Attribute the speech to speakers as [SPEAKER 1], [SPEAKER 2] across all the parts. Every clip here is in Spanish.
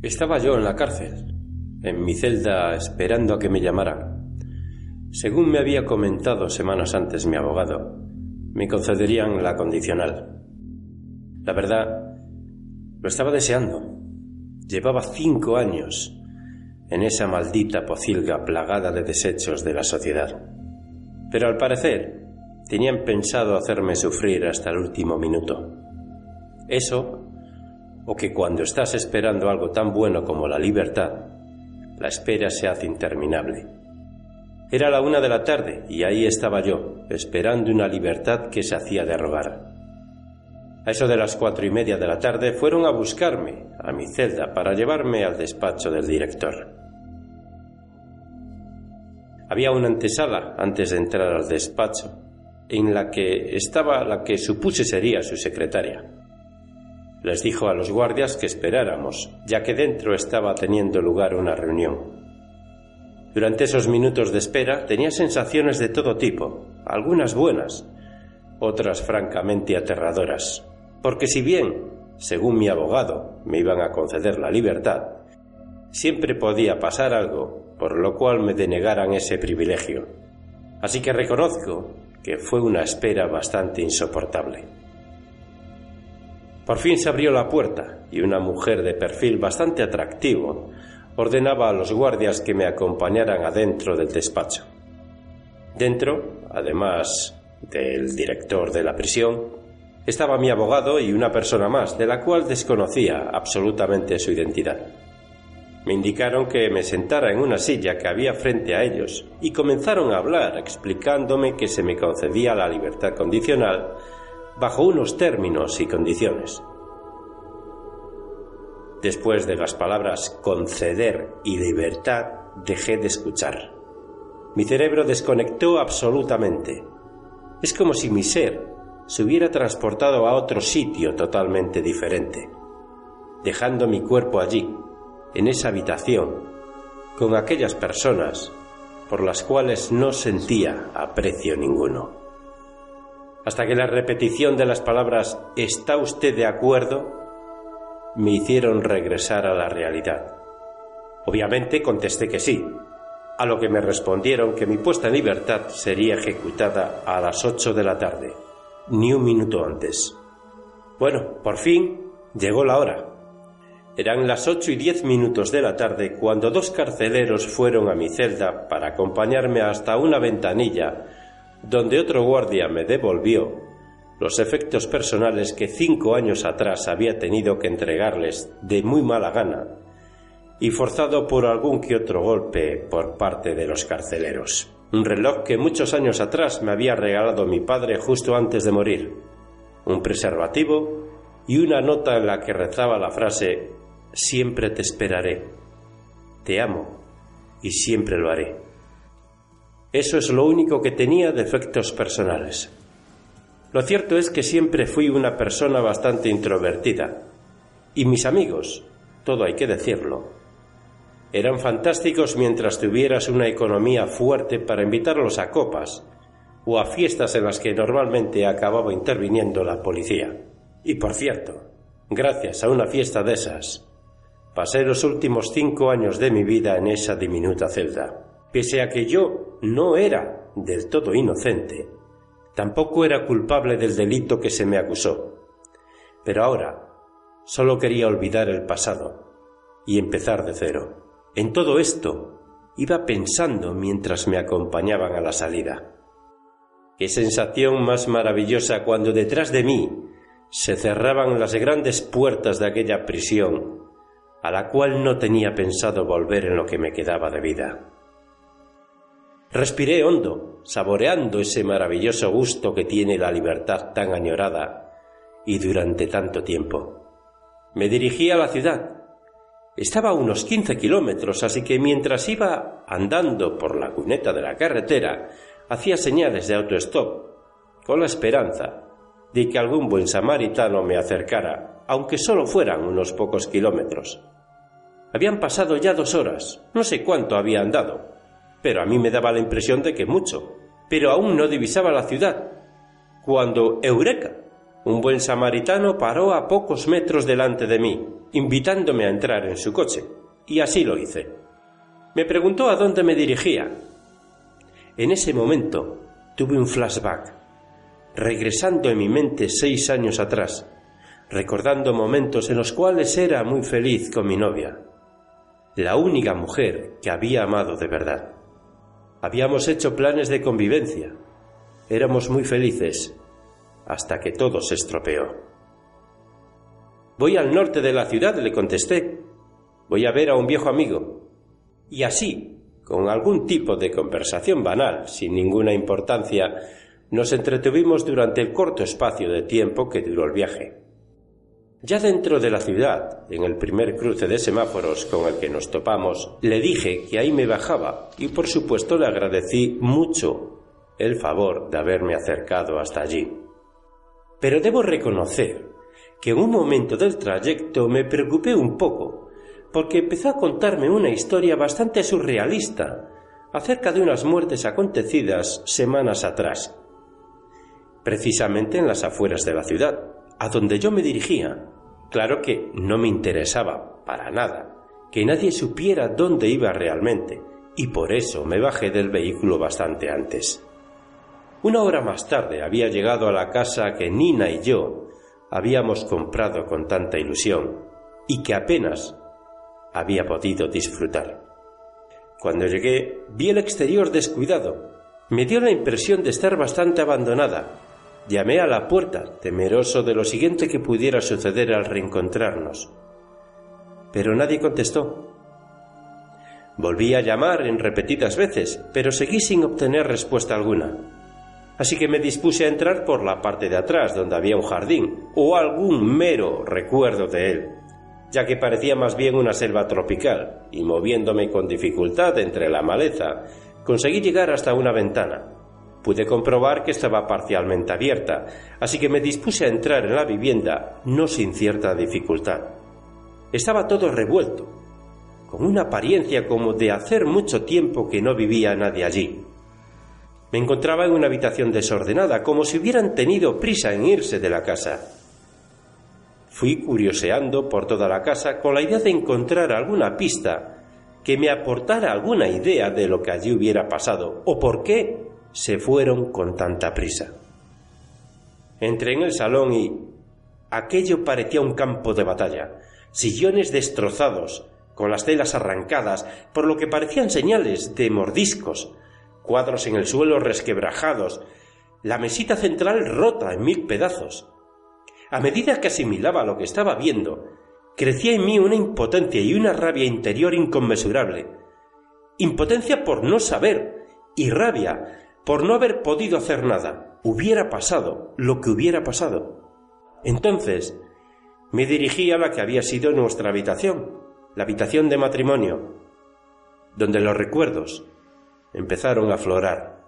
[SPEAKER 1] Estaba yo en la cárcel, en mi celda esperando a que me llamaran. Según me había comentado semanas antes mi abogado, me concederían la condicional. La verdad, lo estaba deseando. Llevaba cinco años en esa maldita pocilga plagada de desechos de la sociedad. Pero al parecer, tenían pensado hacerme sufrir hasta el último minuto. Eso o que cuando estás esperando algo tan bueno como la libertad, la espera se hace interminable. Era la una de la tarde y ahí estaba yo, esperando una libertad que se hacía de rogar. A eso de las cuatro y media de la tarde fueron a buscarme a mi celda para llevarme al despacho del director. Había una antesala antes de entrar al despacho, en la que estaba la que supuse sería su secretaria. Les dijo a los guardias que esperáramos, ya que dentro estaba teniendo lugar una reunión. Durante esos minutos de espera tenía sensaciones de todo tipo, algunas buenas, otras francamente aterradoras, porque si bien, según mi abogado, me iban a conceder la libertad, siempre podía pasar algo por lo cual me denegaran ese privilegio. Así que reconozco que fue una espera bastante insoportable. Por fin se abrió la puerta y una mujer de perfil bastante atractivo ordenaba a los guardias que me acompañaran adentro del despacho. Dentro, además del director de la prisión, estaba mi abogado y una persona más, de la cual desconocía absolutamente su identidad. Me indicaron que me sentara en una silla que había frente a ellos y comenzaron a hablar explicándome que se me concedía la libertad condicional bajo unos términos y condiciones. Después de las palabras conceder y libertad, dejé de escuchar. Mi cerebro desconectó absolutamente. Es como si mi ser se hubiera transportado a otro sitio totalmente diferente, dejando mi cuerpo allí, en esa habitación, con aquellas personas por las cuales no sentía aprecio ninguno hasta que la repetición de las palabras ¿Está usted de acuerdo? me hicieron regresar a la realidad. Obviamente contesté que sí, a lo que me respondieron que mi puesta en libertad sería ejecutada a las ocho de la tarde, ni un minuto antes. Bueno, por fin llegó la hora. Eran las ocho y diez minutos de la tarde cuando dos carceleros fueron a mi celda para acompañarme hasta una ventanilla donde otro guardia me devolvió los efectos personales que cinco años atrás había tenido que entregarles de muy mala gana y forzado por algún que otro golpe por parte de los carceleros. Un reloj que muchos años atrás me había regalado mi padre justo antes de morir, un preservativo y una nota en la que rezaba la frase Siempre te esperaré, te amo y siempre lo haré. Eso es lo único que tenía de efectos personales. Lo cierto es que siempre fui una persona bastante introvertida. Y mis amigos, todo hay que decirlo, eran fantásticos mientras tuvieras una economía fuerte para invitarlos a copas o a fiestas en las que normalmente acababa interviniendo la policía. Y por cierto, gracias a una fiesta de esas, pasé los últimos cinco años de mi vida en esa diminuta celda. Pese a que yo no era del todo inocente, tampoco era culpable del delito que se me acusó. Pero ahora solo quería olvidar el pasado y empezar de cero. En todo esto iba pensando mientras me acompañaban a la salida. Qué sensación más maravillosa cuando detrás de mí se cerraban las grandes puertas de aquella prisión, a la cual no tenía pensado volver en lo que me quedaba de vida. Respiré hondo, saboreando ese maravilloso gusto que tiene la libertad tan añorada y durante tanto tiempo. Me dirigí a la ciudad. Estaba a unos quince kilómetros, así que mientras iba andando por la cuneta de la carretera, hacía señales de autostop, con la esperanza de que algún buen samaritano me acercara, aunque solo fueran unos pocos kilómetros. Habían pasado ya dos horas, no sé cuánto había andado, pero a mí me daba la impresión de que mucho. Pero aún no divisaba la ciudad, cuando Eureka, un buen samaritano, paró a pocos metros delante de mí. invitándome a entrar en su coche, y así lo hice. Me preguntó a dónde me dirigía. En ese momento tuve un flashback, regresando en mi mente seis años atrás, recordando momentos en los cuales era muy feliz con mi novia, la única mujer que había amado de verdad. Habíamos hecho planes de convivencia, éramos muy felices, hasta que todo se estropeó. Voy al norte de la ciudad, le contesté. Voy a ver a un viejo amigo. Y así, con algún tipo de conversación banal, sin ninguna importancia, nos entretuvimos durante el corto espacio de tiempo que duró el viaje. Ya dentro de la ciudad, en el primer cruce de semáforos con el que nos topamos, le dije que ahí me bajaba y por supuesto le agradecí mucho el favor de haberme acercado hasta allí. Pero debo reconocer que en un momento del trayecto me preocupé un poco, porque empezó a contarme una historia bastante surrealista acerca de unas muertes acontecidas semanas atrás, precisamente en las afueras de la ciudad a donde yo me dirigía. Claro que no me interesaba para nada que nadie supiera dónde iba realmente, y por eso me bajé del vehículo bastante antes. Una hora más tarde había llegado a la casa que Nina y yo habíamos comprado con tanta ilusión y que apenas había podido disfrutar. Cuando llegué vi el exterior descuidado. Me dio la impresión de estar bastante abandonada Llamé a la puerta, temeroso de lo siguiente que pudiera suceder al reencontrarnos. Pero nadie contestó. Volví a llamar en repetidas veces, pero seguí sin obtener respuesta alguna. Así que me dispuse a entrar por la parte de atrás, donde había un jardín, o algún mero recuerdo de él, ya que parecía más bien una selva tropical, y moviéndome con dificultad entre la maleza, conseguí llegar hasta una ventana. Pude comprobar que estaba parcialmente abierta, así que me dispuse a entrar en la vivienda no sin cierta dificultad. Estaba todo revuelto, con una apariencia como de hacer mucho tiempo que no vivía nadie allí. Me encontraba en una habitación desordenada, como si hubieran tenido prisa en irse de la casa. Fui curioseando por toda la casa con la idea de encontrar alguna pista que me aportara alguna idea de lo que allí hubiera pasado o por qué se fueron con tanta prisa. Entré en el salón y aquello parecía un campo de batalla, sillones destrozados, con las telas arrancadas, por lo que parecían señales de mordiscos, cuadros en el suelo resquebrajados, la mesita central rota en mil pedazos. A medida que asimilaba lo que estaba viendo, crecía en mí una impotencia y una rabia interior inconmensurable. Impotencia por no saber y rabia por no haber podido hacer nada. Hubiera pasado lo que hubiera pasado. Entonces me dirigí a la que había sido nuestra habitación, la habitación de matrimonio, donde los recuerdos empezaron a aflorar,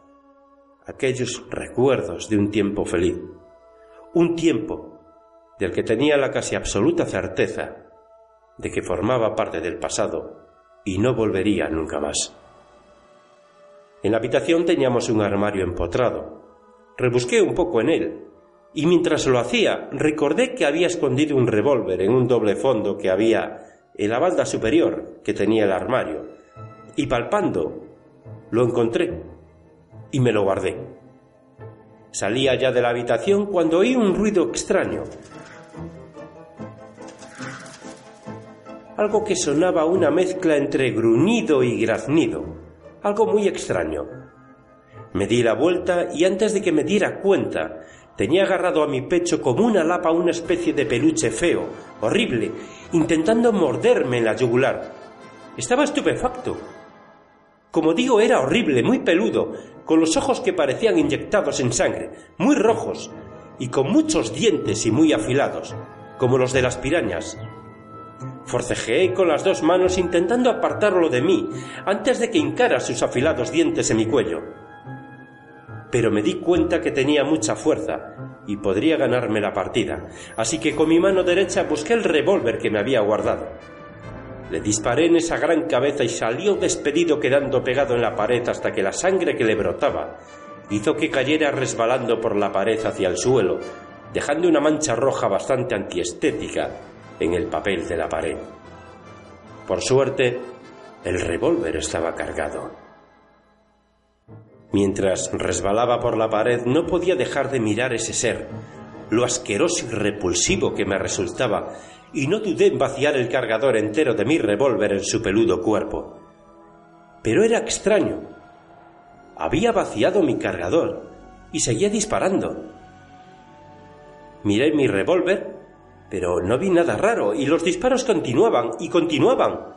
[SPEAKER 1] aquellos recuerdos de un tiempo feliz, un tiempo del que tenía la casi absoluta certeza de que formaba parte del pasado y no volvería nunca más. En la habitación teníamos un armario empotrado. Rebusqué un poco en él, y mientras lo hacía recordé que había escondido un revólver en un doble fondo que había en la balda superior que tenía el armario, y palpando lo encontré y me lo guardé. Salía ya de la habitación cuando oí un ruido extraño. Algo que sonaba una mezcla entre gruñido y graznido algo muy extraño. Me di la vuelta y antes de que me diera cuenta, tenía agarrado a mi pecho como una lapa una especie de peluche feo, horrible, intentando morderme en la yugular. Estaba estupefacto. Como digo, era horrible, muy peludo, con los ojos que parecían inyectados en sangre, muy rojos, y con muchos dientes y muy afilados, como los de las pirañas. Forcejeé con las dos manos intentando apartarlo de mí antes de que hincara sus afilados dientes en mi cuello. Pero me di cuenta que tenía mucha fuerza y podría ganarme la partida, así que con mi mano derecha busqué el revólver que me había guardado. Le disparé en esa gran cabeza y salió despedido quedando pegado en la pared hasta que la sangre que le brotaba hizo que cayera resbalando por la pared hacia el suelo, dejando una mancha roja bastante antiestética en el papel de la pared. Por suerte, el revólver estaba cargado. Mientras resbalaba por la pared no podía dejar de mirar ese ser, lo asqueroso y repulsivo que me resultaba, y no dudé en vaciar el cargador entero de mi revólver en su peludo cuerpo. Pero era extraño. Había vaciado mi cargador y seguía disparando. Miré mi revólver, pero no vi nada raro y los disparos continuaban y continuaban.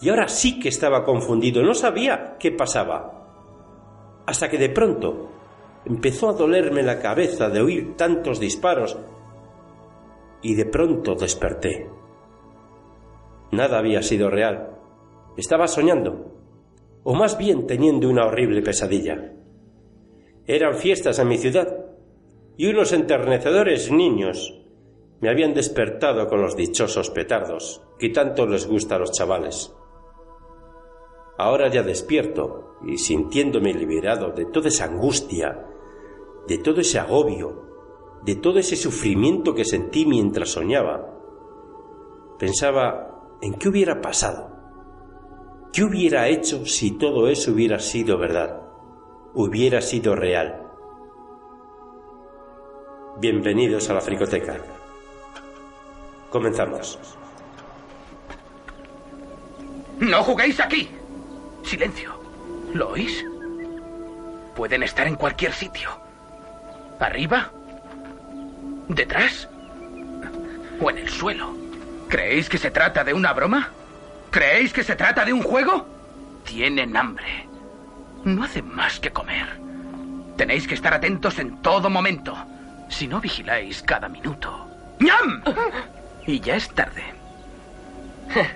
[SPEAKER 1] Y ahora sí que estaba confundido, no sabía qué pasaba. Hasta que de pronto empezó a dolerme la cabeza de oír tantos disparos y de pronto desperté. Nada había sido real. Estaba soñando, o más bien teniendo una horrible pesadilla. Eran fiestas en mi ciudad y unos enternecedores niños me habían despertado con los dichosos petardos que tanto les gusta a los chavales. Ahora ya despierto y sintiéndome liberado de toda esa angustia, de todo ese agobio, de todo ese sufrimiento que sentí mientras soñaba, pensaba en qué hubiera pasado, qué hubiera hecho si todo eso hubiera sido verdad, hubiera sido real. Bienvenidos a la Fricoteca. Comenzamos.
[SPEAKER 2] ¡No juguéis aquí! Silencio. ¿Lo oís? Pueden estar en cualquier sitio. ¿Arriba? ¿Detrás? ¿O en el suelo? ¿Creéis que se trata de una broma? ¿Creéis que se trata de un juego? Tienen hambre. No hacen más que comer. Tenéis que estar atentos en todo momento. Si no vigiláis cada minuto. ¡Ñam! Y ya es tarde.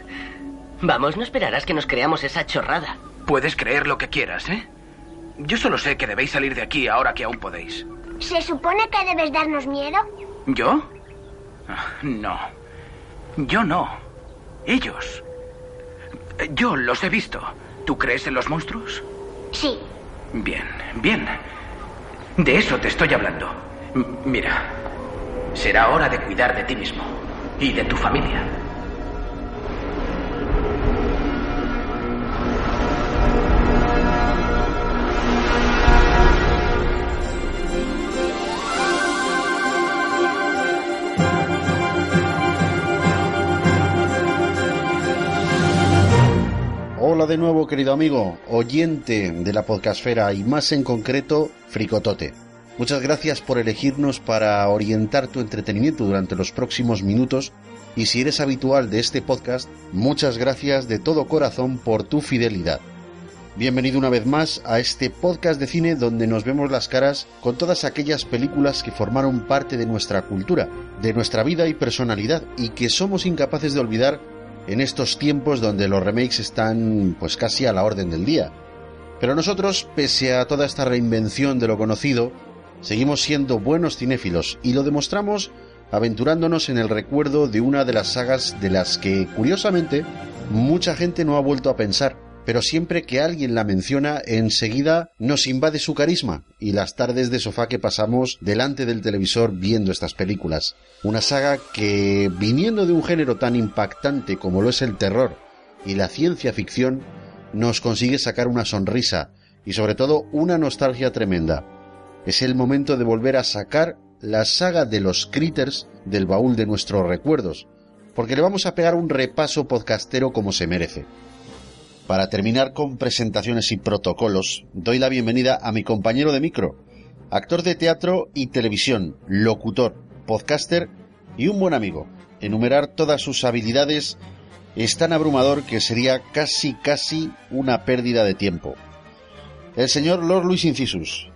[SPEAKER 3] Vamos, no esperarás que nos creamos esa chorrada.
[SPEAKER 2] Puedes creer lo que quieras, ¿eh? Yo solo sé que debéis salir de aquí ahora que aún podéis.
[SPEAKER 4] ¿Se supone que debes darnos miedo?
[SPEAKER 2] ¿Yo? Ah, No. Yo no. Ellos. Yo los he visto. ¿Tú crees en los monstruos?
[SPEAKER 4] Sí.
[SPEAKER 2] Bien, bien. De eso te estoy hablando. M- mira, será hora de cuidar de ti mismo y de tu familia.
[SPEAKER 5] Hola de nuevo, querido amigo, oyente de la podcastfera y más en concreto, Fricotote. Muchas gracias por elegirnos para orientar tu entretenimiento durante los próximos minutos y si eres habitual de este podcast, muchas gracias de todo corazón por tu fidelidad. Bienvenido una vez más a este podcast de cine donde nos vemos las caras con todas aquellas películas que formaron parte de nuestra cultura, de nuestra vida y personalidad y que somos incapaces de olvidar en estos tiempos donde los remakes están pues casi a la orden del día. Pero nosotros, pese a toda esta reinvención de lo conocido, seguimos siendo buenos cinéfilos y lo demostramos aventurándonos en el recuerdo de una de las sagas de las que, curiosamente, mucha gente no ha vuelto a pensar, pero siempre que alguien la menciona, enseguida nos invade su carisma y las tardes de sofá que pasamos delante del televisor viendo estas películas. Una saga que, viniendo de un género tan impactante como lo es el terror y la ciencia ficción, nos consigue sacar una sonrisa y sobre todo una nostalgia tremenda. Es el momento de volver a sacar la saga de los Critters del baúl de nuestros recuerdos, porque le vamos a pegar un repaso podcastero como se merece. Para terminar con presentaciones y protocolos, doy la bienvenida a mi compañero de micro, actor de teatro y televisión, locutor, podcaster y un buen amigo. Enumerar todas sus habilidades es tan abrumador que sería casi casi una pérdida de tiempo. El señor Lord Luis Incisus.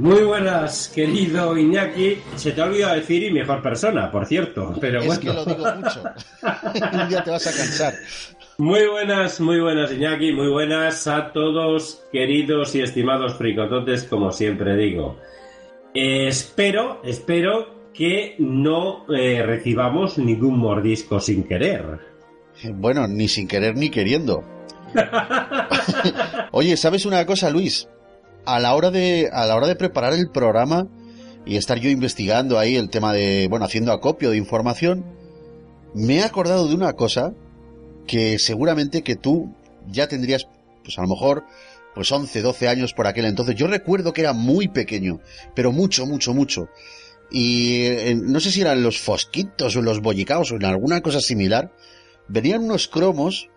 [SPEAKER 1] Muy buenas, querido Iñaki. Se te ha olvidado decir y mejor persona, por cierto. Pero
[SPEAKER 5] es
[SPEAKER 1] bueno.
[SPEAKER 5] que lo digo mucho. un día te vas a cansar.
[SPEAKER 1] Muy buenas, muy buenas Iñaki, muy buenas a todos queridos y estimados fricototes, como siempre digo. Eh, espero, espero que no eh, recibamos ningún mordisco sin querer.
[SPEAKER 5] Bueno, ni sin querer ni queriendo. Oye, ¿sabes una cosa, Luis? A la hora de a la hora de preparar el programa y estar yo investigando ahí el tema de, bueno, haciendo acopio de información, me he acordado de una cosa que seguramente que tú ya tendrías, pues a lo mejor, pues 11, 12 años por aquel entonces. Yo recuerdo que era muy pequeño, pero mucho, mucho, mucho. Y eh, no sé si eran los fosquitos o los bollicaos o en alguna cosa similar, venían unos cromos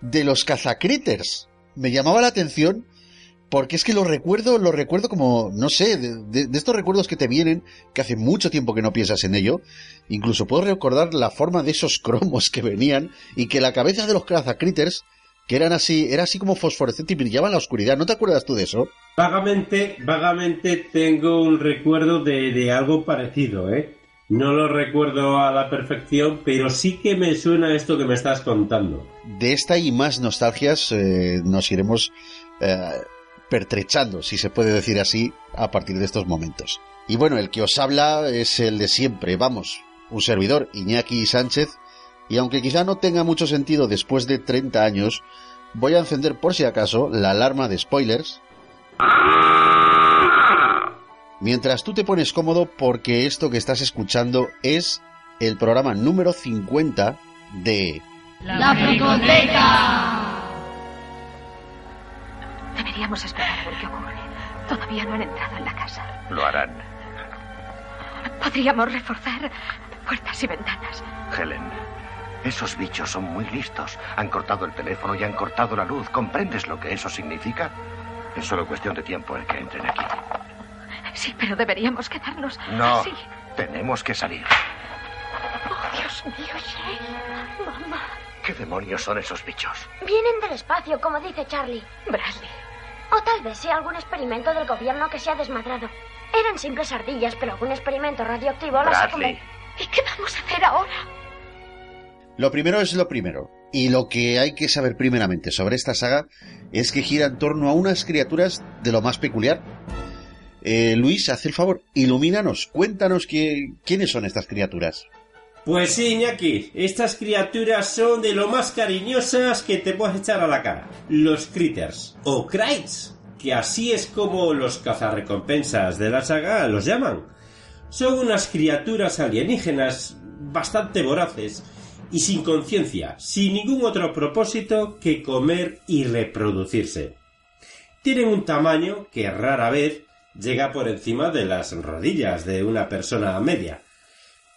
[SPEAKER 5] de los cazacritters. Me llamaba la atención porque es que lo recuerdo, lo recuerdo como, no sé, de, estos recuerdos que te vienen, que hace mucho tiempo que no piensas en ello. Incluso puedo recordar la forma de esos cromos que venían y que la cabeza de los cazacritters, que eran así, era así como fosforescente y brillaba en la oscuridad. ¿No te acuerdas tú de eso?
[SPEAKER 1] Vagamente, vagamente tengo un recuerdo de, de algo parecido, ¿eh? No lo recuerdo a la perfección, pero sí que me suena esto que me estás contando.
[SPEAKER 5] De esta y más nostalgias eh, nos iremos eh, pertrechando, si se puede decir así, a partir de estos momentos. Y bueno, el que os habla es el de siempre, vamos, un servidor, Iñaki Sánchez, y aunque quizá no tenga mucho sentido después de 30 años, voy a encender por si acaso la alarma de spoilers Mientras tú te pones cómodo porque esto que estás escuchando es el programa número 50 de...
[SPEAKER 6] La Fricoteca.
[SPEAKER 7] Deberíamos esperar a ver qué ocurre. Todavía no han entrado en la casa.
[SPEAKER 8] Lo harán.
[SPEAKER 7] Podríamos reforzar puertas y ventanas.
[SPEAKER 8] Helen, esos bichos son muy listos. Han cortado el teléfono y han cortado la luz. ¿Comprendes lo que eso significa? Es solo cuestión de tiempo el que entren aquí.
[SPEAKER 7] Sí, pero deberíamos quedarnos
[SPEAKER 8] no,
[SPEAKER 7] así.
[SPEAKER 8] tenemos que salir.
[SPEAKER 7] Oh, Dios mío, Shay. Mamá.
[SPEAKER 8] ¿Qué demonios son esos bichos?
[SPEAKER 4] Vienen del espacio, como dice Charlie.
[SPEAKER 7] Bradley.
[SPEAKER 4] O tal vez sea algún experimento del gobierno que se ha desmadrado. Eran simples ardillas, pero algún experimento radioactivo las ha
[SPEAKER 8] Bradley.
[SPEAKER 7] ¿Y qué vamos a hacer ahora?
[SPEAKER 5] Lo primero es lo primero. Y lo que hay que saber primeramente sobre esta saga es que gira en torno a unas criaturas de lo más peculiar. Eh, Luis, haz el favor, ilumínanos, cuéntanos que, quiénes son estas criaturas.
[SPEAKER 1] Pues sí, Iñaki, estas criaturas son de lo más cariñosas que te puedes echar a la cara. Los critters, o krites, que así es como los cazarrecompensas de la saga los llaman. Son unas criaturas alienígenas bastante voraces y sin conciencia, sin ningún otro propósito que comer y reproducirse. Tienen un tamaño que rara vez llega por encima de las rodillas de una persona media,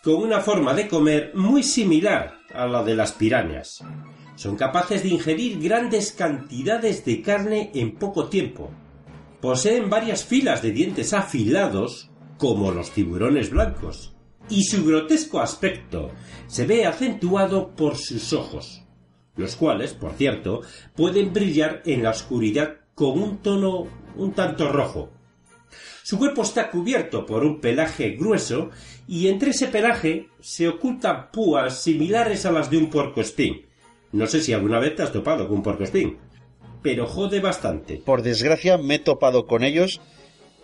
[SPEAKER 1] con una forma de comer muy similar a la de las pirañas. Son capaces de ingerir grandes cantidades de carne en poco tiempo. Poseen varias filas de dientes afilados, como los tiburones blancos, y su grotesco aspecto se ve acentuado por sus ojos, los cuales, por cierto, pueden brillar en la oscuridad con un tono un tanto rojo. Su cuerpo está cubierto por un pelaje grueso y entre ese pelaje se ocultan púas similares a las de un puercoespín. No sé si alguna vez te has topado con un puercoespín, pero jode bastante.
[SPEAKER 5] Por desgracia me he topado con ellos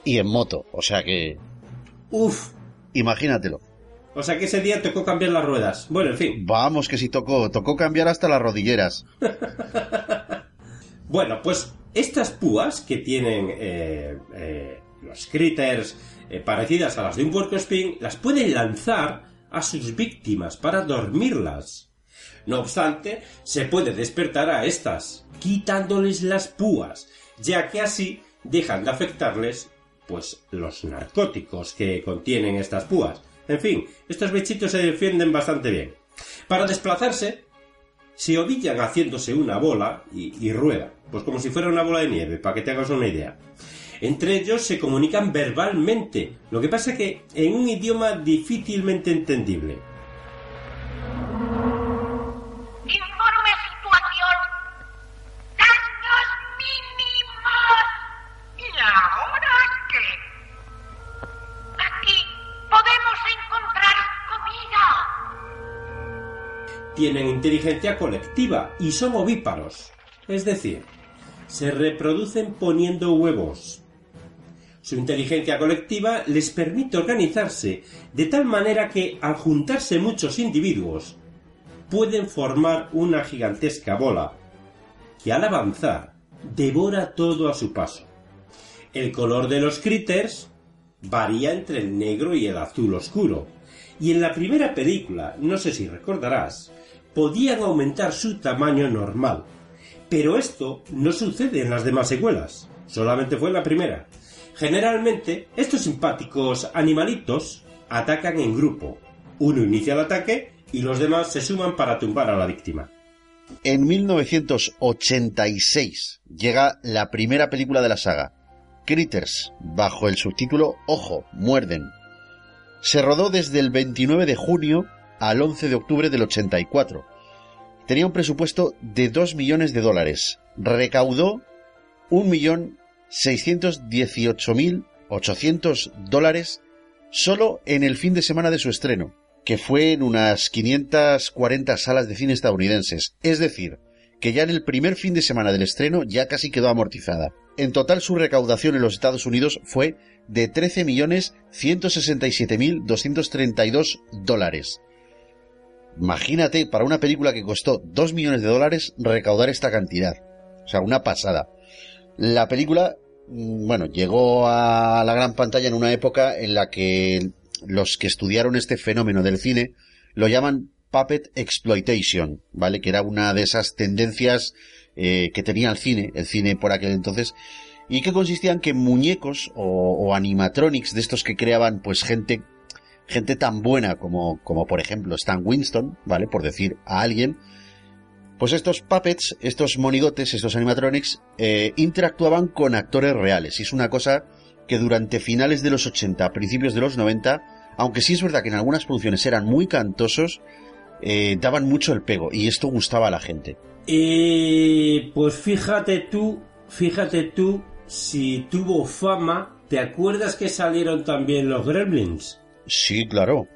[SPEAKER 5] y en moto, o sea que...
[SPEAKER 1] Uf,
[SPEAKER 5] Imagínatelo.
[SPEAKER 1] o sea que ese día tocó cambiar las ruedas. Bueno, en fin.
[SPEAKER 5] Vamos que si tocó, tocó cambiar hasta las rodilleras.
[SPEAKER 1] Bueno, pues estas púas que tienen eh, eh, los critters eh, parecidas a las de un puercoespín, las pueden lanzar a sus víctimas para dormirlas. No obstante, se puede despertar a estas, quitándoles las púas, ya que así dejan de afectarles, pues, los narcóticos que contienen estas púas. En fin, estos bichitos se defienden bastante bien. Para desplazarse, se ovillan haciéndose una bola y, y rueda, pues como si fuera una bola de nieve, para que te hagas una idea. Entre ellos se comunican verbalmente, lo que pasa que en un idioma difícilmente entendible.
[SPEAKER 6] Informe situación. Daños mínimos. ¿Y ahora qué? Aquí podemos encontrar comida.
[SPEAKER 1] Tienen inteligencia colectiva y son ovíparos, es decir, se reproducen poniendo huevos. Su inteligencia colectiva les permite organizarse de tal manera que, al juntarse muchos individuos, pueden formar una gigantesca bola que al avanzar devora todo a su paso. El color de los critters varía entre el negro y el azul oscuro, Y en la primera película, no sé si recordarás, podían aumentar su tamaño normal. Pero esto no sucede en las demás secuelas, solamente fue en la primera. Generalmente, estos simpáticos animalitos atacan en grupo. Uno inicia el ataque y los demás se suman para tumbar a la víctima.
[SPEAKER 5] En 1986 llega la primera película de la saga, Critters, bajo el subtítulo Ojo, muerden. Se rodó desde el 29 de junio al 11 de octubre del 84. Tenía un presupuesto de 2 millones de dólares. Recaudó 1.618.800 dólares solo en el fin de semana de su estreno que fue en unas 540 salas de cine estadounidenses, es decir, que ya en el primer fin de semana del estreno ya casi quedó amortizada. En total su recaudación en los Estados Unidos fue de 13.167.232 dólares. Imagínate, para una película que costó 2 millones de dólares, recaudar esta cantidad. O sea, una pasada. La película, mm, bueno, llegó a la gran pantalla en una época en la que los que estudiaron este fenómeno del cine lo llaman puppet exploitation, ¿vale? Que era una de esas tendencias eh, que tenía el cine, el cine por aquel entonces, y que consistían que muñecos o, animatronics de estos que creaban pues gente gente tan buena como, como por ejemplo Stan Winston, ¿vale? Por decir a alguien, pues estos puppets, estos monigotes, estos animatronics, eh, interactuaban con actores reales. Y es una cosa que durante finales de los 80, principios de los 90, aunque sí es verdad que en algunas producciones eran muy cantosos, eh, daban mucho el pego y esto gustaba a la gente.
[SPEAKER 1] Eh, pues fíjate tú, fíjate tú si tuvo fama. ¿Te acuerdas que salieron también los Gremlins?
[SPEAKER 5] Sí, claro.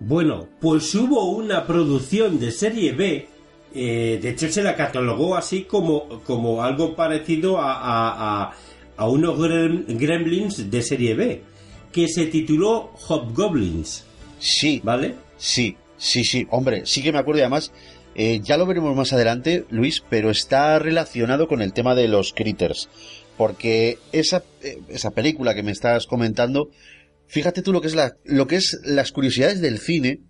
[SPEAKER 1] Bueno, pues hubo una producción de serie B. Eh, de hecho, se la catalogó así como, como algo parecido a a unos gremlins de serie B, que se tituló Hobgoblins.
[SPEAKER 5] Sí.
[SPEAKER 1] ¿Vale?
[SPEAKER 5] Sí, sí, sí. Hombre, sí que me acuerdo y además, eh, ya lo veremos más adelante, Luis, pero está relacionado con el tema de los critters. Porque esa, eh, esa película que me estás comentando, fíjate tú lo que es la, lo que es las curiosidades del cine,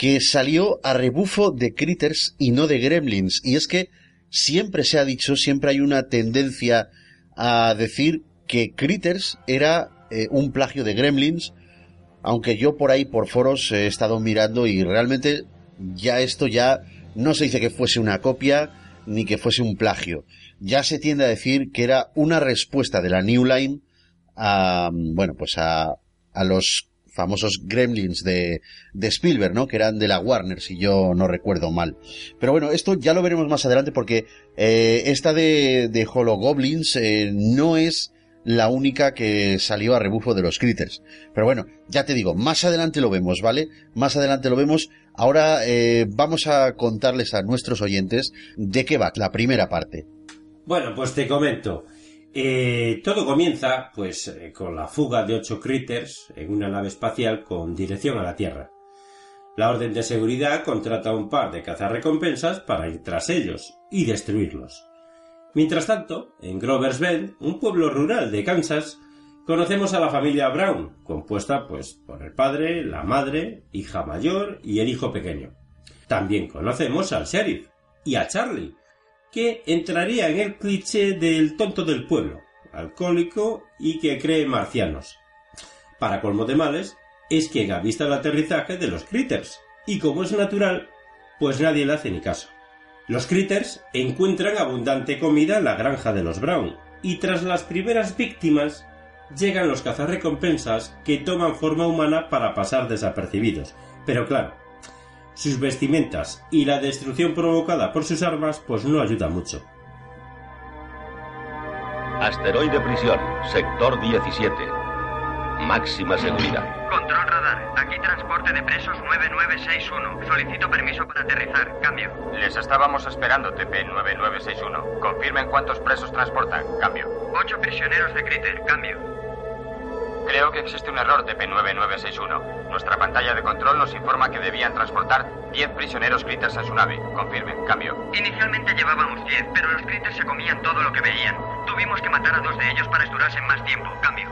[SPEAKER 5] que salió a rebufo de critters y no de gremlins. Y es que siempre se ha dicho, siempre hay una tendencia a decir que Critters era eh, un plagio de Gremlins, aunque yo por ahí por foros he estado mirando y realmente ya esto ya no se dice que fuese una copia ni que fuese un plagio. Ya se tiende a decir que era una respuesta de la New Line a, bueno, pues a, a los famosos gremlins de, de, Spielberg, ¿no? Que eran de la Warner, si yo no recuerdo mal. Pero bueno, esto ya lo veremos más adelante porque eh, esta de, de Hologoblins eh, no es la única que salió a rebufo de los critters. Pero bueno, ya te digo, más adelante lo vemos, ¿vale? Más adelante lo vemos. Ahora eh, vamos a contarles a nuestros oyentes de qué va la primera parte.
[SPEAKER 1] Bueno, pues te comento. Eh, todo comienza, pues, eh, con la fuga de ocho critters en una nave espacial con dirección a la Tierra. La Orden de Seguridad contrata a un par de cazarrecompensas para ir tras ellos y destruirlos. Mientras tanto, en Grover's Bend, un pueblo rural de Kansas, conocemos a la familia Brown, compuesta pues por el padre, la madre, hija mayor y el hijo pequeño. También conocemos al sheriff y a Charlie, que entraría en el cliché del tonto del pueblo, alcohólico y que cree marcianos. Para colmo de males, es quien avista el aterrizaje de los critters, y como es natural, pues nadie le hace ni caso. Los critters encuentran abundante comida en la granja de los Brown, y tras las primeras víctimas, llegan los cazarrecompensas que toman forma humana para pasar desapercibidos. Pero claro, sus vestimentas y la destrucción provocada por sus armas pues no ayuda mucho.
[SPEAKER 9] Asteroide prisión, sector 17. Máxima seguridad.
[SPEAKER 10] Control radar, aquí transporte de presos 9961. Solicito permiso para aterrizar. Cambio.
[SPEAKER 11] Les estábamos esperando, TP9961. Confirmen cuántos presos transportan. Cambio.
[SPEAKER 10] Ocho prisioneros de Critter. Cambio.
[SPEAKER 11] Creo que existe un error de P9961. Nuestra pantalla de control nos informa que debían transportar 10 prisioneros critters en su nave. Confirme, cambio.
[SPEAKER 10] Inicialmente llevábamos 10, pero los critters se comían todo lo que veían. Tuvimos que matar a dos de ellos para esturarse más tiempo. Cambio.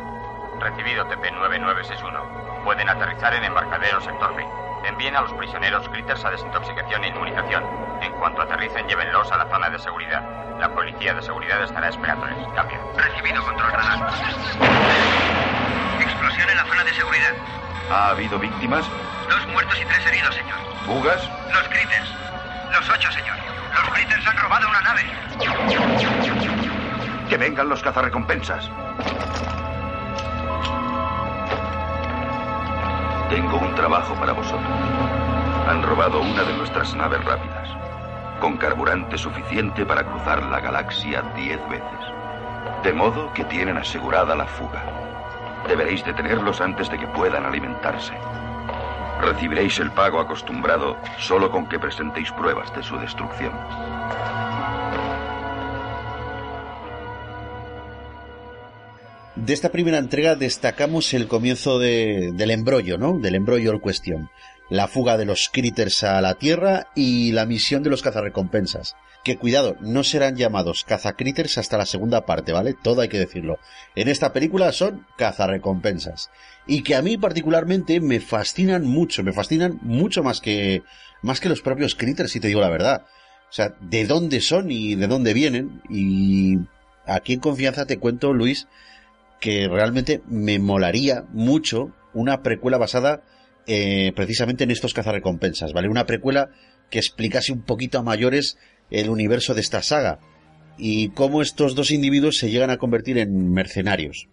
[SPEAKER 11] Recibido TP9961. Pueden aterrizar en embarcadero sector B. Envíen a los prisioneros critters a desintoxicación e inmunización. En cuanto aterricen, llévenlos a la zona de seguridad. La policía de seguridad estará esperándoles. Cambio.
[SPEAKER 10] Recibido, control radar. Explosión en la zona de seguridad.
[SPEAKER 8] ¿Ha habido víctimas?
[SPEAKER 10] Dos muertos y tres heridos, señor.
[SPEAKER 8] ¿Fugas?
[SPEAKER 10] Los critters. Los ocho, señor. Los critters han robado una nave.
[SPEAKER 8] Que vengan los cazarrecompensas. Tengo un trabajo para vosotros. Han robado una de nuestras naves rápidas, con carburante suficiente para cruzar la galaxia diez veces. De modo que tienen asegurada la fuga. Deberéis detenerlos antes de que puedan alimentarse. Recibiréis el pago acostumbrado solo con que presentéis pruebas de su destrucción.
[SPEAKER 5] De esta primera entrega destacamos el comienzo de- del embrollo, ¿no? Del embrollo en cuestión. La fuga de los critters a la Tierra y la misión de los cazarrecompensas. Que cuidado, no serán llamados cazacritters hasta la segunda parte, ¿vale? Todo hay que decirlo. En esta película son cazarrecompensas. Y que a mí particularmente me fascinan mucho, me fascinan mucho más que, más que los propios critters, si te digo la verdad. O sea, de dónde son y de dónde vienen. Y aquí en confianza te cuento, Luis, que realmente me molaría mucho una precuela basada eh, precisamente en estos cazarrecompensas, ¿vale? Una precuela que explicase un poquito a mayores el universo de esta saga y cómo estos dos individuos se llegan a convertir en mercenarios.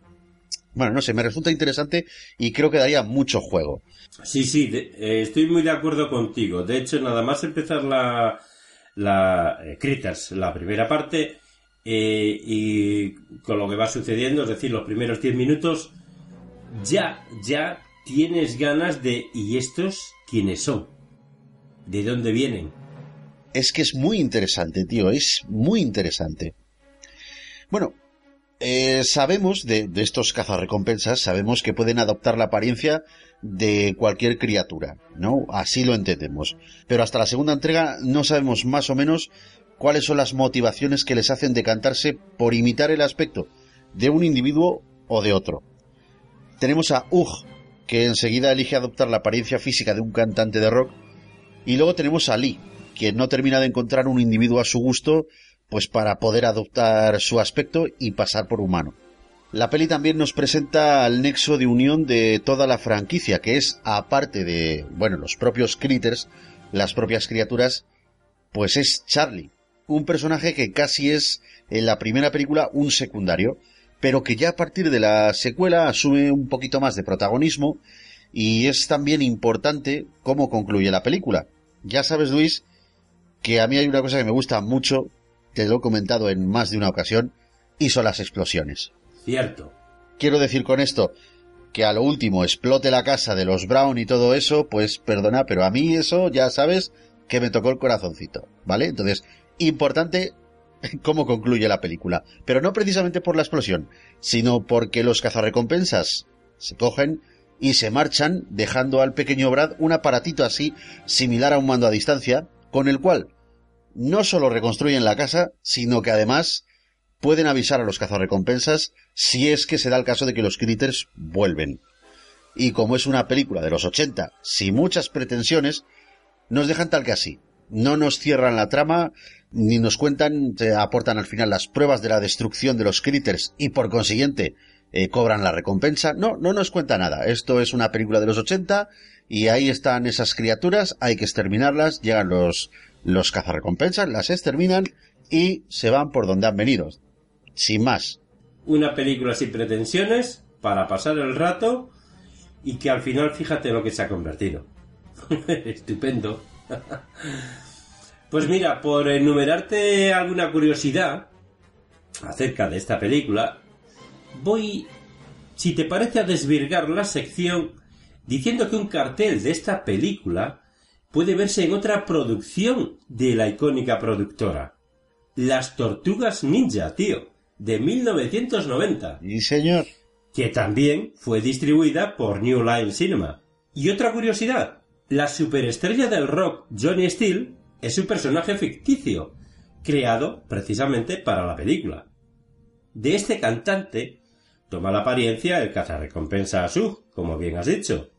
[SPEAKER 5] Bueno, no sé, me resulta interesante y creo que daría mucho juego.
[SPEAKER 1] Sí, sí, eh, estoy muy de acuerdo contigo. De hecho, nada más empezar la, la eh, Critters, la primera parte, eh, y con lo que va sucediendo, es decir, los primeros 10 minutos, ya, ya tienes ganas de ¿y estos quiénes son? ¿De dónde vienen?
[SPEAKER 5] Es que es muy interesante, tío, es muy interesante. Bueno, eh, sabemos de, de estos cazarrecompensas, sabemos que pueden adoptar la apariencia de cualquier criatura, ¿no? Así lo entendemos. Pero hasta la segunda entrega no sabemos más o menos cuáles son las motivaciones que les hacen decantarse por imitar el aspecto de un individuo o de otro. Tenemos a Ugh, que enseguida elige adoptar la apariencia física de un cantante de rock, y luego tenemos a Lee, quien no termina de encontrar un individuo a su gusto, pues para poder adoptar su aspecto y pasar por humano. La peli también nos presenta al nexo de unión de toda la franquicia, que es, aparte de, bueno, los propios critters, las propias criaturas, pues es Charlie, un personaje que casi es en la primera película un secundario, pero que ya a partir de la secuela asume un poquito más de protagonismo y es también importante cómo concluye la película. Ya sabes, Luis, que a mí hay una cosa que me gusta mucho, te lo he comentado en más de una ocasión, y son las explosiones.
[SPEAKER 1] Cierto.
[SPEAKER 5] Quiero decir con esto que a lo último explote la casa de los Brown y todo eso, pues perdona, pero a mí eso ya sabes que me tocó el corazoncito, ¿vale? Entonces, importante cómo concluye la película, pero no precisamente por la explosión, sino porque los cazarrecompensas se cogen y se marchan dejando al pequeño Brad un aparatito así similar a un mando a distancia, con el cual no solo reconstruyen la casa, sino que además pueden avisar a los cazarrecompensas si es que se da el caso de que los critters vuelven. Y como es una película de los 80, sin muchas pretensiones, nos dejan tal que así. No nos cierran la trama, ni nos cuentan, aportan al final las pruebas de la destrucción de los critters y por consiguiente eh, cobran la recompensa. No, no nos cuenta nada. Esto es una película de los 80 y ahí están esas criaturas, hay que exterminarlas, llegan los, los cazarrecompensas, las exterminan y se van por donde han venido. Sin más.
[SPEAKER 1] Una película sin pretensiones para pasar el rato y que al final fíjate lo que se ha convertido. Estupendo. pues mira, por enumerarte alguna curiosidad acerca de esta película, voy, si te parece, a desvirgar la sección diciendo que un cartel de esta película puede verse en otra producción de la icónica productora. Las Tortugas Ninja, tío, de 1990.
[SPEAKER 5] Y señor.
[SPEAKER 1] Que también fue distribuida por New Line Cinema. Y otra curiosidad, la superestrella del rock Johnny Steele es un personaje ficticio, creado precisamente para la película. De este cantante toma la apariencia el cazarrecompensa Sug, como bien has dicho.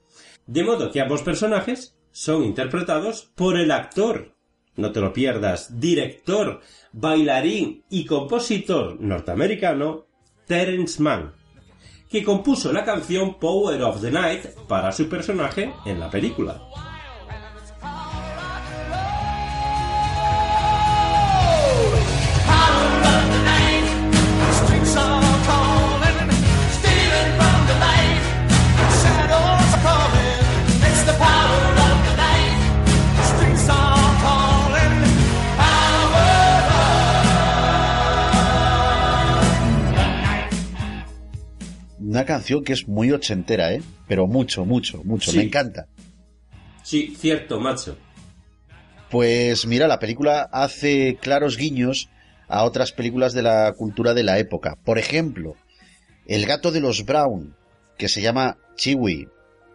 [SPEAKER 1] De modo que ambos personajes son interpretados por el actor, no te lo pierdas, director, bailarín y compositor norteamericano Terence Mann, que compuso la canción Power of the Night para su personaje en la película.
[SPEAKER 5] Una canción que es muy ochentera, ¿eh? Pero mucho, mucho, mucho.
[SPEAKER 1] Sí.
[SPEAKER 5] Me encanta.
[SPEAKER 1] Sí, cierto, macho.
[SPEAKER 5] Pues mira, la película hace claros guiños a otras películas de la cultura de la época. Por ejemplo, El gato de los Brown, que se llama Chiwi,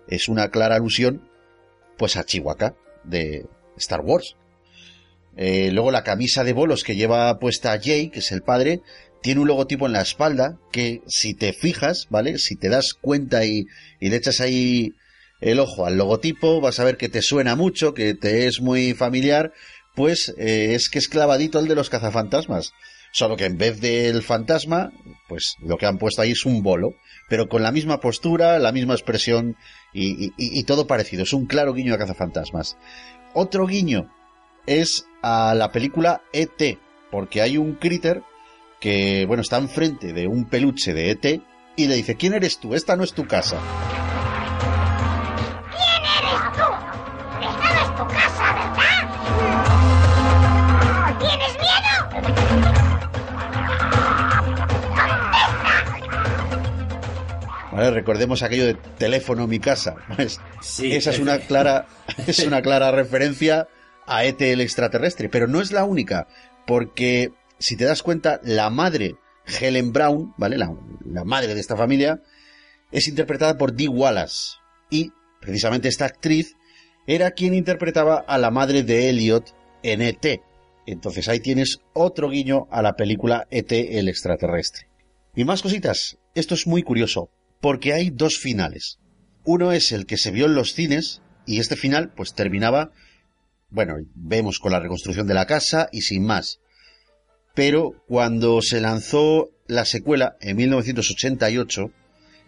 [SPEAKER 5] es una clara alusión pues a Chihuahua de Star Wars. Eh, luego la camisa de bolos que lleva puesta Jay, que es el padre, tiene un logotipo en la espalda que si te fijas, ¿vale? Si te das cuenta y, y le echas ahí el ojo al logotipo, vas a ver que te suena mucho, que te es muy familiar, pues eh, es que es clavadito el de los cazafantasmas. Solo que en vez del fantasma, pues lo que han puesto ahí es un bolo, pero con la misma postura, la misma expresión y, y- y todo parecido. Es un claro guiño a cazafantasmas. Otro guiño es a la película ET, porque hay un critter que, bueno, está enfrente de un peluche de ET y le dice, ¿quién eres tú? Esta no es tu casa.
[SPEAKER 6] ¿Quién eres tú? Esta no es tu casa, ¿verdad? ¿Tienes miedo?
[SPEAKER 5] ¿Vale? Recordemos aquello de teléfono mi casa. Pues,
[SPEAKER 1] Sí.
[SPEAKER 5] esa es una clara, es una clara referencia a ET el extraterrestre, pero no es la única, porque si te das cuenta, la madre Helen Brown, ¿vale? La, la madre de esta familia, es interpretada por Dee Wallace. Y precisamente esta actriz era quien interpretaba a la madre de Elliot en ET. Entonces ahí tienes otro guiño a la película ET el extraterrestre. Y más cositas. Esto es muy curioso, porque hay dos finales. Uno es el que se vio en los cines y este final pues terminaba, bueno, vemos con la reconstrucción de la casa y sin más. Pero cuando se lanzó la secuela en 1988,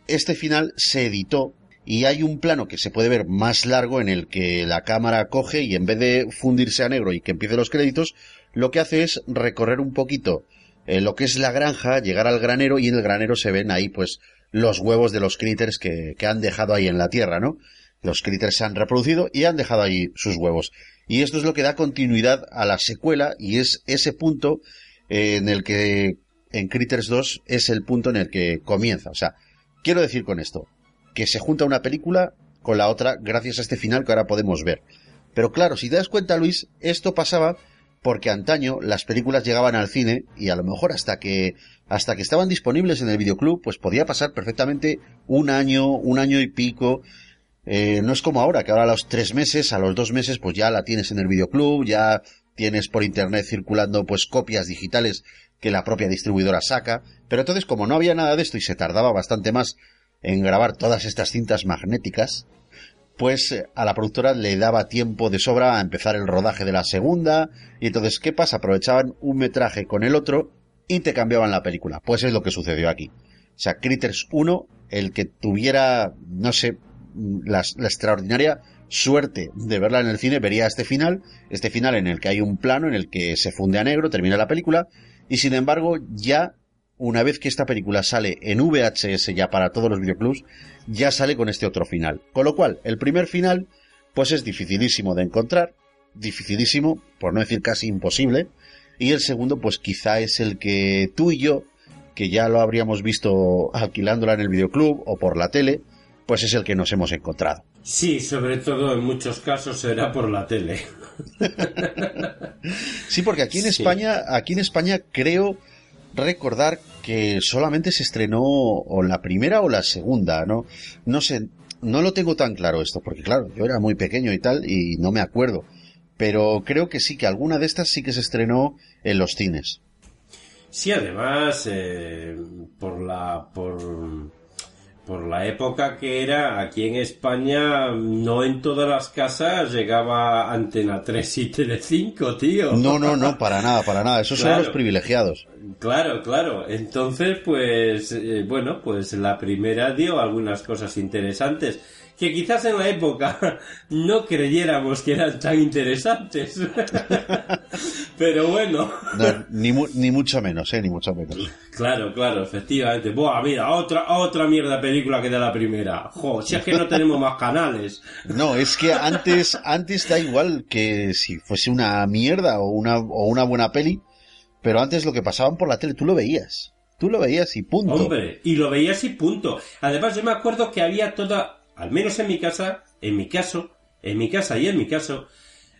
[SPEAKER 5] este final se editó y hay un plano que se puede ver más largo en el que la cámara coge y en vez de fundirse a negro y que empiece los créditos, lo que hace es recorrer un poquito eh, lo que es la granja, llegar al granero y en el granero se ven ahí pues los huevos de los critters que, que han dejado ahí en la tierra, ¿no? Los critters se han reproducido y han dejado ahí sus huevos. Y esto es lo que da continuidad a la secuela y es ese punto en el que en Critters 2 es el punto en el que comienza. O sea, quiero decir con esto que se junta una película con la otra gracias a este final que ahora podemos ver. Pero claro, si te das cuenta, Luis, esto pasaba porque antaño las películas llegaban al cine y a lo mejor hasta que hasta que estaban disponibles en el videoclub, pues podía pasar perfectamente un año, un año y pico. Eh, no es como ahora, que ahora a los tres meses, a los dos meses, pues ya la tienes en el videoclub, ya tienes por internet circulando pues copias digitales que la propia distribuidora saca. Pero entonces, como no había nada de esto y se tardaba bastante más en grabar todas estas cintas magnéticas, pues eh, a la productora le daba tiempo de sobra a empezar el rodaje de la segunda, y entonces, ¿qué pasa? Aprovechaban un metraje con el otro y te cambiaban la película. Pues es lo que sucedió aquí. O sea, Critters 1, el que tuviera, no sé, la, la extraordinaria suerte de verla en el cine, vería este final, este final en el que hay un plano en el que se funde a negro, termina la película, y sin embargo, ya una vez que esta película sale en VHS ya para todos los videoclubs, ya sale con este otro final. Con lo cual, el primer final, pues es dificilísimo de encontrar, dificilísimo, por no decir casi imposible, y el segundo, pues quizá es el que tú y yo, que ya lo habríamos visto alquilándola en el videoclub o por la tele, pues es el que nos hemos encontrado.
[SPEAKER 1] Sí, sobre todo en muchos casos será por la tele.
[SPEAKER 5] Sí, porque aquí en
[SPEAKER 1] Sí.
[SPEAKER 5] España, aquí en España creo recordar que solamente se estrenó o la primera o la segunda, ¿no? No sé, no lo tengo tan claro esto, porque claro, yo era muy pequeño y tal y no me acuerdo. Pero creo que sí, que alguna de estas sí que se estrenó en los cines.
[SPEAKER 1] Sí, además, eh, por la. por. Por la época que era aquí en España, no en todas las casas llegaba Antena 3 y Tele 5, tío.
[SPEAKER 5] No, no, no, para nada, para nada. Esos son los privilegiados.
[SPEAKER 1] Claro, claro. Entonces, pues, eh, bueno, pues la primera dio algunas cosas interesantes que quizás en la época no creyéramos que eran tan interesantes. Pero bueno.
[SPEAKER 5] ni, ni, mucho menos, ¿eh? Ni mucho menos.
[SPEAKER 1] Claro, claro, efectivamente. Buah, mira, otra, otra mierda película que de la primera. Jo, si es que no tenemos más canales.
[SPEAKER 5] No, es que antes, antes da igual que si fuese una mierda o una, o una buena peli, pero antes lo que pasaban por la tele, tú lo veías. Tú lo veías y punto.
[SPEAKER 1] Hombre, y lo veías y punto. Además, yo me acuerdo que había toda al menos en mi casa, en mi caso, en mi casa y en mi caso,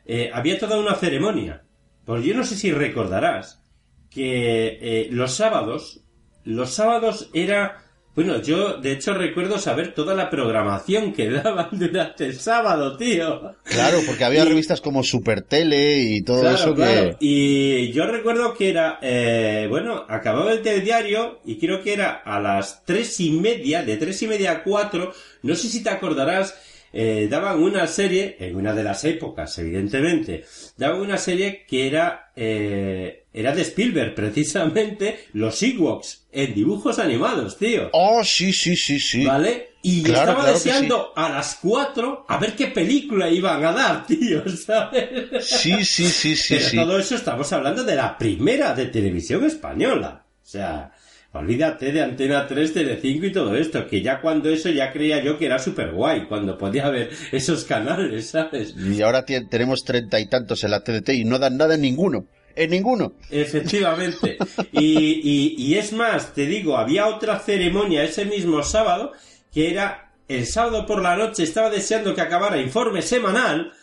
[SPEAKER 1] eh, había toda una ceremonia. Pues yo no sé si recordarás que eh, los sábados, los sábados era bueno, yo de hecho recuerdo saber toda la programación que daban durante el sábado, tío.
[SPEAKER 5] Claro, porque había revistas como Super Tele y todo eso que...
[SPEAKER 1] Y yo recuerdo que era, eh, bueno, acababa el telediario y creo que era a las tres y media, de tres y media a cuatro, no sé si te acordarás, eh, daban una serie, en una de las épocas, evidentemente, daban una serie que era, eh, era de Spielberg, precisamente, los Ewoks, en dibujos animados, tío.
[SPEAKER 5] Oh, sí, sí, sí, sí.
[SPEAKER 1] ¿Vale? Y estaba deseando a las cuatro a ver qué película iban a dar, tío, ¿sabes?
[SPEAKER 5] Sí, sí, sí, sí.
[SPEAKER 1] Pero todo eso estamos hablando de la primera de televisión española. O sea, Olvídate de Antena 3, Tele5 y todo esto, que ya cuando eso ya creía yo que era súper guay, cuando podía ver esos canales, ¿sabes?
[SPEAKER 5] Y ahora tenemos treinta y tantos en la TDT y no dan nada en ninguno. En ninguno.
[SPEAKER 1] Efectivamente. y, y es más, te digo, había otra ceremonia ese mismo sábado que era el sábado por la noche, estaba deseando que acabara informe semanal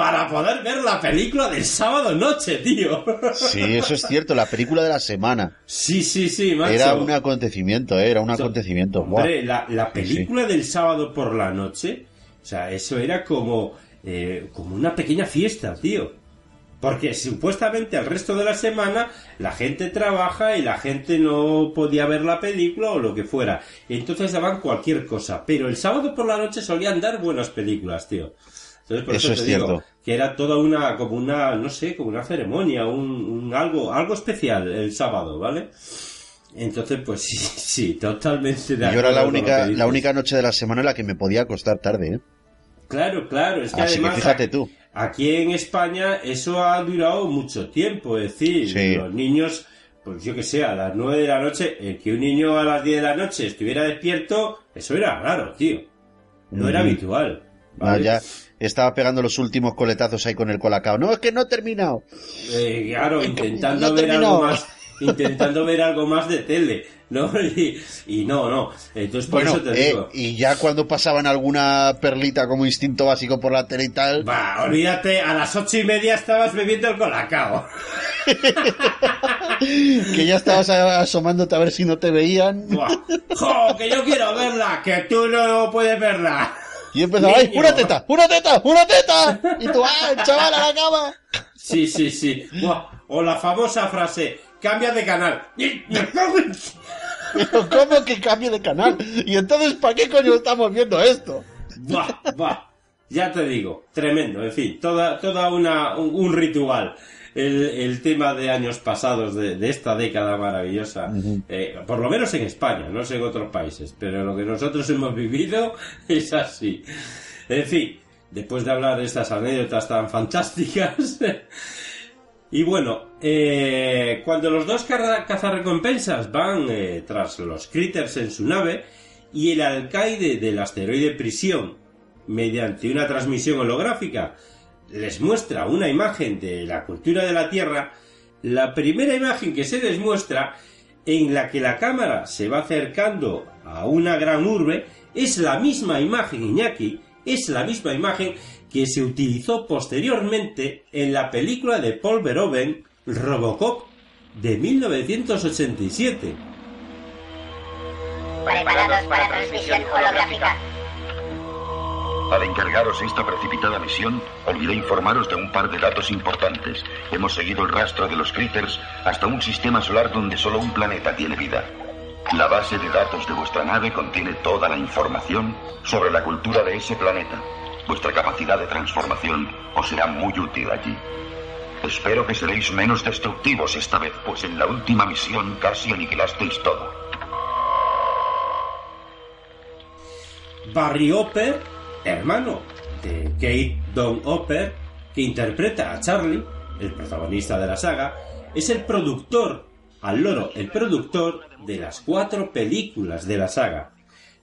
[SPEAKER 1] para poder ver la película del sábado noche, tío.
[SPEAKER 5] Sí, eso es cierto, la película de la semana.
[SPEAKER 1] Sí, sí, sí, macho.
[SPEAKER 5] Era un acontecimiento, eh, era un acontecimiento.
[SPEAKER 1] Hombre, la, película del sábado por la noche, o sea, eso era como, eh, como una pequeña fiesta, tío. Porque supuestamente el resto de la semana la gente trabaja y la gente no podía ver la película o lo que fuera. Entonces daban cualquier cosa. Pero el sábado por la noche solían dar buenas películas, tío. Entonces, por eso, es cierto. que era toda una, como una, no sé, como una ceremonia, un, algo, algo especial el sábado, ¿vale? Entonces, pues sí, sí, totalmente
[SPEAKER 5] de Yo era la única, la única noche de la semana en la que me podía acostar tarde, ¿eh?
[SPEAKER 1] Claro, claro, es que
[SPEAKER 5] Así
[SPEAKER 1] además.
[SPEAKER 5] Que fíjate tú.
[SPEAKER 1] Aquí en España eso ha durado mucho tiempo, es decir, los niños, pues yo que sé, a las nueve de la noche, el que un niño a las 10 de la noche estuviera despierto, eso era raro, tío. No era habitual.
[SPEAKER 5] Ah, ya estaba pegando los últimos coletazos ahí con el colacao. No, es que no he terminado.
[SPEAKER 1] Eh, claro, intentando ver algo más, intentando ver algo más de tele, ¿no? Y, no, no. Entonces por eso te eh, digo.
[SPEAKER 5] Y ya cuando pasaban alguna perlita como instinto básico por la tele y tal.
[SPEAKER 1] Va, olvídate, a las ocho y media estabas bebiendo el colacao.
[SPEAKER 5] que ya estabas asomándote a ver si no te veían.
[SPEAKER 1] ¡Jo! Que yo quiero verla, que tú no puedes verla.
[SPEAKER 5] Y empezaba, ¡ay, una teta! ¡Una teta! ¡Una teta! Y tú, ¡ah, chaval, a la cama!
[SPEAKER 1] Sí, sí, sí. O la famosa frase, cambia de canal.
[SPEAKER 5] ¿Cómo que cambie de canal? Y entonces, ¿para qué coño estamos viendo esto?
[SPEAKER 1] Buah, buah. Ya te digo, tremendo, en fin, toda, toda una, un ritual el, tema de años pasados de, esta década maravillosa, eh, por lo menos en España, no sé en otros países, pero lo que nosotros hemos vivido es así. En fin, después de hablar de estas anécdotas tan fantásticas, y bueno, eh, cuando los dos cazarrecompensas van eh, tras los critters en su nave y el alcaide del asteroide prisión, mediante una transmisión holográfica, les muestra una imagen de la cultura de la Tierra, la primera imagen que se les muestra, en la que la cámara se va acercando a una gran urbe, es la misma imagen, Iñaki, es la misma imagen que se utilizó posteriormente en la película de Paul Verhoeven, Robocop, de 1987.
[SPEAKER 6] Preparados para transmisión holográfica.
[SPEAKER 8] Al encargaros esta precipitada misión, olvidé informaros de un par de datos importantes. Hemos seguido el rastro de los critters hasta un sistema solar donde solo un planeta tiene vida. La base de datos de vuestra nave contiene toda la información sobre la cultura de ese planeta. Vuestra capacidad de transformación os será muy útil allí. Espero que seréis menos destructivos esta vez, pues en la última misión casi aniquilasteis todo.
[SPEAKER 1] Barry Hopper, hermano de Kate Don Hopper, que interpreta a Charlie, el protagonista de la saga, es el productor, al loro, el productor de las cuatro películas de la saga.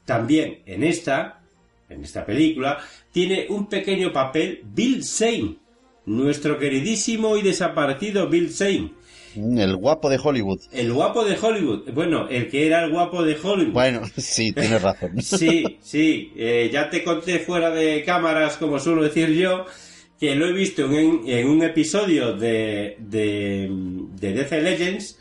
[SPEAKER 1] También en esta, en esta película, tiene un pequeño papel Bill Zane, nuestro queridísimo y desaparecido Bill Zane.
[SPEAKER 5] Mm, El guapo de Hollywood.
[SPEAKER 1] El guapo de Hollywood. Bueno, el que era el guapo de Hollywood.
[SPEAKER 5] Bueno, sí, tienes razón.
[SPEAKER 1] Sí, sí. eh, ya te conté fuera de cámaras, como suelo decir yo, que lo he visto en, en un episodio de, de, de DC Legends.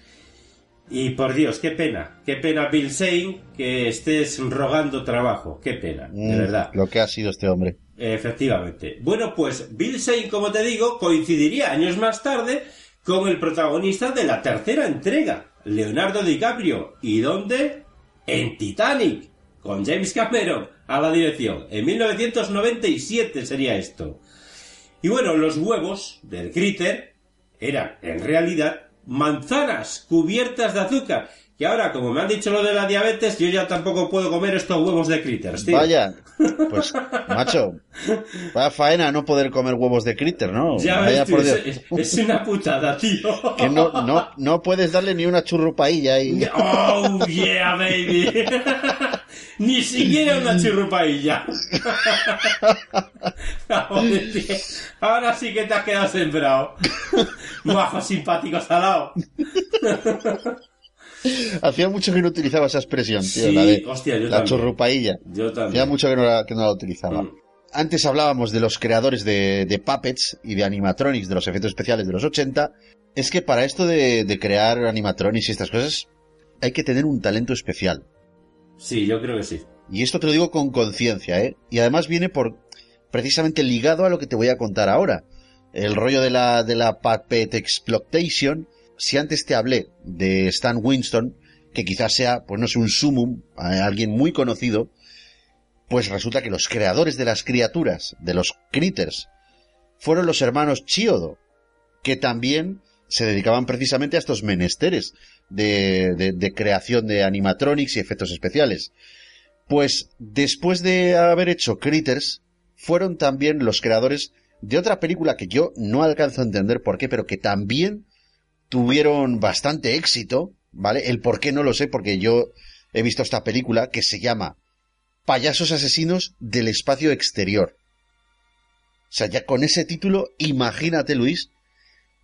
[SPEAKER 1] Y por Dios, qué pena. Qué pena, Bill Zane, que estés rogando trabajo. Qué pena, de
[SPEAKER 5] Mm,
[SPEAKER 1] verdad.
[SPEAKER 5] Lo que ha sido este hombre.
[SPEAKER 1] Efectivamente. Bueno, pues Bill Zane, como te digo, coincidiría años más tarde con el protagonista de la tercera entrega, Leonardo DiCaprio. ¿Y dónde? En Titanic, con James Cameron a la dirección. En 1997 sería esto. Y bueno, los huevos del critter eran, en realidad, manzanas cubiertas de azúcar. Que ahora, como me han dicho lo de la diabetes, yo ya tampoco puedo comer estos huevos de critters, tío.
[SPEAKER 5] Vaya, pues, macho, vaya faena no poder comer huevos de critter, ¿no?
[SPEAKER 1] Ya
[SPEAKER 5] Vaya
[SPEAKER 1] ves
[SPEAKER 5] por Dios.
[SPEAKER 1] es, es- una putada, tío.
[SPEAKER 5] Que no, no, no puedes darle ni una churrupailla y...
[SPEAKER 1] Oh, yeah, baby. Ni siquiera una churrupailla. Ahora sí que te has quedado sembrado. Bajo simpático salado.
[SPEAKER 5] Hacía mucho que no utilizaba esa expresión, tío,
[SPEAKER 1] Sí,
[SPEAKER 5] la de
[SPEAKER 1] hostia, yo
[SPEAKER 5] la
[SPEAKER 1] también.
[SPEAKER 5] churrupailla.
[SPEAKER 1] Yo también.
[SPEAKER 5] Hacía mucho que no la, que no la utilizaba.
[SPEAKER 1] Mm.
[SPEAKER 5] Antes hablábamos de los creadores de, de puppets y de animatronics, de los efectos especiales de los 80. Es que para esto de, de crear animatronics y estas cosas hay que tener un talento especial.
[SPEAKER 1] Sí, yo creo que sí.
[SPEAKER 5] Y esto te lo digo con conciencia, ¿eh? Y además viene por precisamente ligado a lo que te voy a contar ahora. El rollo de la, de la puppet exploitation. Si antes te hablé de Stan Winston, que quizás sea, pues no sé, un sumum, a alguien muy conocido, pues resulta que los creadores de las criaturas, de los critters, fueron los hermanos Chiodo, que también se dedicaban precisamente a estos menesteres de, de- de creación de animatronics y efectos especiales. Pues después de haber hecho Critters, fueron también los creadores de otra película que yo no alcanzo a entender por qué, pero que también tuvieron bastante éxito, ¿vale? El por qué no lo sé, porque yo he visto esta película que se llama Payasos Asesinos del Espacio Exterior. O sea, ya con ese título, imagínate, Luis,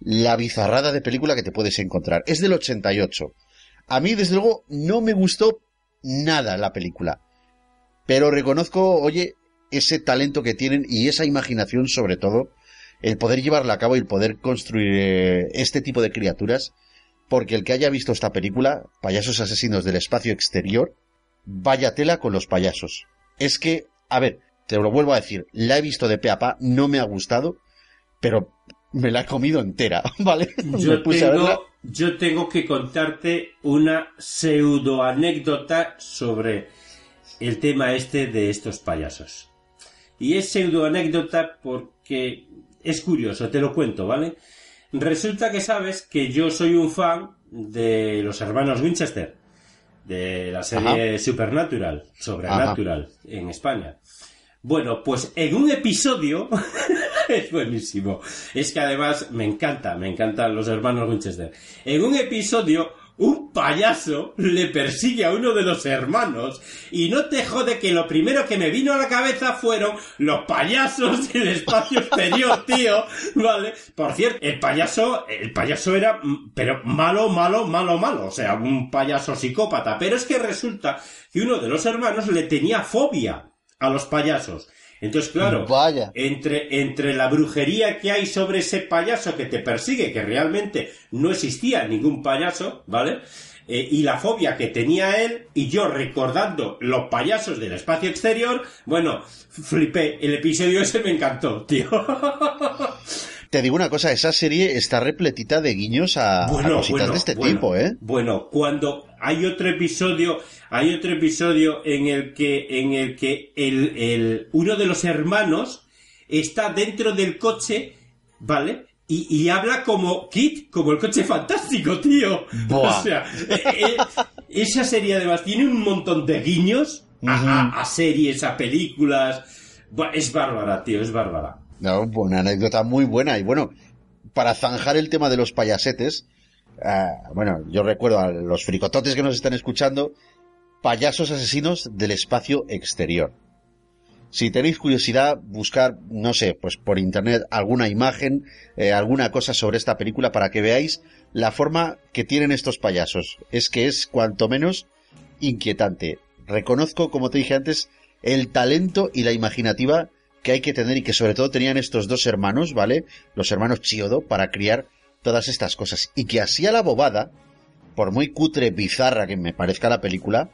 [SPEAKER 5] la bizarrada de película que te puedes encontrar. Es del 88. A mí, desde luego, no me gustó nada la película. Pero reconozco, oye, ese talento que tienen y esa imaginación sobre todo, el poder llevarla a cabo y el poder construir eh, este tipo de criaturas, porque el que haya visto esta película, Payasos Asesinos del Espacio Exterior, vaya tela con los payasos. Es que, a ver, te lo vuelvo a decir, la he visto de pe a pa, no me ha gustado, pero me la he comido entera, ¿vale?
[SPEAKER 1] Yo tengo, yo tengo que contarte una pseudo anécdota sobre el tema este de estos payasos. Y es pseudo anécdota porque es curioso, te lo cuento, ¿vale? Resulta que sabes que yo soy un fan de los hermanos Winchester, de la serie Supernatural, Sobrenatural, en España. Bueno, pues en un episodio es buenísimo. Es que además me encanta, me encantan los hermanos Winchester. En un episodio un payaso le persigue a uno de los hermanos y no te jode que lo primero que me vino a la cabeza fueron los payasos del espacio exterior, tío, ¿vale? Por cierto, el payaso, el payaso era, mm, pero malo, malo, malo, malo, o sea, un payaso psicópata, pero es que resulta que uno de los hermanos le tenía fobia a los payasos. Entonces, claro,
[SPEAKER 5] Vaya.
[SPEAKER 1] entre, entre la brujería que hay sobre ese payaso que te persigue, que realmente no existía ningún payaso, ¿vale? Eh, y la fobia que tenía él, y yo recordando los payasos del espacio exterior, bueno, flipé. El episodio ese me encantó, tío.
[SPEAKER 5] Te digo una cosa, esa serie está repletita de guiños a, a cositas de este
[SPEAKER 1] bueno,
[SPEAKER 5] tipo, ¿eh?
[SPEAKER 1] Bueno, cuando hay otro episodio, hay otro episodio en el que, en el que el, el, uno de los hermanos está dentro del coche, ¿vale? Y, y habla como Kit, como el coche fantástico, tío. O sea, eh, eh, esa serie además tiene un montón de guiños a, a- a series, a películas. Es bárbara, tío, es bárbara.
[SPEAKER 5] No, una anécdota muy buena. Y bueno, para zanjar el tema de los payasetes, ah, bueno, yo recuerdo a los fricototes que nos están escuchando, payasos asesinos del espacio exterior. Si tenéis curiosidad, buscar, no sé, pues por internet alguna imagen, eh, alguna cosa sobre esta película para que veáis la forma que tienen estos payasos. Es que es cuanto menos inquietante. Reconozco, como te dije antes, el talento y la imaginativa que hay que tener y que sobre todo tenían estos dos hermanos, ¿vale? Los hermanos Chiodo para criar todas estas cosas. Y que así a la bobada, por muy cutre, bizarra que me parezca la película,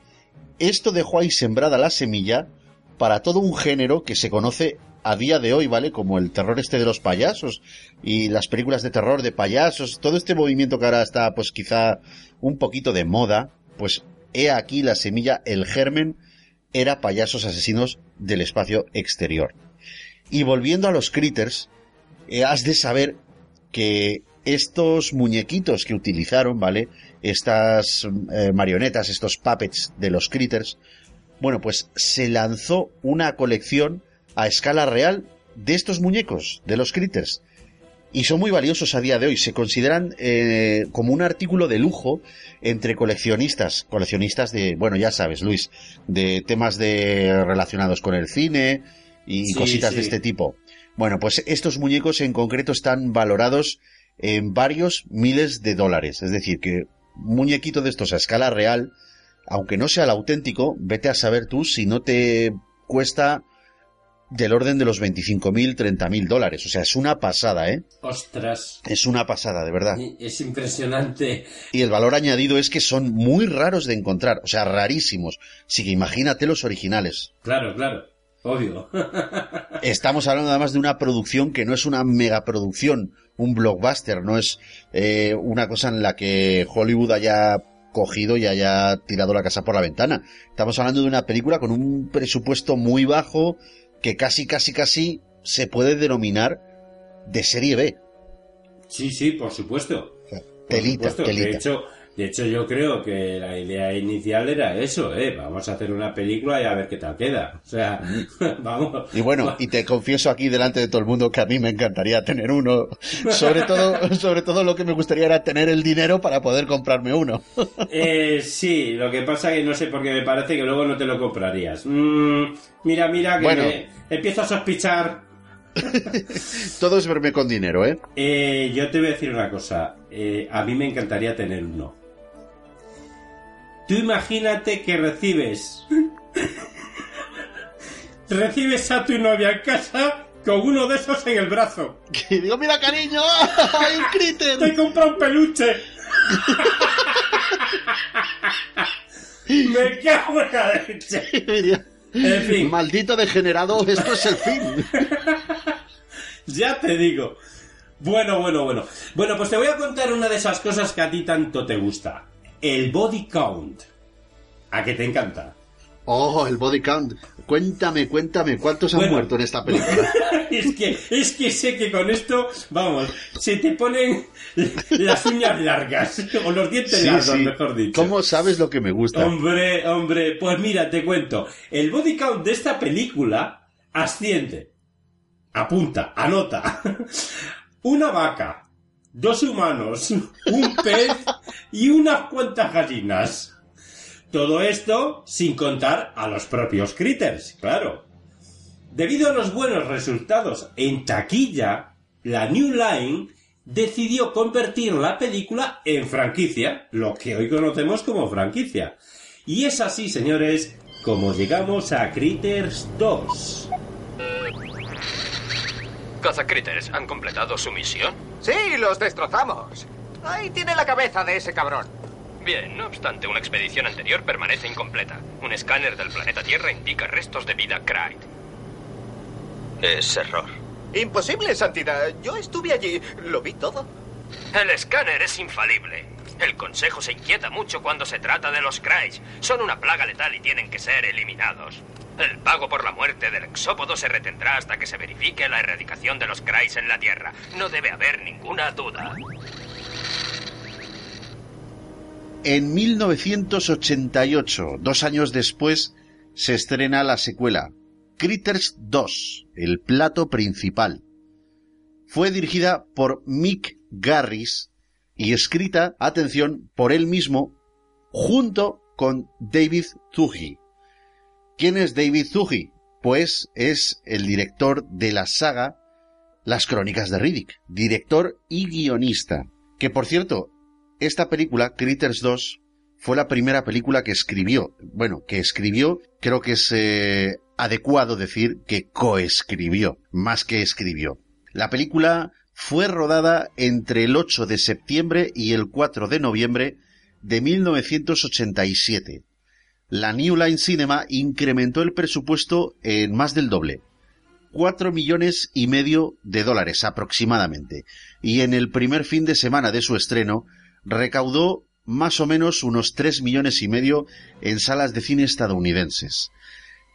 [SPEAKER 5] esto dejó ahí sembrada la semilla para todo un género que se conoce a día de hoy, ¿vale? Como el terror este de los payasos y las películas de terror de payasos, todo este movimiento que ahora está pues quizá un poquito de moda, pues he aquí la semilla, el germen era payasos asesinos del espacio exterior. Y volviendo a los critters, eh, has de saber que estos muñequitos que utilizaron, ¿vale? Estas eh, marionetas, estos puppets de los critters, bueno, pues se lanzó una colección a escala real de estos muñecos, de los critters. Y son muy valiosos a día de hoy. Se consideran eh, como un artículo de lujo entre coleccionistas. Coleccionistas de, bueno, ya sabes, Luis, de temas de relacionados con el cine y
[SPEAKER 1] Sí,
[SPEAKER 5] cositas
[SPEAKER 1] sí.
[SPEAKER 5] de este tipo. Bueno, pues estos muñecos en concreto están valorados en varios miles de dólares. Es decir, que un muñequito de estos a escala real, aunque no sea el auténtico, vete a saber tú si no te cuesta del orden de los 25.000, 30.000 dólares. O sea, es una pasada, ¿eh?
[SPEAKER 1] Ostras.
[SPEAKER 5] Es una pasada, de verdad.
[SPEAKER 1] Es impresionante.
[SPEAKER 5] Y el valor añadido es que son muy raros de encontrar, o sea, rarísimos. Así que imagínate los originales.
[SPEAKER 1] Claro, claro. Obvio.
[SPEAKER 5] Estamos hablando además de una producción que no es una megaproducción, un blockbuster, no es eh, una cosa en la que Hollywood haya cogido y haya tirado la casa por la ventana. Estamos hablando de una película con un presupuesto muy bajo que casi, casi, casi se puede denominar de serie B.
[SPEAKER 1] Sí, sí, por supuesto. Por
[SPEAKER 5] Telita,
[SPEAKER 1] supuesto.
[SPEAKER 5] telita.
[SPEAKER 1] De hecho, de hecho, yo creo que la idea inicial era eso, ¿eh? Vamos a hacer una película y a ver qué tal queda. O sea, vamos.
[SPEAKER 5] Y bueno, y te confieso aquí delante de todo el mundo que a mí me encantaría tener uno. Sobre todo, sobre todo lo que me gustaría era tener el dinero para poder comprarme uno.
[SPEAKER 1] Eh, sí, lo que pasa que no sé por qué me parece que luego no te lo comprarías. Mm, mira, mira, que
[SPEAKER 5] Bueno.
[SPEAKER 1] empiezo a sospechar.
[SPEAKER 5] Todo es verme con dinero, ¿eh?
[SPEAKER 1] Eh, yo te voy a decir una cosa. Eh, a mí me encantaría tener uno. Tú imagínate que recibes. recibes a tu novia en casa con uno de esos en el brazo.
[SPEAKER 5] Y digo, mira cariño, hay un critter.
[SPEAKER 1] Te compra un peluche. me cago en la leche. En fin.
[SPEAKER 5] Maldito degenerado, esto es el fin.
[SPEAKER 1] Ya te digo. Bueno, bueno, bueno. Bueno, pues te voy a contar una de esas cosas que a ti tanto te gusta. El body count. ¿A que te encanta?
[SPEAKER 5] Oh, el body count. Cuéntame, cuéntame, ¿cuántos han
[SPEAKER 1] Bueno.
[SPEAKER 5] muerto en esta película?
[SPEAKER 1] es que es que sé que con esto, vamos, se te ponen las uñas largas o los dientes
[SPEAKER 5] Sí,
[SPEAKER 1] largos,
[SPEAKER 5] sí.
[SPEAKER 1] mejor dicho.
[SPEAKER 5] ¿Cómo sabes lo que me gusta?
[SPEAKER 1] Hombre, hombre, pues mira, te cuento. El body count de esta película asciende. Apunta, anota. Una vaca, dos humanos, un pez y unas cuantas gallinas. Todo esto sin contar a los propios critters, claro. Debido a los buenos resultados en taquilla, la New Line decidió convertir la película en franquicia, lo que hoy conocemos como franquicia. Y es así, señores, como llegamos a Critters 2.
[SPEAKER 12] Cazacritters han completado su misión.
[SPEAKER 13] Sí, los destrozamos. Ahí tiene la cabeza de ese cabrón.
[SPEAKER 12] Bien, no obstante, una expedición anterior permanece incompleta. Un escáner del planeta Tierra indica restos de vida Cryde. Es error.
[SPEAKER 13] Imposible, Santidad. Yo estuve allí. Lo vi todo.
[SPEAKER 12] El escáner es infalible. El Consejo se inquieta mucho cuando se trata de los Kreis. Son una plaga letal y tienen que ser eliminados. El pago por la muerte del exópodo se retendrá hasta que se verifique la erradicación de los Kreis en la Tierra. No debe haber ninguna duda.
[SPEAKER 5] En 1988, dos años después, se estrena la secuela, Critters 2, el plato principal. Fue dirigida por Mick Garris y escrita, atención, por él mismo, junto con David Zuhi. ¿Quién es David Zuhi? Pues es el director de la saga Las Crónicas de Riddick, director y guionista. Que por cierto, esta película, Critters 2, fue la primera película que escribió. Bueno, que escribió, creo que es eh, adecuado decir que coescribió, más que escribió. La película fue rodada entre el 8 de septiembre y el 4 de noviembre de 1987. La New Line Cinema incrementó el presupuesto en más del doble. Cuatro millones y medio de dólares aproximadamente. Y en el primer fin de semana de su estreno recaudó más o menos unos tres millones y medio en salas de cine estadounidenses.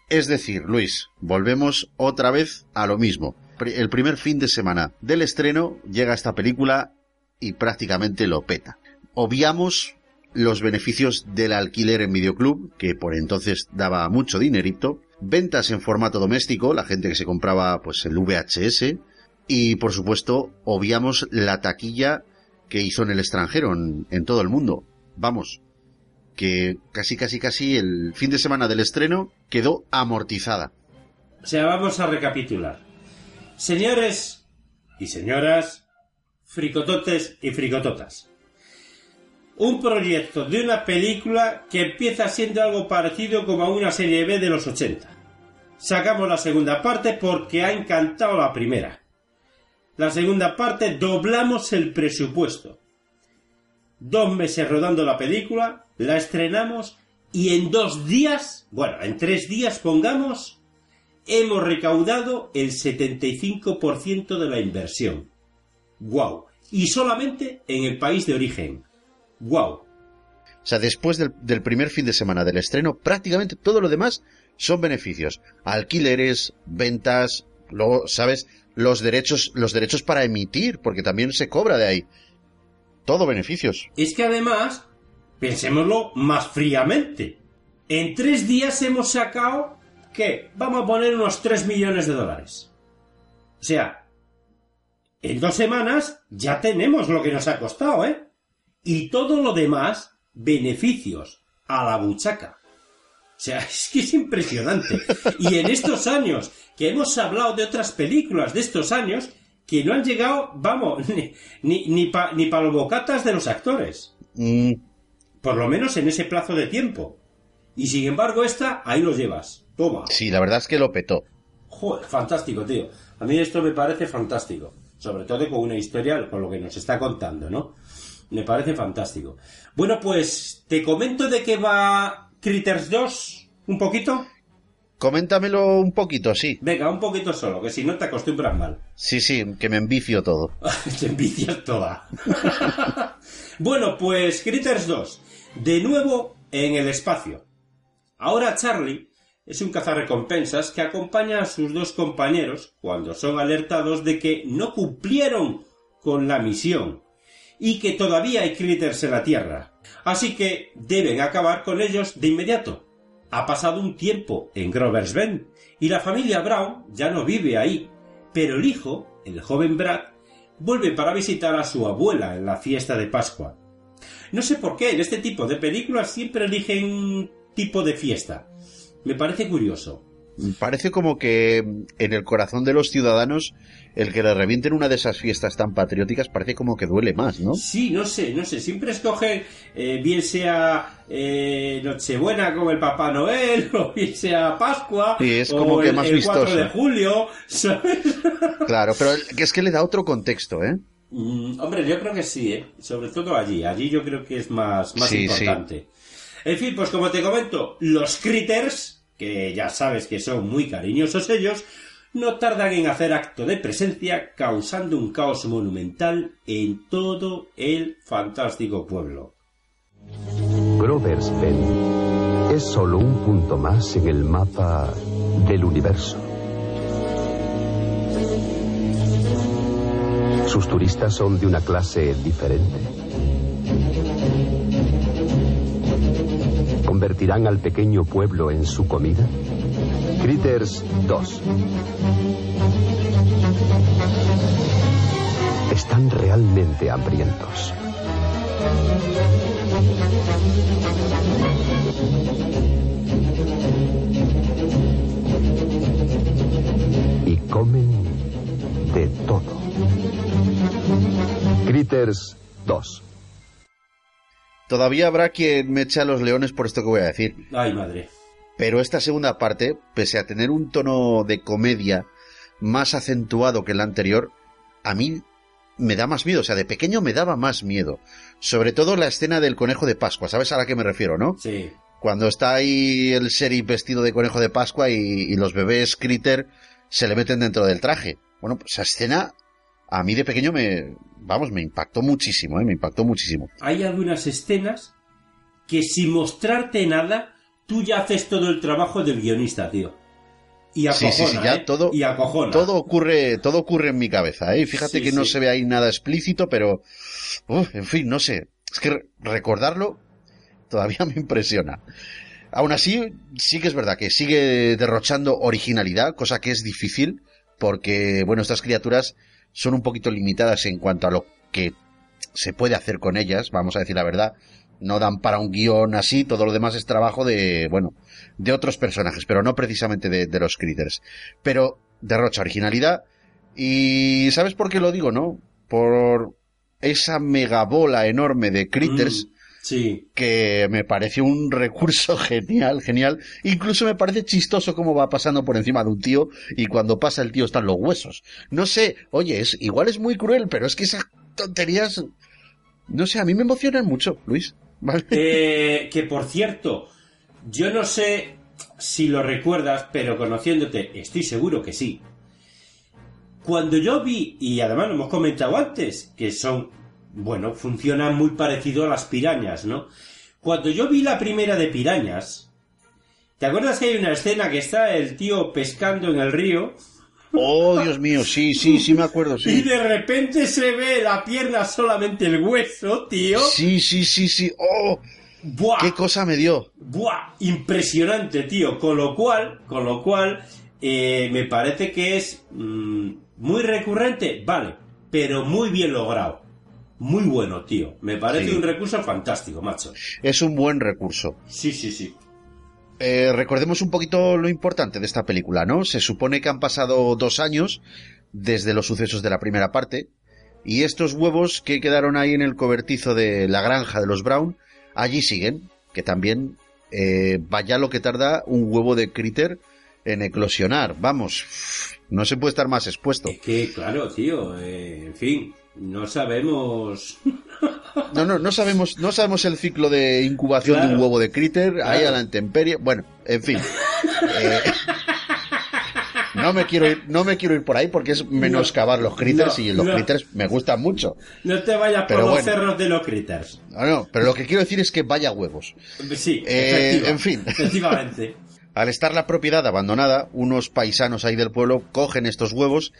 [SPEAKER 5] Es decir, Luis, volvemos otra vez a lo mismo. El primer fin de semana del estreno llega esta película y prácticamente lo peta. Obviamos los beneficios del alquiler en videoclub, que por entonces daba mucho dinerito, ventas en formato doméstico, la gente que se compraba pues el VHS, y por supuesto obviamos la taquilla que hizo en el extranjero, en, todo el mundo. Vamos, que casi, casi, casi el fin de semana del estreno quedó amortizada.
[SPEAKER 1] O sea, vamos a recapitular. Señores y señoras, fricototes y fricototas. Un proyecto de una película que empieza siendo algo parecido como a una serie B de los 80. Sacamos la segunda parte porque ha encantado la primera. La segunda parte doblamos el presupuesto. Dos meses rodando la película, la estrenamos y en dos días, bueno, en tres días pongamos, hemos recaudado el 75% de la inversión. ¡Wow! Y solamente en el país de origen. ¡Wow! O
[SPEAKER 5] sea, después del, del, primer fin de semana del estreno, prácticamente todo lo demás son beneficios. Alquileres, ventas, luego, ¿sabes? los derechos, los derechos para emitir, porque también se cobra de ahí. Todo beneficios.
[SPEAKER 1] Es que además, pensémoslo más fríamente. En tres días hemos sacado que vamos a poner unos 3 millones de dólares. O sea, en dos semanas ya tenemos lo que nos ha costado, ¿eh? Y todo lo demás, beneficios a la buchaca. O sea, es que es impresionante. Y en estos años que hemos hablado de otras películas de estos años que no han llegado, vamos, ni, ni, ni para los bocatas de los actores.
[SPEAKER 5] Mm.
[SPEAKER 1] Por lo menos en ese plazo de tiempo. Y sin embargo, esta, ahí lo llevas. Toma.
[SPEAKER 5] Sí, la verdad es que lo petó.
[SPEAKER 1] Joder, fantástico, tío. A mí esto me parece fantástico. Sobre todo con una historia, con lo que nos está contando, ¿no? Me parece fantástico. Bueno, pues, te comento de qué va Critters 2, un poquito.
[SPEAKER 5] Coméntamelo un poquito, sí.
[SPEAKER 1] Venga, un poquito solo, que si no te acostumbras mal.
[SPEAKER 5] Sí, sí, que me envicio todo.
[SPEAKER 1] te envicias toda. bueno, pues Critters 2. De nuevo en el espacio. Ahora Charlie es un cazarrecompensas que acompaña a sus dos compañeros cuando son alertados de que no cumplieron con la misión y que todavía hay critters en la Tierra. Así que deben acabar con ellos de inmediato. Ha pasado un tiempo en Grover's Bend y la familia Brown ya no vive ahí, pero el hijo, el joven Brad, vuelve para visitar a su abuela en la fiesta de Pascua. No sé por qué en este tipo de películas siempre eligen tipo de fiesta. Me parece curioso.
[SPEAKER 5] Parece como que en el corazón de los ciudadanos el que le revienten una de esas fiestas tan patrióticas parece como que duele más, ¿no?
[SPEAKER 1] Sí, no sé, no sé. Siempre escogen, eh, bien sea eh, Nochebuena como el Papá Noel, o bien sea Pascua,
[SPEAKER 5] sí, es como que
[SPEAKER 1] el,
[SPEAKER 5] más
[SPEAKER 1] el 4 de julio, ¿sabes?
[SPEAKER 5] Claro, pero es que le da otro contexto, ¿eh?
[SPEAKER 1] Mm, hombre, yo creo que sí, ¿eh? Sobre todo allí. Allí yo creo que es más, más importante. En fin, pues como te comento, los critters que ya sabes que son muy cariñosos ellos, no tardan en hacer acto de presencia causando un caos monumental en todo el fantástico pueblo.
[SPEAKER 14] Grover's Bend es solo un punto más en el mapa del universo. Sus turistas son de una clase diferente. ¿Convertirán al pequeño pueblo en su comida? Critters 2. Están realmente hambrientos. Y comen de todo. Critters 2.
[SPEAKER 5] Todavía habrá quien me eche a los leones por esto que voy a decir.
[SPEAKER 1] Ay, madre.
[SPEAKER 5] Pero esta segunda parte, pese a tener un tono de comedia más acentuado que el anterior, a mí me da más miedo. O sea, de pequeño me daba más miedo. Sobre todo la escena del conejo de Pascua. ¿Sabes a la que me refiero, no?
[SPEAKER 1] Sí.
[SPEAKER 5] Cuando está ahí el sheriff vestido de conejo de Pascua y, y los bebés Critter se le meten dentro del traje. Bueno, pues esa escena a mí de pequeño me, vamos, me impactó muchísimo, ¿eh? me impactó muchísimo.
[SPEAKER 1] Hay algunas escenas que sin mostrarte nada, tú ya haces todo el trabajo del guionista, tío. Y acojona,
[SPEAKER 5] sí, sí, sí, ya
[SPEAKER 1] ¿eh?
[SPEAKER 5] todo,
[SPEAKER 1] y acojona.
[SPEAKER 5] todo ocurre, todo ocurre en mi cabeza, ¿eh? Fíjate que no se ve ahí nada explícito, pero, uf, en fin, no sé. Es que re- recordarlo todavía me impresiona. Aún así, sí que es verdad que sigue derrochando originalidad, cosa que es difícil, porque, bueno, estas criaturas son un poquito limitadas en cuanto a lo que se puede hacer con ellas, vamos a decir la verdad. No dan para un guion así, todo lo demás es trabajo de, bueno, de otros personajes, pero no precisamente de, de los critters. Pero derrocha originalidad. Y ¿sabes por qué lo digo, no? Por esa megabola enorme de critters
[SPEAKER 1] Sí.
[SPEAKER 5] que me parece un recurso genial, genial. Incluso me parece chistoso cómo va pasando por encima de un tío y cuando pasa el tío están los huesos. No sé, oye, es, igual es muy cruel, pero es que esas tonterías, no sé, a mí me emocionan mucho, Luis.
[SPEAKER 1] Eh, que por cierto, yo no sé si lo recuerdas, pero conociéndote, estoy seguro que sí. Cuando yo vi, y además lo hemos comentado antes, que son, bueno, funcionan muy parecido a las pirañas, ¿no? Cuando yo vi la primera de pirañas, ¿te acuerdas que hay una escena que está el tío pescando en el río?
[SPEAKER 5] Oh, Dios mío, sí, sí, sí me acuerdo,
[SPEAKER 1] Y
[SPEAKER 5] sí.
[SPEAKER 1] de repente se ve la pierna solamente el hueso, tío.
[SPEAKER 5] Sí, sí, sí, sí. Oh,
[SPEAKER 1] ¡Buah!
[SPEAKER 5] qué cosa me dio.
[SPEAKER 1] ¡Buah! Impresionante, tío. Con lo cual, con lo cual, eh, me parece que es mm, muy recurrente, vale, pero muy bien logrado. Muy bueno, tío. Me parece
[SPEAKER 5] Sí.
[SPEAKER 1] un recurso fantástico, macho.
[SPEAKER 5] Es un buen recurso.
[SPEAKER 1] Sí, sí, sí.
[SPEAKER 5] Eh, recordemos un poquito lo importante de esta película, ¿no? Se supone que han pasado dos años desde los sucesos de la primera parte y estos huevos que quedaron ahí en el cobertizo de la granja de los Brown, allí siguen, que también eh, vaya lo que tarda un huevo de critter en eclosionar. Vamos, no se puede estar más expuesto.
[SPEAKER 1] Que claro, tío, eh, en fin, no sabemos.
[SPEAKER 5] No, no, no sabemos, no sabemos el ciclo de incubación de un huevo de critter, ahí a la intemperie. Bueno, en fin. Eh, no me quiero ir, no me quiero ir por ahí porque es menoscabar los critters
[SPEAKER 1] no,
[SPEAKER 5] y los
[SPEAKER 1] no.
[SPEAKER 5] critters me gustan mucho.
[SPEAKER 1] No te vayas por
[SPEAKER 5] Pero
[SPEAKER 1] los
[SPEAKER 5] bueno.
[SPEAKER 1] cerros de los critters.
[SPEAKER 5] No, no, pero lo que quiero decir es que vaya huevos.
[SPEAKER 1] Sí,
[SPEAKER 5] Eh, en fin.
[SPEAKER 1] Efectivamente.
[SPEAKER 5] Al estar la propiedad abandonada, unos paisanos ahí del pueblo cogen estos huevos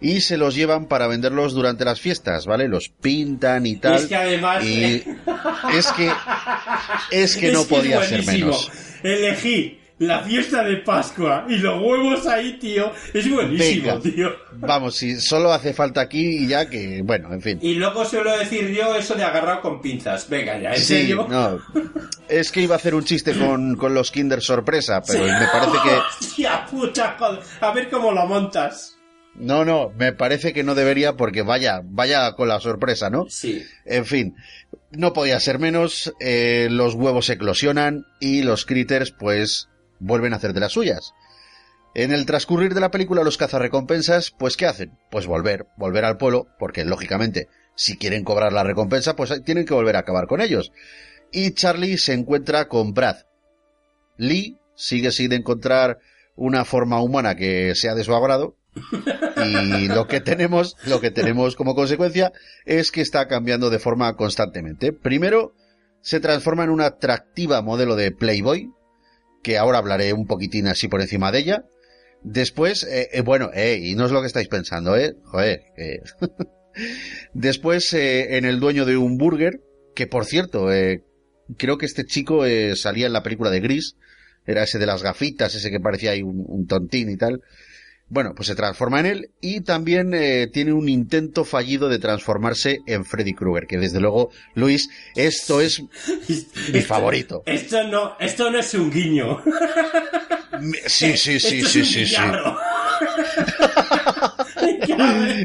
[SPEAKER 5] y se los llevan para venderlos durante las fiestas, ¿vale? Los pintan y tal.
[SPEAKER 1] Es que además.
[SPEAKER 5] Y es que es que no podía ser menos.
[SPEAKER 1] Elegí la fiesta de Pascua y los huevos ahí, tío. Es buenísimo,
[SPEAKER 5] Venga.
[SPEAKER 1] tío.
[SPEAKER 5] Vamos, si solo hace falta aquí y ya que, bueno, en fin.
[SPEAKER 1] Y luego suelo decir yo eso de agarrar con pinzas. Venga ya, ¿en
[SPEAKER 5] Sí,
[SPEAKER 1] serio?
[SPEAKER 5] no. Es que iba a hacer un chiste con, con los Kinder sorpresa, pero me parece que.
[SPEAKER 1] Hostia puta. A ver cómo lo montas.
[SPEAKER 5] No, no, me parece que no debería porque vaya, vaya con la sorpresa, ¿no?
[SPEAKER 1] Sí.
[SPEAKER 5] En fin, no podía ser menos, eh, los huevos eclosionan y los critters pues vuelven a hacer de las suyas. En el transcurrir de la película los cazarrecompensas pues ¿qué hacen? Pues volver, volver al pueblo, porque lógicamente si quieren cobrar la recompensa pues tienen que volver a acabar con ellos. Y Charlie se encuentra con Brad. Lee sigue sin encontrar una forma humana que sea de su agrado, Y lo que tenemos, lo que tenemos como consecuencia es que está cambiando de forma constantemente. Primero, se transforma en una atractiva modelo de Playboy, que ahora hablaré un poquitín así por encima de ella. Después, eh, eh, bueno, eh, y no es lo que estáis pensando, eh, joder. Después, eh, en el dueño de un burger, que por cierto, eh, creo que este chico salía en la película de Gris, era ese de las gafitas, ese que parecía ahí un tontín y tal. Bueno, pues se transforma en él y también eh, tiene un intento fallido de transformarse en Freddy Krueger, que desde luego, Luis, esto es mi favorito.
[SPEAKER 1] Esto no, esto no es un guiño.
[SPEAKER 5] Sí, sí, sí,
[SPEAKER 1] Esto
[SPEAKER 5] sí,
[SPEAKER 1] es un
[SPEAKER 5] sí, sí.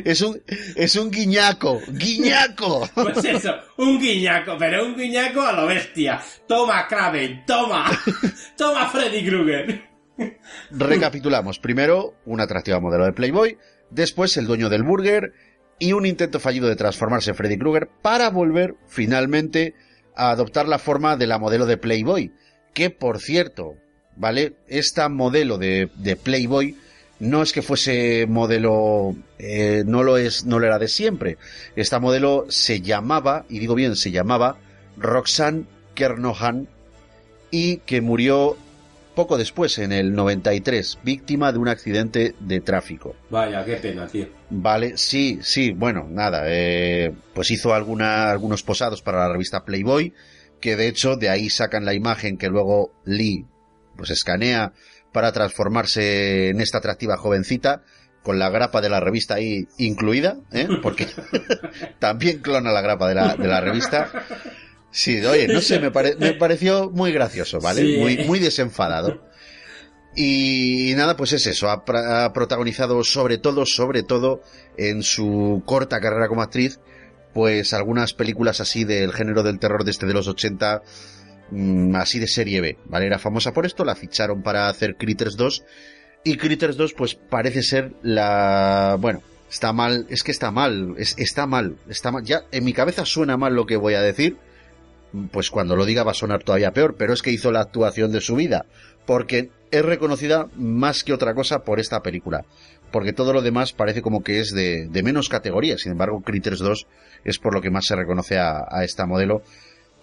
[SPEAKER 5] Es un, es un guiñaco, guiñaco.
[SPEAKER 1] Pues eso, un guiñaco, pero un guiñaco a lo bestia. Toma, Kraven, toma. Toma, Freddy Krueger.
[SPEAKER 5] Recapitulamos. Primero, una atractiva modelo de Playboy, después el dueño del burger y un intento fallido de transformarse en Freddy Krueger para volver finalmente a adoptar la forma de la modelo de Playboy. Que por cierto, ¿vale? Esta modelo de, de Playboy no es que fuese modelo, eh, no lo es, no lo era de siempre. Esta modelo se llamaba, y digo bien, se llamaba Roxanne Kernohan y que murió poco después, en el 93, víctima de un accidente de tráfico.
[SPEAKER 1] Vaya, qué pena, tío.
[SPEAKER 5] Vale, sí, sí, bueno, nada, eh, pues hizo alguna, algunos posados para la revista Playboy, que de hecho de ahí sacan la imagen que luego Lee pues escanea para transformarse en esta atractiva jovencita, con la grapa de la revista ahí incluida, ¿eh? porque también clona la grapa de la, de la revista. Sí, oye, no sé, me, pare- me pareció muy gracioso, ¿vale?
[SPEAKER 1] Sí.
[SPEAKER 5] Muy, muy desenfadado. Y nada, pues es eso, ha, protagonizado sobre todo, sobre todo, en su corta carrera como actriz, pues algunas películas así del género del terror de este de los 80, mm, así de serie B, ¿vale? Era famosa por esto, la ficharon para hacer Critters 2, y Critters 2 pues parece ser la... bueno, está mal, es que está mal, es- está mal, está mal, ya en mi cabeza suena mal lo que voy a decir, pues cuando lo diga va a sonar todavía peor, pero es que hizo la actuación de su vida, porque es reconocida más que otra cosa por esta película, porque todo lo demás parece como que es de, de menos categoría, sin embargo Critters 2 es por lo que más se reconoce a, a esta modelo,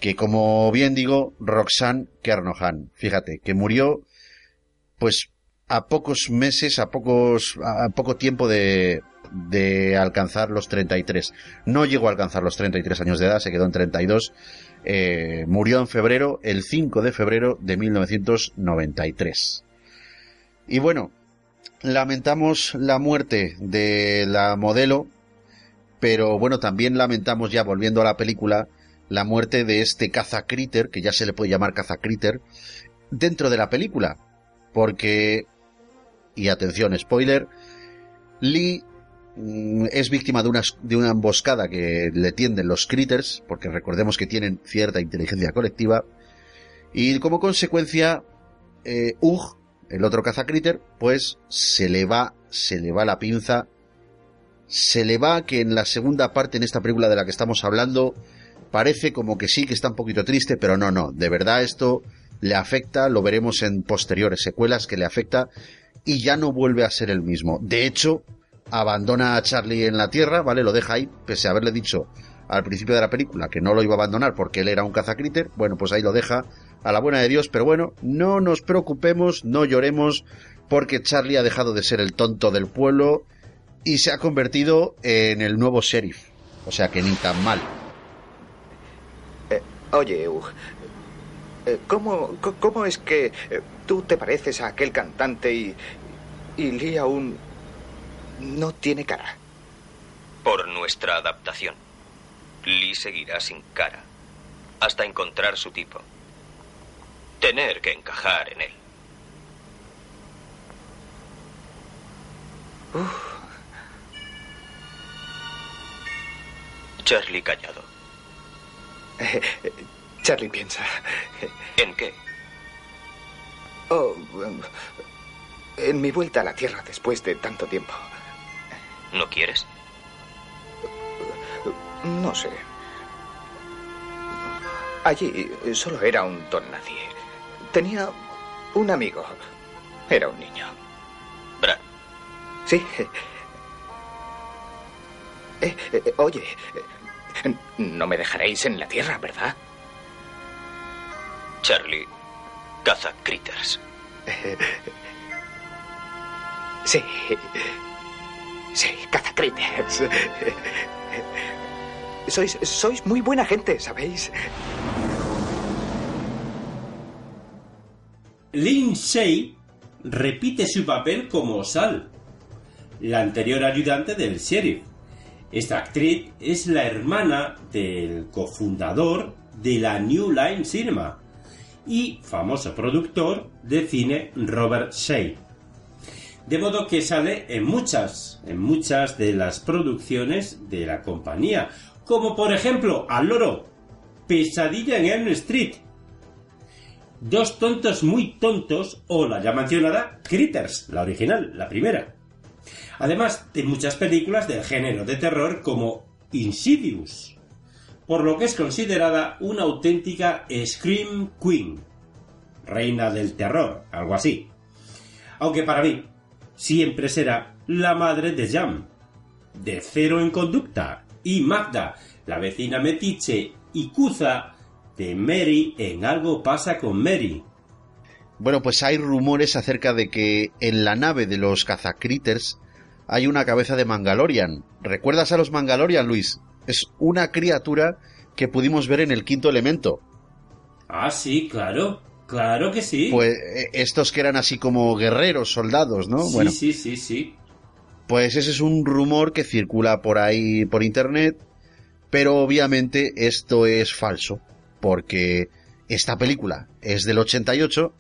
[SPEAKER 5] que como bien digo, Roxanne Kernohan, fíjate, que murió pues a pocos meses, a pocos, a poco tiempo de, de alcanzar los 33. No llegó a alcanzar los 33 años de edad, se quedó en 32. Eh, murió en febrero, el 5 de febrero de 1993. Y bueno, lamentamos la muerte de la modelo, pero bueno, también lamentamos ya volviendo a la película la muerte de este caza critter, que ya se le puede llamar caza critter, dentro de la película, porque y atención, spoiler, Lee es víctima de una, de una emboscada que le tienden los critters, porque recordemos que tienen cierta inteligencia colectiva, y como consecuencia, eh, Ugh, el otro cazacritter, pues se le va, se le va la pinza, se le va que en la segunda parte, en esta película de la que estamos hablando, parece como que sí, que está un poquito triste, pero no, no, de verdad esto le afecta, lo veremos en posteriores secuelas que le afecta y ya no vuelve a ser el mismo. De hecho, abandona a Charlie en la Tierra, ¿vale? Lo deja ahí, pese a haberle dicho al principio de la película que no lo iba a abandonar porque él era un cazacritter, bueno, pues ahí lo deja a la buena de Dios, pero bueno, no nos preocupemos, no lloremos, porque Charlie ha dejado de ser el tonto del pueblo y se ha convertido en el nuevo sheriff. O sea que ni tan mal.
[SPEAKER 13] Eh, oye, Hugh, eh, ¿cómo, ¿cómo es que eh, tú te pareces a aquel cantante y, y Lee aún no tiene cara?
[SPEAKER 12] Por nuestra adaptación. Lee seguirá sin cara hasta encontrar su tipo. Tener que encajar en él. Charlie callado.
[SPEAKER 13] Eh, eh, Charlie piensa.
[SPEAKER 12] ¿En qué?
[SPEAKER 13] Oh, en mi vuelta a la Tierra después de tanto tiempo.
[SPEAKER 12] ¿No quieres?
[SPEAKER 13] No sé. Allí solo era un don nadie. Tenía un amigo. Era un niño.
[SPEAKER 12] Brad.
[SPEAKER 13] Sí. Eh, eh, oye, no me dejaréis en la tierra, ¿verdad?
[SPEAKER 12] Charlie, caza critters.
[SPEAKER 13] Sí. Sí, caza critters. Sois, sois muy buena gente, ¿sabéis?
[SPEAKER 1] Lindsay repite su papel como Sal, la anterior ayudante del sheriff. Esta actriz es la hermana del cofundador de la New Line Cinema y famoso productor de cine Robert Shea. De modo que sale en muchas, en muchas de las producciones de la compañía, como por ejemplo Al Loro, Pesadilla en Elm Street, Dos tontos muy tontos o la ya mencionada Critters, la original, la primera. Además de muchas películas del género de terror como Insidious, por lo que es considerada una auténtica Scream Queen, reina del terror, algo así. Aunque para mí siempre será la madre de Jam, de Cero en Conducta, y Magda, la vecina metiche y Kuza de Mary en Algo pasa con Mary.
[SPEAKER 5] Bueno, pues hay rumores acerca de que en la nave de los cazacritters hay una cabeza de Mangalorian. ¿Recuerdas a los Mangalorian, Luis? Es una criatura que pudimos ver en el quinto elemento.
[SPEAKER 1] Ah, sí, claro. Claro que sí.
[SPEAKER 5] Pues eh, estos que eran así como guerreros, soldados, ¿no?
[SPEAKER 1] Sí, sí, sí, sí.
[SPEAKER 5] Pues ese es un rumor que circula por ahí por internet, pero obviamente esto es falso porque esta película es del 88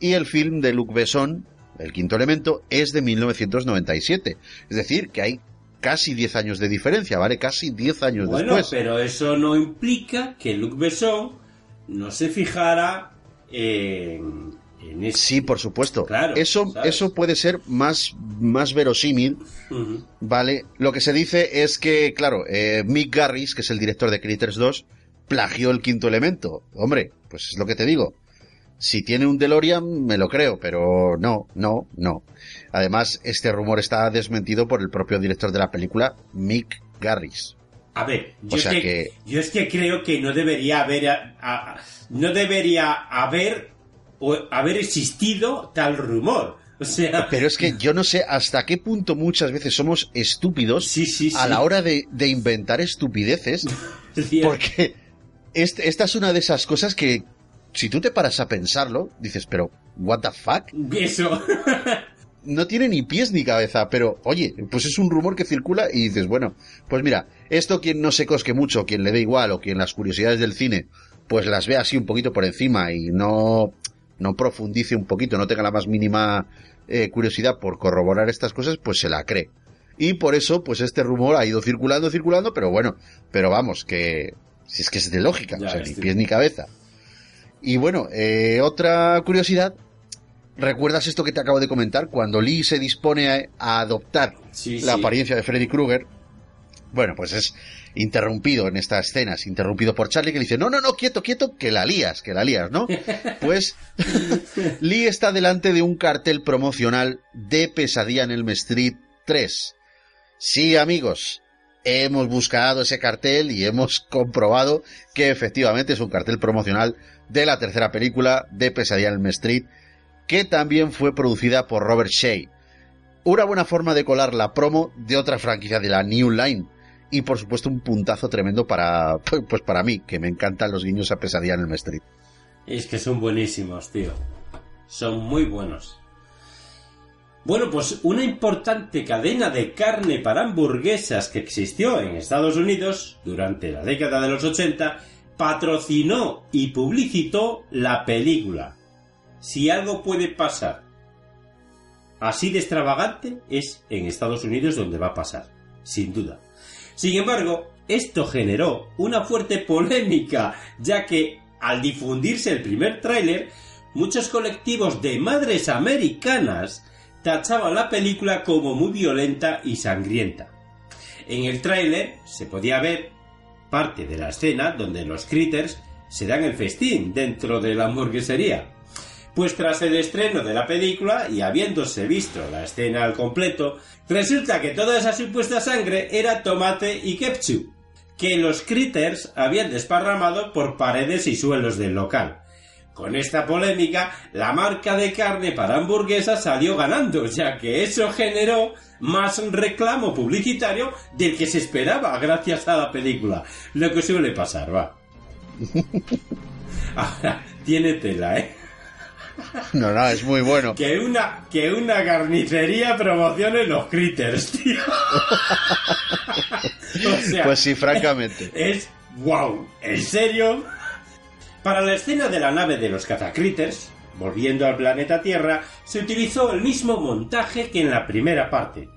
[SPEAKER 5] y el film de Luc Besson, El quinto elemento, es de 1997. Es decir, que hay casi 10 años de diferencia, ¿vale? Casi 10 años
[SPEAKER 1] bueno,
[SPEAKER 5] después.
[SPEAKER 1] pero eso no implica que Luc Besson no se fijara en, en
[SPEAKER 5] Sí, por supuesto.
[SPEAKER 1] Claro,
[SPEAKER 5] eso,
[SPEAKER 1] ¿sabes?
[SPEAKER 5] eso puede ser más, más verosímil. ¿vale? Lo que se dice es que, claro, eh, Mick Garris, que es el director de Critters 2, plagió el quinto elemento. Hombre, pues es lo que te digo. Si tiene un DeLorean, me lo creo, pero no, no, no. Además, este rumor está desmentido por el propio director de la película, Mick Garris.
[SPEAKER 1] A ver, yo,
[SPEAKER 5] O sea
[SPEAKER 1] es que,
[SPEAKER 5] que-
[SPEAKER 1] yo es que creo que no debería haber a- a- no debería haber o haber existido tal rumor. O sea,
[SPEAKER 5] Pero es que yo no sé hasta qué punto muchas veces somos estúpidos
[SPEAKER 1] sí,
[SPEAKER 5] a
[SPEAKER 1] sí.
[SPEAKER 5] la hora de, de inventar estupideces, porque este- esta es una de esas cosas que si tú te paras a pensarlo, dices, pero, ¿what the fuck?
[SPEAKER 1] eso.
[SPEAKER 5] No tiene ni pies ni cabeza, pero oye, pues es un rumor que circula y dices, bueno, pues mira, esto quien no se cosque mucho, quien le dé igual o quien las curiosidades del cine, pues las ve así un poquito por encima y no, no profundice un poquito, no tenga la más mínima eh, curiosidad por corroborar estas cosas, pues se la cree. Y por eso, pues este rumor ha ido circulando, circulando, pero bueno, pero vamos, que si es que es de lógica,
[SPEAKER 1] Ya,
[SPEAKER 5] o sea, ni pies ni cabeza. Y bueno, eh, otra curiosidad, ¿recuerdas esto que te acabo de comentar? Cuando Lee se dispone a, a adoptar
[SPEAKER 1] Sí,
[SPEAKER 5] la
[SPEAKER 1] sí.
[SPEAKER 5] apariencia de Freddy Krueger, bueno, pues es interrumpido en estas escenas, interrumpido por Charlie que le dice, no, no, no, quieto, quieto, que la lías, que la lías, ¿no? Pues Lee está delante de un cartel promocional de Pesadilla en Elm Street 3. Sí, amigos, hemos buscado ese cartel y hemos comprobado que efectivamente es un cartel promocional de la tercera película de Pesadilla en Elm Street, que también fue producida por Robert Shea. Una buena forma de colar la promo de otra franquicia de la New Line. Y por supuesto un puntazo tremendo para, pues para mí, que me encantan los guiños a Pesadilla en Elm Street.
[SPEAKER 1] Es que son buenísimos, tío. Son muy buenos. Bueno, pues una importante cadena de carne para hamburguesas que existió en Estados Unidos durante la década de los 80 patrocinó y publicitó la película. Si algo puede pasar así de extravagante es en Estados Unidos donde va a pasar, sin duda. Sin embargo, esto generó una fuerte polémica, ya que al difundirse el primer tráiler, muchos colectivos de madres americanas tachaban la película como muy violenta y sangrienta. En el tráiler se podía ver parte de la escena donde los critters se dan el festín dentro de la hamburguesería. Pues tras el estreno de la película y habiéndose visto la escena al completo, resulta que toda esa supuesta sangre era tomate y ketchup, que los critters habían desparramado por paredes y suelos del local. Con esta polémica, la marca de carne para hamburguesas salió ganando, ya que eso generó más reclamo publicitario del que se esperaba gracias a la película. Lo que suele pasar, va. Ahora, tiene tela, ¿eh?
[SPEAKER 5] No, no, es muy bueno.
[SPEAKER 1] Que una, que una carnicería promocione los critters, tío. O sea,
[SPEAKER 5] Pues sí, francamente.
[SPEAKER 1] Es wow, ¿en serio? Para la escena de la nave de los cazacritters, volviendo al planeta Tierra, se utilizó el mismo montaje que en la primera parte.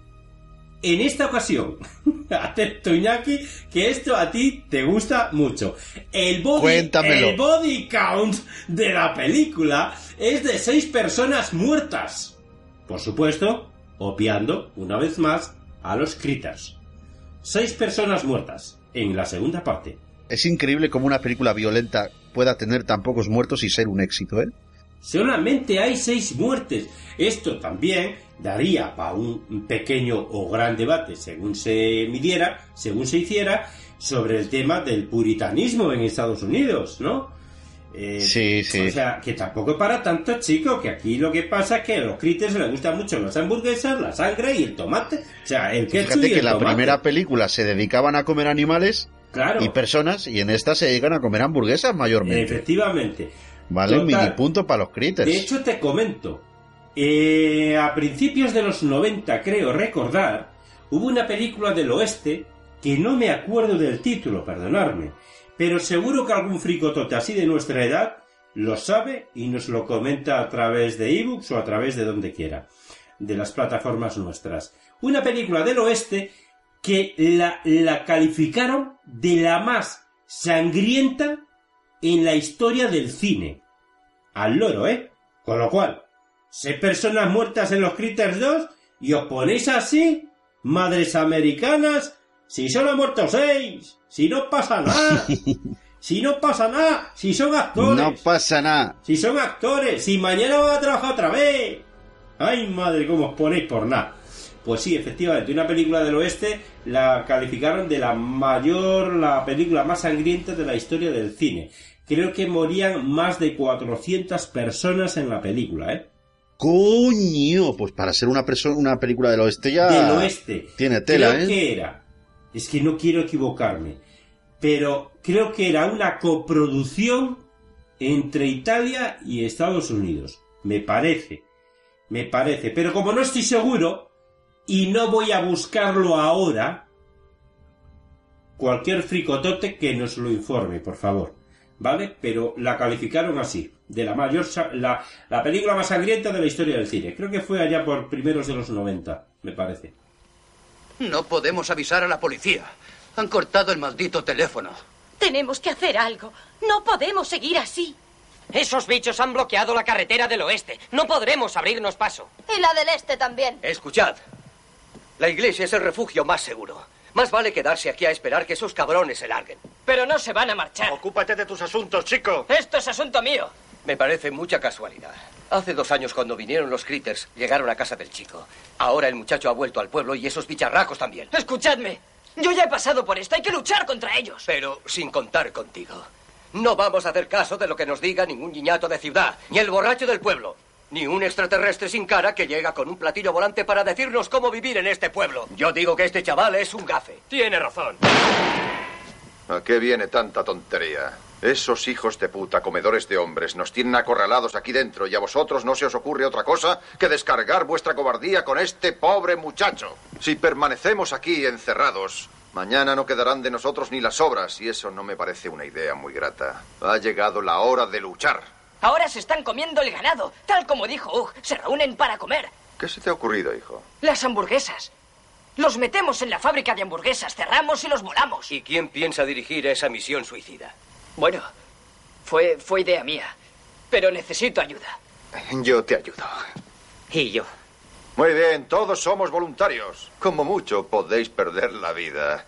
[SPEAKER 1] En esta ocasión, atento Iñaki, que esto a ti te gusta mucho. El body,
[SPEAKER 5] Cuéntamelo.
[SPEAKER 1] el body count de la película es de seis personas muertas. Por supuesto, opiando, una vez más, a los critters. Seis personas muertas en la segunda parte.
[SPEAKER 5] Es increíble cómo una película violenta pueda tener tan pocos muertos y ser un éxito, ¿eh?
[SPEAKER 1] Solamente hay seis muertes. Esto también daría para un pequeño o gran debate, según se midiera, según se hiciera, sobre el tema del puritanismo en Estados Unidos, ¿no? Eh,
[SPEAKER 5] Sí, sí.
[SPEAKER 1] O sea, que tampoco es para tanto, chico, que aquí lo que pasa es que a los critters les gustan mucho las hamburguesas, la sangre y el tomate. O sea, el ketchup
[SPEAKER 5] Fíjate
[SPEAKER 1] y
[SPEAKER 5] que
[SPEAKER 1] el
[SPEAKER 5] en la
[SPEAKER 1] tomate.
[SPEAKER 5] primera película se dedicaban a comer animales
[SPEAKER 1] Claro.
[SPEAKER 5] y personas, y en esta se dedican a comer hamburguesas mayormente.
[SPEAKER 1] Efectivamente.
[SPEAKER 5] Vale,
[SPEAKER 1] Total.
[SPEAKER 5] mini punto para los critters.
[SPEAKER 1] De hecho, te comento. Eh, a principios de los 90, creo recordar, hubo una película del oeste que no me acuerdo del título, perdonadme, pero seguro que algún fricotote así de nuestra edad lo sabe y nos lo comenta a través de ebooks o a través de donde quiera, de las plataformas nuestras. Una película del oeste que la, la calificaron de la más sangrienta en la historia del cine. Al loro, ¿eh? Con lo cual, seis personas muertas en los Critters 2 y os ponéis así, madres americanas, si solo han muerto seis, si no pasa nada, si no pasa nada, si son actores,
[SPEAKER 5] No pasa nada.
[SPEAKER 1] si son actores, si mañana van a trabajar otra vez. Ay, madre, cómo os ponéis por nada. Pues sí, efectivamente, una película del oeste la calificaron de la mayor, la película más sangrienta de la historia del cine. Creo que morían más de 400 personas en la película, ¿eh?
[SPEAKER 5] Coño, pues para ser una persona, una película del oeste ya
[SPEAKER 1] Del oeste.
[SPEAKER 5] tiene tela,
[SPEAKER 1] creo
[SPEAKER 5] ¿eh?
[SPEAKER 1] que era, es que no quiero equivocarme, pero creo que era una coproducción entre Italia y Estados Unidos. Me parece, me parece. Pero como no estoy seguro y no voy a buscarlo ahora, cualquier fricotote que nos lo informe, por favor. ¿Vale? Pero la calificaron así, de la mayor, sa- la, la película más sangrienta de la historia del cine. Creo que fue allá por primeros de los 90, me parece.
[SPEAKER 15] No podemos avisar a la policía. Han cortado el maldito teléfono.
[SPEAKER 16] Tenemos que hacer algo. No podemos seguir así.
[SPEAKER 12] Esos bichos han bloqueado la carretera del oeste. No podremos abrirnos paso.
[SPEAKER 17] Y la del este también.
[SPEAKER 15] Escuchad. La iglesia es el refugio más seguro. Más vale quedarse aquí a esperar que esos cabrones se larguen.
[SPEAKER 12] Pero no se van a marchar.
[SPEAKER 15] Ocúpate de tus asuntos, chico.
[SPEAKER 12] Esto es asunto mío.
[SPEAKER 15] Me parece mucha casualidad. Hace dos años cuando vinieron los critters, llegaron a casa del chico. Ahora el muchacho ha vuelto al pueblo y esos bicharracos también.
[SPEAKER 12] Escuchadme. Yo ya he pasado por esto. Hay que luchar contra ellos.
[SPEAKER 15] Pero sin contar contigo. No vamos a hacer caso de lo que nos diga ningún niñato de ciudad, ni el borracho del pueblo, ni un extraterrestre sin cara que llega con un platillo volante para decirnos cómo vivir en este pueblo. Yo digo que este chaval es un gafe.
[SPEAKER 12] Tiene razón.
[SPEAKER 18] ¿A qué viene tanta tontería? Esos hijos de puta, comedores de hombres, nos tienen acorralados aquí dentro y a vosotros no se os ocurre otra cosa que descargar vuestra cobardía con este pobre muchacho. Si permanecemos aquí encerrados, mañana no quedarán de nosotros ni las obras y eso no me parece una idea muy grata. Ha llegado la hora de luchar.
[SPEAKER 12] Ahora se están comiendo el ganado. Tal como dijo Hugh, se reúnen para comer.
[SPEAKER 18] ¿Qué se te ha ocurrido, hijo?
[SPEAKER 12] Las hamburguesas. Los metemos en la fábrica de hamburguesas, cerramos y los volamos.
[SPEAKER 15] ¿Y quién piensa dirigir esa misión suicida?
[SPEAKER 2] Bueno, fue, fue idea mía. Pero necesito ayuda.
[SPEAKER 18] Yo te ayudo.
[SPEAKER 2] Y yo.
[SPEAKER 18] Muy bien, todos somos voluntarios. Como mucho podéis perder la vida.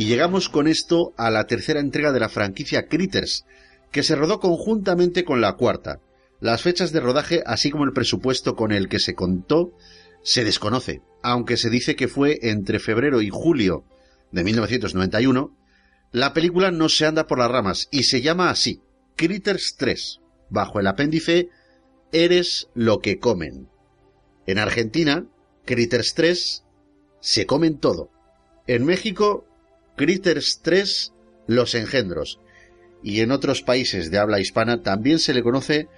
[SPEAKER 5] Y llegamos con esto a la tercera entrega de la franquicia Critters, que se rodó conjuntamente con la cuarta. Las fechas de rodaje, así como el presupuesto con el que se contó, se desconoce, aunque se dice que fue entre febrero y julio de 1991. La película no se anda por las ramas y se llama así, Critters 3, bajo el apéndice Eres lo que comen. En Argentina, Critters 3 se comen todo. En México, Critters 3 los engendros. Y en otros países de habla hispana también se le conoce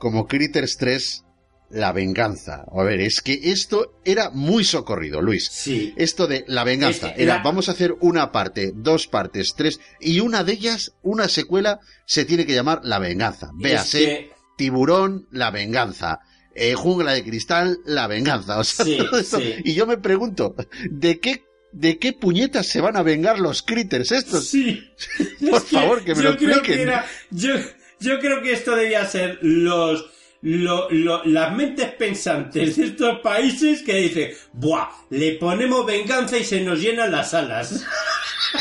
[SPEAKER 5] como Critters 3 la venganza. A ver, es que esto era muy socorrido, Luis.
[SPEAKER 1] Sí.
[SPEAKER 5] Esto de la venganza. Era,
[SPEAKER 1] era-
[SPEAKER 5] vamos a hacer una parte, dos partes, tres, y una de ellas, una secuela, se tiene que llamar La venganza. Véase, Tiburón, La venganza. Eh, jungla de cristal, La venganza. O sea,
[SPEAKER 1] Sí,
[SPEAKER 5] todo esto.
[SPEAKER 1] sí.
[SPEAKER 5] Y yo me pregunto, ¿de qué, de qué puñetas se van a vengar los critters estos?
[SPEAKER 1] Sí.
[SPEAKER 5] Por
[SPEAKER 1] Es que
[SPEAKER 5] favor, que me
[SPEAKER 1] yo
[SPEAKER 5] lo
[SPEAKER 1] creo
[SPEAKER 5] expliquen.
[SPEAKER 1] que era- yo, yo creo que esto debía ser los, lo- lo- las mentes pensantes de estos países que dicen, ¡buah! Le ponemos venganza y se nos llenan las alas.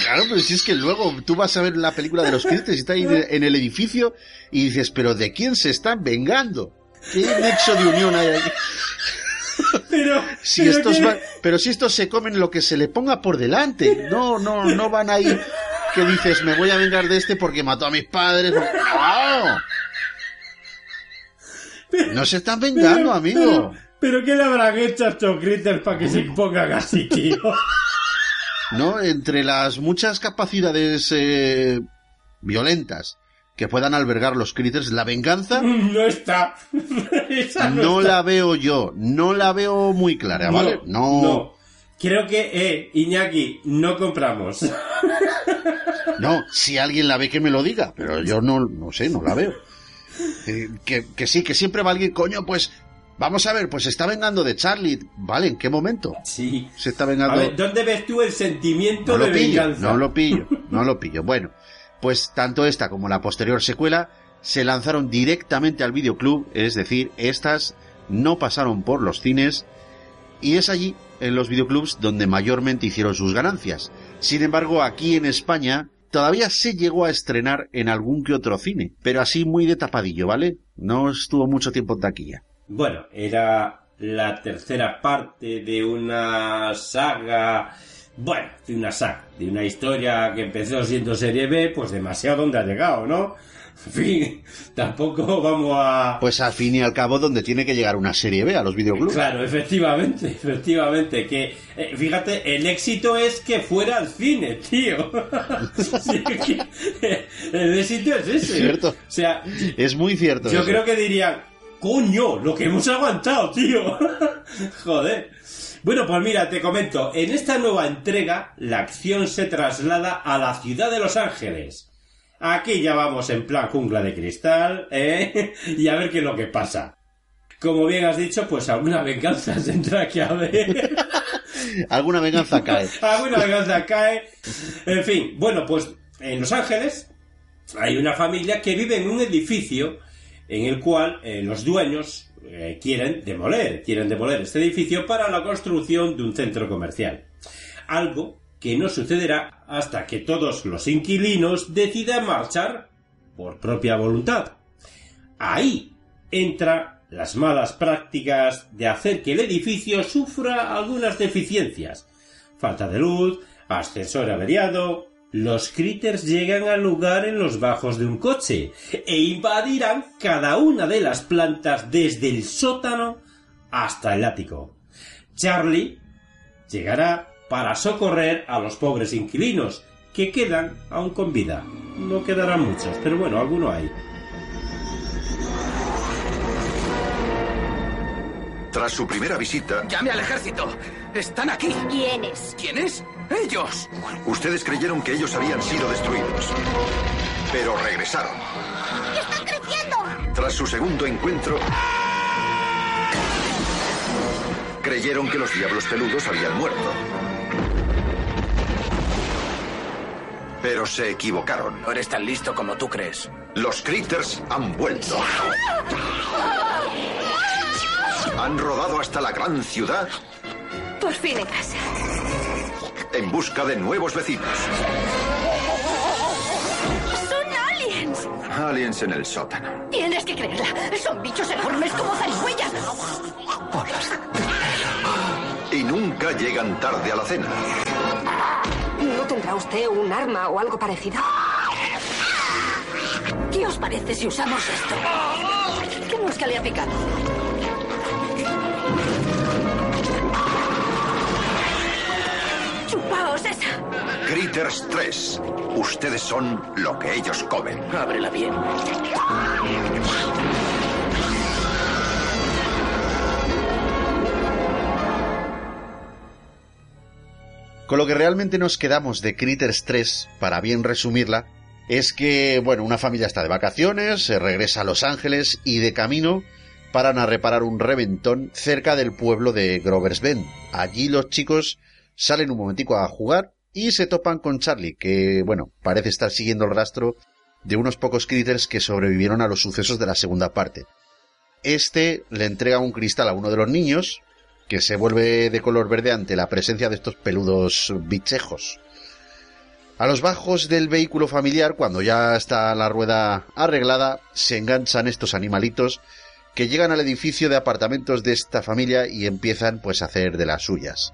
[SPEAKER 5] Claro, pero si es que luego tú vas a ver la película de los critters y está ahí en el edificio y dices, pero ¿de quién se están vengando? ¿Qué nexo de unión hay ahí?
[SPEAKER 1] Pero,
[SPEAKER 5] Si
[SPEAKER 1] pero
[SPEAKER 5] estos
[SPEAKER 1] que-
[SPEAKER 5] van- pero si estos se comen lo que se le ponga por delante, no, no, no van ahí que dices, me voy a vengar de este porque mató a mis padres. porque- ¡No! No se están vengando,
[SPEAKER 1] pero-
[SPEAKER 5] amigo.
[SPEAKER 1] Pero, ¿qué le habrán hecho a estos critters para que se pongan así, tío?
[SPEAKER 5] ¿no? Entre las muchas capacidades eh, violentas que puedan albergar los critters, la venganza
[SPEAKER 1] No está. Esa no,
[SPEAKER 5] no
[SPEAKER 1] está.
[SPEAKER 5] la veo yo, no la veo muy clara, ¿vale? No,
[SPEAKER 1] no. Creo que, eh, Iñaki, no compramos.
[SPEAKER 5] no, si alguien la ve que me lo diga, pero yo no, no sé, no la veo. Eh, que, que sí, que siempre va alguien, coño, pues vamos a ver, pues se está vengando de Charlie, ¿vale? ¿En qué momento?
[SPEAKER 1] Sí.
[SPEAKER 5] Se está
[SPEAKER 1] A
[SPEAKER 5] vengando...
[SPEAKER 1] ver, ¿dónde ves tú el sentimiento
[SPEAKER 5] No
[SPEAKER 1] de
[SPEAKER 5] lo pillo,
[SPEAKER 1] venganza?
[SPEAKER 5] no lo pillo, no lo pillo. Bueno, pues tanto esta como la posterior secuela se lanzaron directamente al videoclub, es decir, estas no pasaron por los cines y es allí, en los videoclubs, donde mayormente hicieron sus ganancias. Sin embargo, aquí en España todavía se llegó a estrenar en algún que otro cine, pero así muy de tapadillo, ¿vale? No estuvo mucho tiempo en taquilla.
[SPEAKER 1] Bueno, era la tercera parte de una saga. Bueno, de una saga, de una historia que empezó siendo serie B, pues demasiado donde ha llegado, ¿no? En fin, tampoco vamos a.
[SPEAKER 5] Pues al fin y al cabo, donde tiene que llegar una serie B a los videoclubs.
[SPEAKER 1] Claro, efectivamente, efectivamente, que eh, fíjate, el éxito es que fuera al cine, tío. Sí, que- eh, el éxito es ese.
[SPEAKER 5] Cierto.
[SPEAKER 1] O sea,
[SPEAKER 5] Es muy cierto.
[SPEAKER 1] yo
[SPEAKER 5] eso.
[SPEAKER 1] creo que dirían, coño, lo que hemos aguantado, tío. Joder. Bueno, pues mira, te comento, en esta nueva entrega la acción se traslada a la ciudad de Los Ángeles. Aquí ya vamos en plan jungla de cristal, ¿eh? Y a ver qué es lo que pasa. Como bien has dicho, pues alguna venganza tendrá que haber.
[SPEAKER 5] Alguna venganza cae.
[SPEAKER 1] alguna venganza cae. En fin, bueno, pues en Los Ángeles hay una familia que vive en un edificio en el cual eh, los dueños eh, quieren demoler, quieren demoler este edificio para la construcción de un centro comercial. Algo que no sucederá hasta que todos los inquilinos decidan marchar por propia voluntad. Ahí entra las malas prácticas de hacer que el edificio sufra algunas deficiencias. Falta de luz, ascensor averiado. Los critters llegan al lugar en los bajos de un coche e invadirán cada una de las plantas desde el sótano hasta el ático. Charlie llegará para socorrer a los pobres inquilinos que quedan aún con vida. No quedarán muchos, pero bueno, alguno hay.
[SPEAKER 8] Tras su primera visita,
[SPEAKER 2] Llame al ejército. Están aquí.
[SPEAKER 6] ¿Quiénes?
[SPEAKER 2] ¿Quiénes? Ellos.
[SPEAKER 8] ustedes creyeron que ellos habían sido destruidos. Pero regresaron.
[SPEAKER 6] ¡Están creciendo!
[SPEAKER 8] Tras su segundo encuentro, creyeron que los diablos peludos habían muerto. Pero se equivocaron.
[SPEAKER 2] No eres tan listo como tú crees.
[SPEAKER 8] Los critters han vuelto. Han rodado hasta la gran ciudad
[SPEAKER 7] Por fin en casa.
[SPEAKER 18] En busca de nuevos vecinos.
[SPEAKER 16] ¡Son aliens!
[SPEAKER 18] Aliens en el sótano.
[SPEAKER 16] Tienes que creerla. Son bichos enormes como zarigüeyas.
[SPEAKER 18] Y nunca llegan tarde a la cena.
[SPEAKER 7] ¿No tendrá usted un arma o algo parecido?
[SPEAKER 16] ¿Qué os parece si usamos esto? ¿Qué mosca le ha picado?
[SPEAKER 18] Critters 3. Ustedes son lo que ellos comen.
[SPEAKER 15] Ábrela bien.
[SPEAKER 5] Con lo que realmente nos quedamos de Critters 3, para bien resumirla, es que, bueno, una familia está de vacaciones, se regresa a Los Ángeles y de camino paran a reparar un reventón cerca del pueblo de Grover's Bend. Allí los chicos salen un momentico a jugar y se topan con Charlie, que, bueno, parece estar siguiendo el rastro de unos pocos critters que sobrevivieron a los sucesos de la segunda parte. Este le entrega un cristal a uno de los niños, que se vuelve de color verde ante la presencia de estos peludos bichejos. A los bajos del vehículo familiar, cuando ya está la rueda arreglada, se enganchan estos animalitos que llegan al edificio de apartamentos de esta familia y empiezan pues a hacer de las suyas.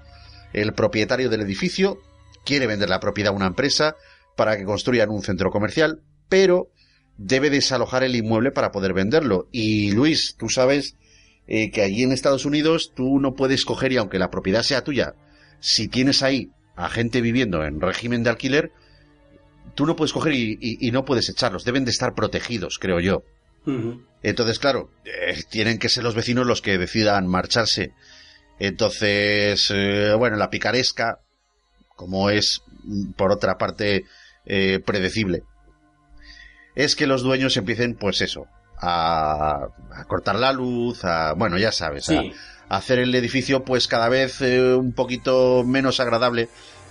[SPEAKER 5] El propietario del edificio quiere vender la propiedad a una empresa para que construyan un centro comercial, pero debe desalojar el inmueble para poder venderlo. Y Luis, tú sabes eh, que allí en Estados Unidos tú no puedes coger y aunque la propiedad sea tuya, si tienes ahí a gente viviendo en régimen de alquiler, tú no puedes coger y, y- y no puedes echarlos. Deben de estar protegidos, creo yo. Entonces, claro, eh, tienen que ser los vecinos los que decidan marcharse. Entonces, eh, bueno, la picaresca, como es, mm, por otra parte, eh, predecible, es que los dueños empiecen, pues eso, a, a cortar la luz, a, bueno, ya sabes, a-
[SPEAKER 1] Sí.
[SPEAKER 5] a, hacer el edificio, pues cada vez eh, un poquito menos agradable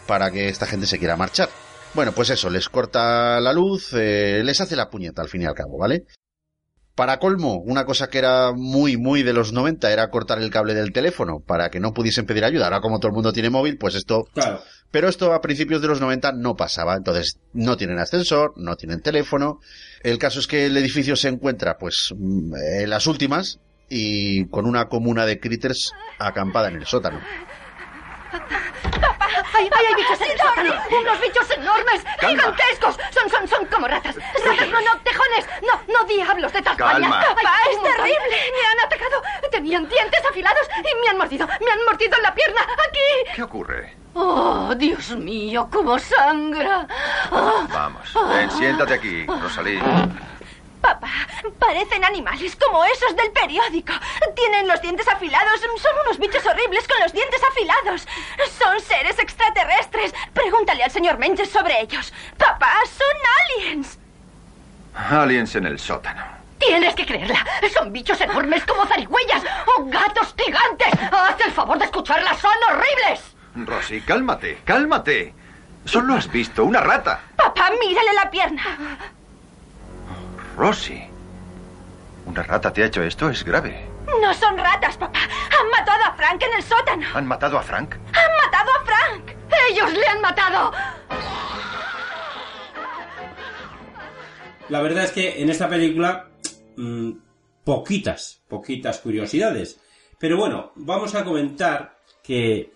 [SPEAKER 5] para que esta gente se quiera marchar. Bueno, pues eso, les corta la luz, eh, les hace la puñeta al fin y al cabo, ¿vale? Para colmo, una cosa que era muy, muy de los 90 era cortar el cable del teléfono para que no pudiesen pedir ayuda. Ahora como todo el mundo tiene móvil, pues esto...
[SPEAKER 1] Claro.
[SPEAKER 5] Pero esto a principios de los 90 no pasaba. Entonces, no tienen ascensor, no tienen teléfono. El caso es que el edificio se encuentra, pues, mm, en las últimas y con una comuna de critters acampada en el sótano.
[SPEAKER 16] ¡Ay, ay, hay bichos en el sótano! ¡Unos bichos enormes!
[SPEAKER 18] Calma.
[SPEAKER 16] ¡Gigantescos! Son, son, son como ratas. ¡Ratas, no, no, tejones! ¡No, no, diablos de Tasmania!
[SPEAKER 18] Calma.
[SPEAKER 16] ¡Papá, es terrible! ¡Me han atacado! Tenían dientes afilados y me han mordido. ¡Me han mordido en la pierna! ¡Aquí!
[SPEAKER 18] ¿Qué ocurre?
[SPEAKER 16] ¡Oh, Dios mío! ¡Cómo sangra!
[SPEAKER 18] Vamos, ven, siéntate aquí, Rosalí.
[SPEAKER 16] Papá, parecen animales como esos del periódico. Tienen los dientes afilados. Son unos bichos horribles con los dientes afilados. Son seres extraterrestres. Pregúntale al señor Menges sobre ellos. Papá, son aliens.
[SPEAKER 18] Aliens en el sótano.
[SPEAKER 16] Tienes que creerla. Son bichos enormes como zarigüeyas o gatos gigantes. Haz el favor de escucharlas. Son horribles.
[SPEAKER 18] Rosy, cálmate, cálmate. Solo has visto una rata.
[SPEAKER 16] Papá, mírale la pierna.
[SPEAKER 18] Rosy. Una rata te ha hecho esto, es grave.
[SPEAKER 16] No son ratas, papá. Han matado a Frank en el sótano.
[SPEAKER 18] ¿Han matado a Frank?
[SPEAKER 16] ¡Han matado a Frank! ¡Ellos le han matado!
[SPEAKER 1] La verdad es que en esta película mm, poquitas, poquitas curiosidades. Pero bueno, vamos a comentar que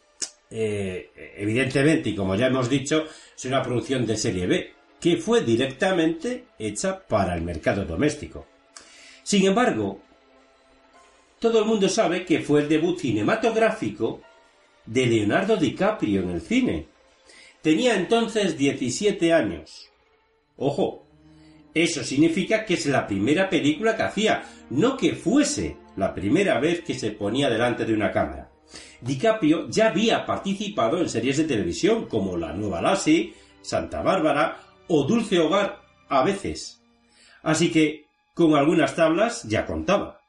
[SPEAKER 1] eh, evidentemente, y como ya hemos dicho, es una producción de serie B, que fue directamente hecha para el mercado doméstico. Sin embargo, todo el mundo sabe que fue el debut cinematográfico de Leonardo DiCaprio en el cine. Tenía entonces 17 años. Ojo, eso significa que es la primera película que hacía, no que fuese la primera vez que se ponía delante de una cámara. DiCaprio ya había participado en series de televisión como La Nueva Lassie, Santa Bárbara o Dulce Hogar a veces. Así que, con algunas tablas ya contaba.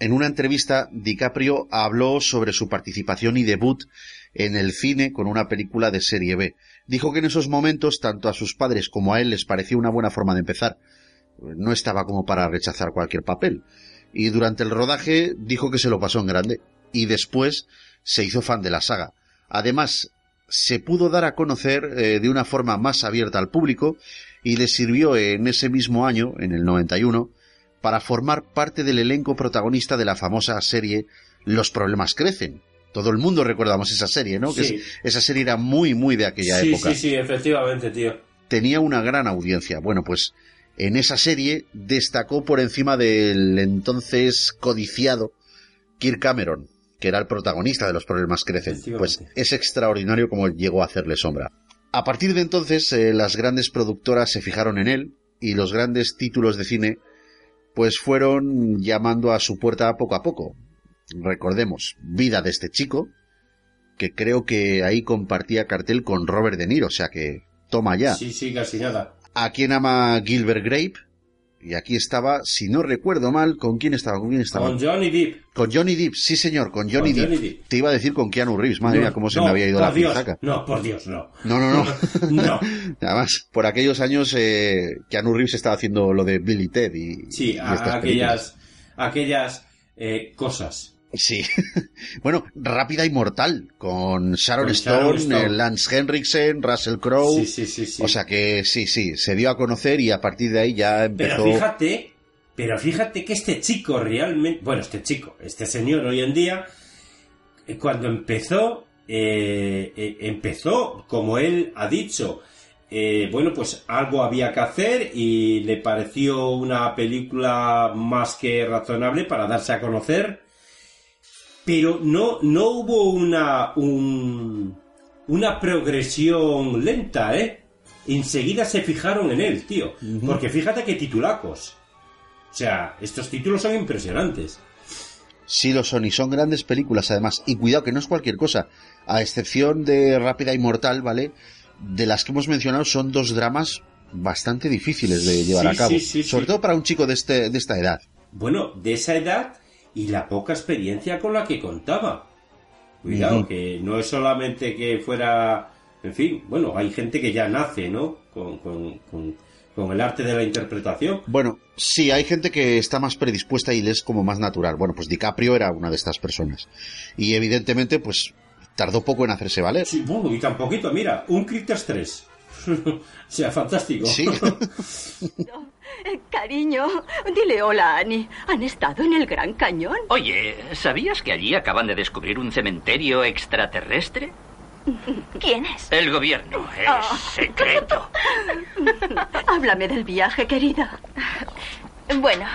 [SPEAKER 5] En una entrevista, DiCaprio habló sobre su participación y debut en el cine con una película de serie B. Dijo que en esos momentos tanto a sus padres como a él les parecía una buena forma de empezar. No estaba como para rechazar cualquier papel. Y durante el rodaje dijo que se lo pasó en grande. Y después se hizo fan de la saga. Además, se pudo dar a conocer eh, de una forma más abierta al público y le sirvió en ese mismo año, en el 91, para formar parte del elenco protagonista de la famosa serie Los problemas crecen. Todo el mundo recordamos esa serie, ¿no? Que
[SPEAKER 1] Sí.
[SPEAKER 5] es- esa serie era muy, muy de aquella
[SPEAKER 1] sí,
[SPEAKER 5] época.
[SPEAKER 1] sí, sí, efectivamente, tío.
[SPEAKER 5] Tenía una gran audiencia. Bueno, pues en esa serie destacó por encima del entonces codiciado Kirk Cameron, que era el protagonista de Los problemas crecen. Pues es extraordinario como llegó a hacerle sombra. A partir de entonces, eh, las grandes productoras se fijaron en él y los grandes títulos de cine pues fueron llamando a su puerta poco a poco. Recordemos, Vida de este chico, que creo que ahí compartía cartel con Robert De Niro, o sea que toma ya.
[SPEAKER 1] Sí, sí, casi nada.
[SPEAKER 5] A quien ama Gilbert Grape, y aquí estaba, si no recuerdo mal, ¿con quién estaba? ¿Con quién estaba?
[SPEAKER 1] Con Johnny Depp.
[SPEAKER 5] Con Johnny Depp, sí señor, con Johnny,
[SPEAKER 1] Con
[SPEAKER 5] Depp.
[SPEAKER 1] Johnny Depp.
[SPEAKER 5] Te iba a decir con Keanu Reeves, madre
[SPEAKER 1] No,
[SPEAKER 5] mía, cómo se
[SPEAKER 1] no,
[SPEAKER 5] me había ido la
[SPEAKER 1] Dios,
[SPEAKER 5] pinzaca.
[SPEAKER 1] No, por Dios, no.
[SPEAKER 5] No, no, no.
[SPEAKER 1] No.
[SPEAKER 5] Además, por aquellos años, eh, Keanu Reeves estaba haciendo lo de Billy Ted y,
[SPEAKER 1] Sí,
[SPEAKER 5] y
[SPEAKER 1] a- aquellas, aquellas eh, cosas.
[SPEAKER 5] Sí. bueno, Rápida y Mortal, con Sharon
[SPEAKER 1] Con
[SPEAKER 5] Stone,
[SPEAKER 1] Sharon Stone.
[SPEAKER 5] eh, Lance Henriksen, Russell Crowe.
[SPEAKER 1] Sí, sí, sí, sí.
[SPEAKER 5] O sea que sí, sí, se dio a conocer y a partir de ahí ya empezó.
[SPEAKER 1] Pero fíjate, pero fíjate que este chico realmente, bueno, este chico, este señor hoy en día, eh, cuando empezó, eh, eh, empezó, como él ha dicho, eh, bueno, pues algo había que hacer y le pareció una película más que razonable para darse a conocer, pero no, no hubo una, un- una progresión lenta, ¿eh? Enseguida se fijaron en él, tío. Porque fíjate qué titulacos. O sea, estos títulos son impresionantes.
[SPEAKER 5] Sí lo son y son grandes películas además. Y cuidado que no es cualquier cosa. A excepción de Rápida y Mortal, ¿vale? De las que hemos mencionado son dos dramas bastante difíciles de llevar
[SPEAKER 1] Sí,
[SPEAKER 5] a cabo.
[SPEAKER 1] sí, sí,
[SPEAKER 5] Sobre
[SPEAKER 1] sí.
[SPEAKER 5] todo para un chico de, este, de esta edad.
[SPEAKER 1] Bueno, de esa edad y la poca experiencia con la que contaba. Cuidado, que no es solamente que fuera... En fin, bueno, hay gente que ya nace, ¿no? Con, con- con- con el arte de la interpretación.
[SPEAKER 5] Bueno, sí, hay gente que está más predispuesta y le es como más natural. Bueno, pues DiCaprio era una de estas personas. Y evidentemente, pues tardó poco en hacerse valer.
[SPEAKER 1] Sí, bueno, y tan poquito, mira, un Critters 3. o sea, fantástico.
[SPEAKER 5] Sí.
[SPEAKER 7] Cariño, dile hola a Annie. ¿Han estado en el Gran Cañón?
[SPEAKER 17] Oye, ¿sabías que allí acaban de descubrir un cementerio extraterrestre?
[SPEAKER 7] ¿Quién es?
[SPEAKER 17] El gobierno es
[SPEAKER 7] Ah.
[SPEAKER 17] secreto.
[SPEAKER 7] Háblame del viaje, querida.
[SPEAKER 16] Bueno,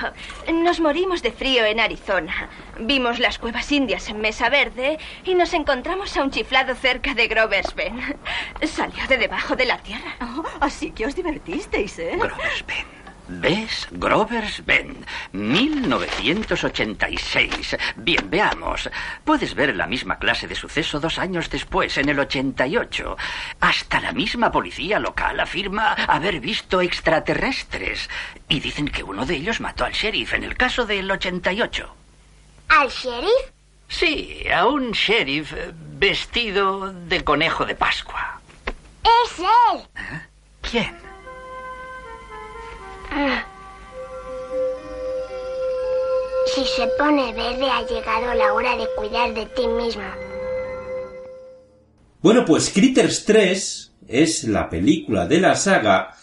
[SPEAKER 16] nos morimos de frío en Arizona. Vimos las cuevas indias en Mesa Verde y nos encontramos a un chiflado cerca de Grover's Bend. Salió de debajo de la tierra.
[SPEAKER 7] Oh, así que os divertisteis, ¿eh?
[SPEAKER 17] Grover's Bend. ¿Ves? Grover's Bend, 1986. Bien, veamos. Puedes ver la misma clase de suceso dos años después, en el 88. Hasta la misma policía local afirma haber visto extraterrestres. Y dicen que uno de ellos mató al sheriff en el caso del 88.
[SPEAKER 6] ¿Al sheriff?
[SPEAKER 17] Sí, a un sheriff eh, vestido de conejo de Pascua.
[SPEAKER 6] Es él.
[SPEAKER 17] ¿Quién?
[SPEAKER 6] Si se pone verde ha llegado la hora de cuidar de ti mismo.
[SPEAKER 1] Bueno, pues Critters 3 es la película de la saga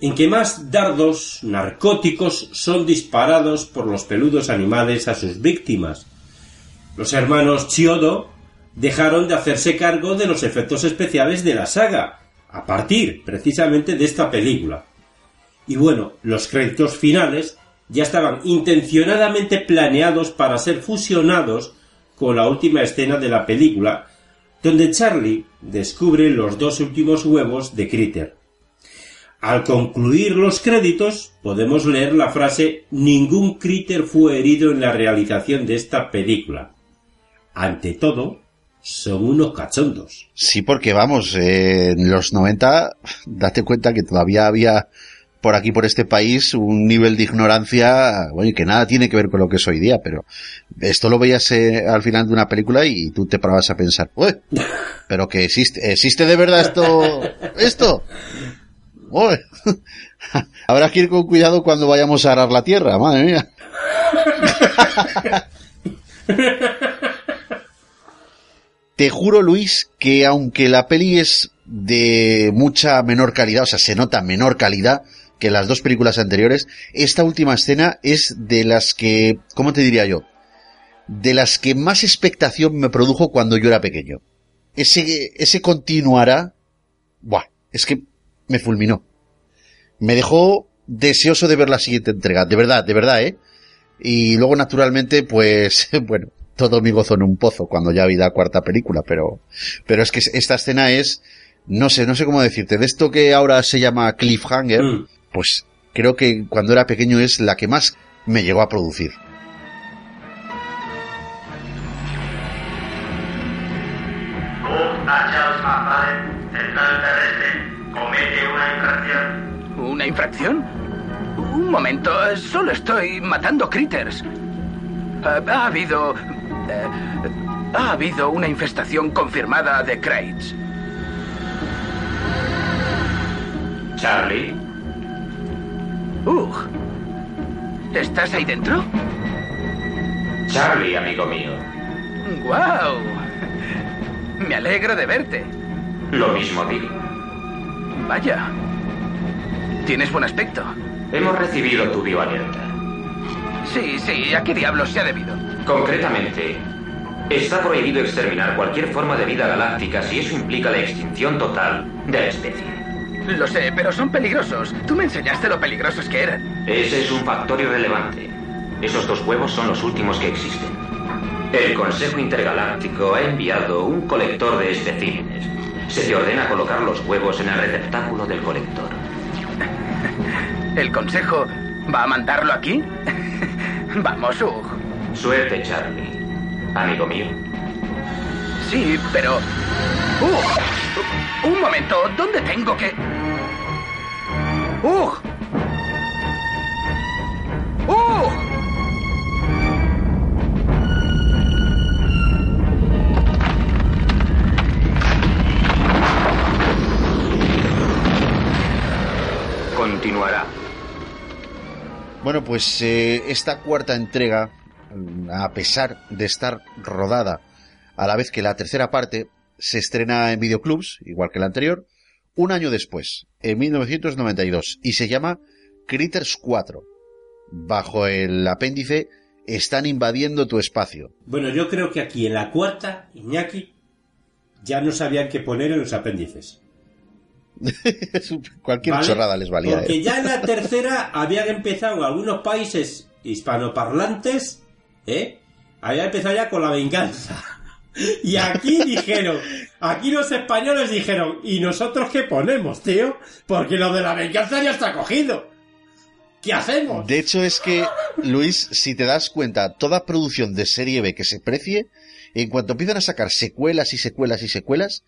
[SPEAKER 1] en que más dardos narcóticos son disparados por los peludos animales a sus víctimas. Los hermanos Chiodo dejaron de hacerse cargo de los efectos especiales de la saga, a partir precisamente de esta película. Y bueno, los créditos finales ya estaban intencionadamente planeados para ser fusionados con la última escena de la película, donde Charlie descubre los dos últimos huevos de Critter. Al concluir los créditos, podemos leer la frase Ningún Critter fue herido en la realización de esta película. Ante todo, son unos cachondos.
[SPEAKER 5] Sí, porque vamos, eh, en los 90, date cuenta que todavía había por aquí, por este país, un nivel de ignorancia, bueno, que nada tiene que ver con lo que es hoy día, pero esto lo veías eh, al final de una película y tú te parabas a pensar, "Ué, pero que existe, existe de verdad esto, esto. Habrá que ir con cuidado cuando vayamos a arar la tierra, madre mía. Te juro, Luis, que aunque la peli es de mucha menor calidad, o sea, se nota menor calidad que las dos películas anteriores, esta última escena es de las que, ¿cómo te diría yo? De las que más expectación me produjo cuando yo era pequeño. Ese, ese continuará, buah, es que me fulminó. Me dejó deseoso de ver la siguiente entrega, de verdad, de verdad, ¿eh? Y luego, naturalmente, pues, bueno, todo mi gozo en un pozo cuando ya vi la cuarta película, pero, pero es que esta escena es, no sé, no sé cómo decirte, de esto que ahora se llama cliffhanger,
[SPEAKER 1] Mm.
[SPEAKER 5] Pues creo que cuando era pequeño es la que más me llegó a producir.
[SPEAKER 10] Una infracción.
[SPEAKER 2] ¿Una infracción? Un momento, solo estoy matando critters. Eh, ha habido... eh, ha habido una infestación confirmada de Kraits.
[SPEAKER 12] Charlie,
[SPEAKER 2] Ugh. ¿Estás ahí dentro?
[SPEAKER 12] Charlie, amigo mío.
[SPEAKER 2] ¡Guau! Me alegro de verte.
[SPEAKER 12] Lo mismo digo.
[SPEAKER 2] Vaya. Tienes buen aspecto.
[SPEAKER 12] Hemos recibido tu bioalerta.
[SPEAKER 2] Sí, sí, ¿a qué diablos se ha debido?
[SPEAKER 12] Concretamente, está prohibido exterminar cualquier forma de vida galáctica si eso implica la extinción total de la especie.
[SPEAKER 2] Lo sé, pero son peligrosos. Tú me enseñaste lo peligrosos que eran.
[SPEAKER 12] Ese es un factor irrelevante. Esos dos huevos son los últimos que existen. El Consejo Intergaláctico ha enviado un colector de especímenes. Se te ordena colocar los huevos en el receptáculo del colector.
[SPEAKER 2] ¿El consejo va a mandarlo aquí? Vamos, Ugh.
[SPEAKER 12] Suerte, Charlie. Amigo mío.
[SPEAKER 2] Sí, pero... ¡Ugh! Un momento, ¿dónde tengo que...? ¡Ugh! ¡Ugh!
[SPEAKER 12] Continuará.
[SPEAKER 5] Bueno, pues eh, esta cuarta entrega, a pesar de estar rodada a la vez que la tercera parte, se estrena en videoclubs, igual que la anterior, un año después, en 1992, y se llama Critters 4. Bajo el apéndice, están invadiendo tu espacio.
[SPEAKER 1] Bueno, yo creo que aquí en la cuarta, Iñaki, ya no sabían qué poner en los apéndices.
[SPEAKER 5] Cualquier
[SPEAKER 1] ¿Vale?
[SPEAKER 5] chorrada les valía.
[SPEAKER 1] Porque
[SPEAKER 5] ¿eh?
[SPEAKER 1] ya en la tercera habían empezado algunos países hispanoparlantes, ¿eh? Habían empezado ya con la venganza. Y aquí dijeron, aquí los españoles dijeron, ¿y nosotros qué ponemos, tío? Porque lo de la venganza ya está cogido. ¿Qué hacemos?
[SPEAKER 5] De hecho, es que, Luis, si te das cuenta, toda producción de serie B que se precie, en cuanto empiezan a sacar secuelas y secuelas y secuelas,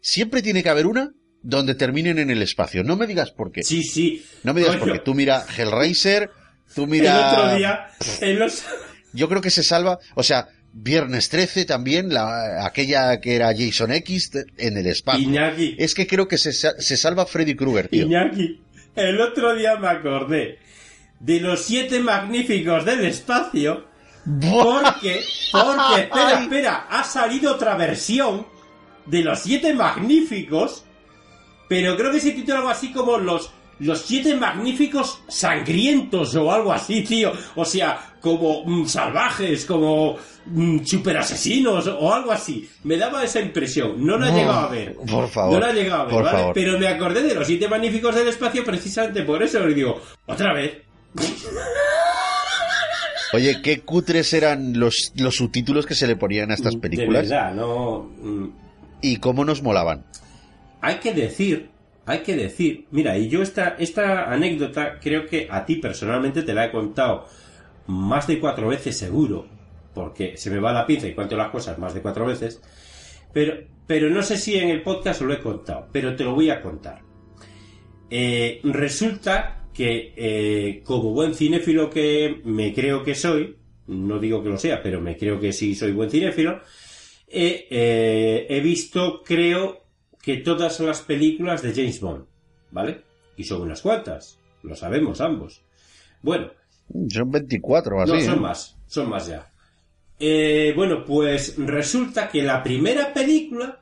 [SPEAKER 5] siempre tiene que haber una donde terminen en el espacio. No me digas por qué.
[SPEAKER 1] Sí, sí.
[SPEAKER 5] No me digas por qué. Tú mira Hellraiser, tú mira...
[SPEAKER 1] El otro día, en los...
[SPEAKER 5] Yo creo que se salva, o sea, Viernes 13 también, la, aquella que era Jason X en el espacio.
[SPEAKER 1] Iñaki.
[SPEAKER 5] Es que creo que se, se salva Freddy Krueger, tío.
[SPEAKER 1] Iñaki, el otro día me acordé de los siete magníficos del espacio porque, porque, espera, espera, ha salido otra versión de los siete magníficos, pero creo que se titula algo así como los, los siete magníficos sangrientos o algo así, tío. O sea, como mm, salvajes, como mm, superasesinos o algo así. Me daba esa impresión. No la he
[SPEAKER 5] No,
[SPEAKER 1] llegado a ver.
[SPEAKER 5] por favor,
[SPEAKER 1] No la he llegado a ver, ¿vale?
[SPEAKER 5] favor.
[SPEAKER 1] Pero me acordé de los siete magníficos del espacio precisamente por eso. Y digo, otra vez.
[SPEAKER 5] Oye, qué cutres eran los, los subtítulos que se le ponían a estas películas.
[SPEAKER 1] De verdad, no. mm,
[SPEAKER 5] Y cómo nos molaban.
[SPEAKER 1] Hay que decir, hay que decir, mira, y yo esta, esta anécdota creo que a ti personalmente te la he contado más de cuatro veces seguro, porque se me va la pinza y cuento las cosas más de cuatro veces, pero, pero no sé si en el podcast lo he contado, pero te lo voy a contar. Eh, resulta que eh, como buen cinéfilo que me creo que soy, no digo que lo sea, pero me creo que sí soy buen cinéfilo, eh, he visto, creo, que todas las películas de James Bond, ¿vale? Y son unas cuantas, lo sabemos ambos. Bueno,
[SPEAKER 5] Son 24 o así.
[SPEAKER 1] no, son
[SPEAKER 5] ¿eh?
[SPEAKER 1] más, son más ya. Eh, bueno, pues resulta que la primera película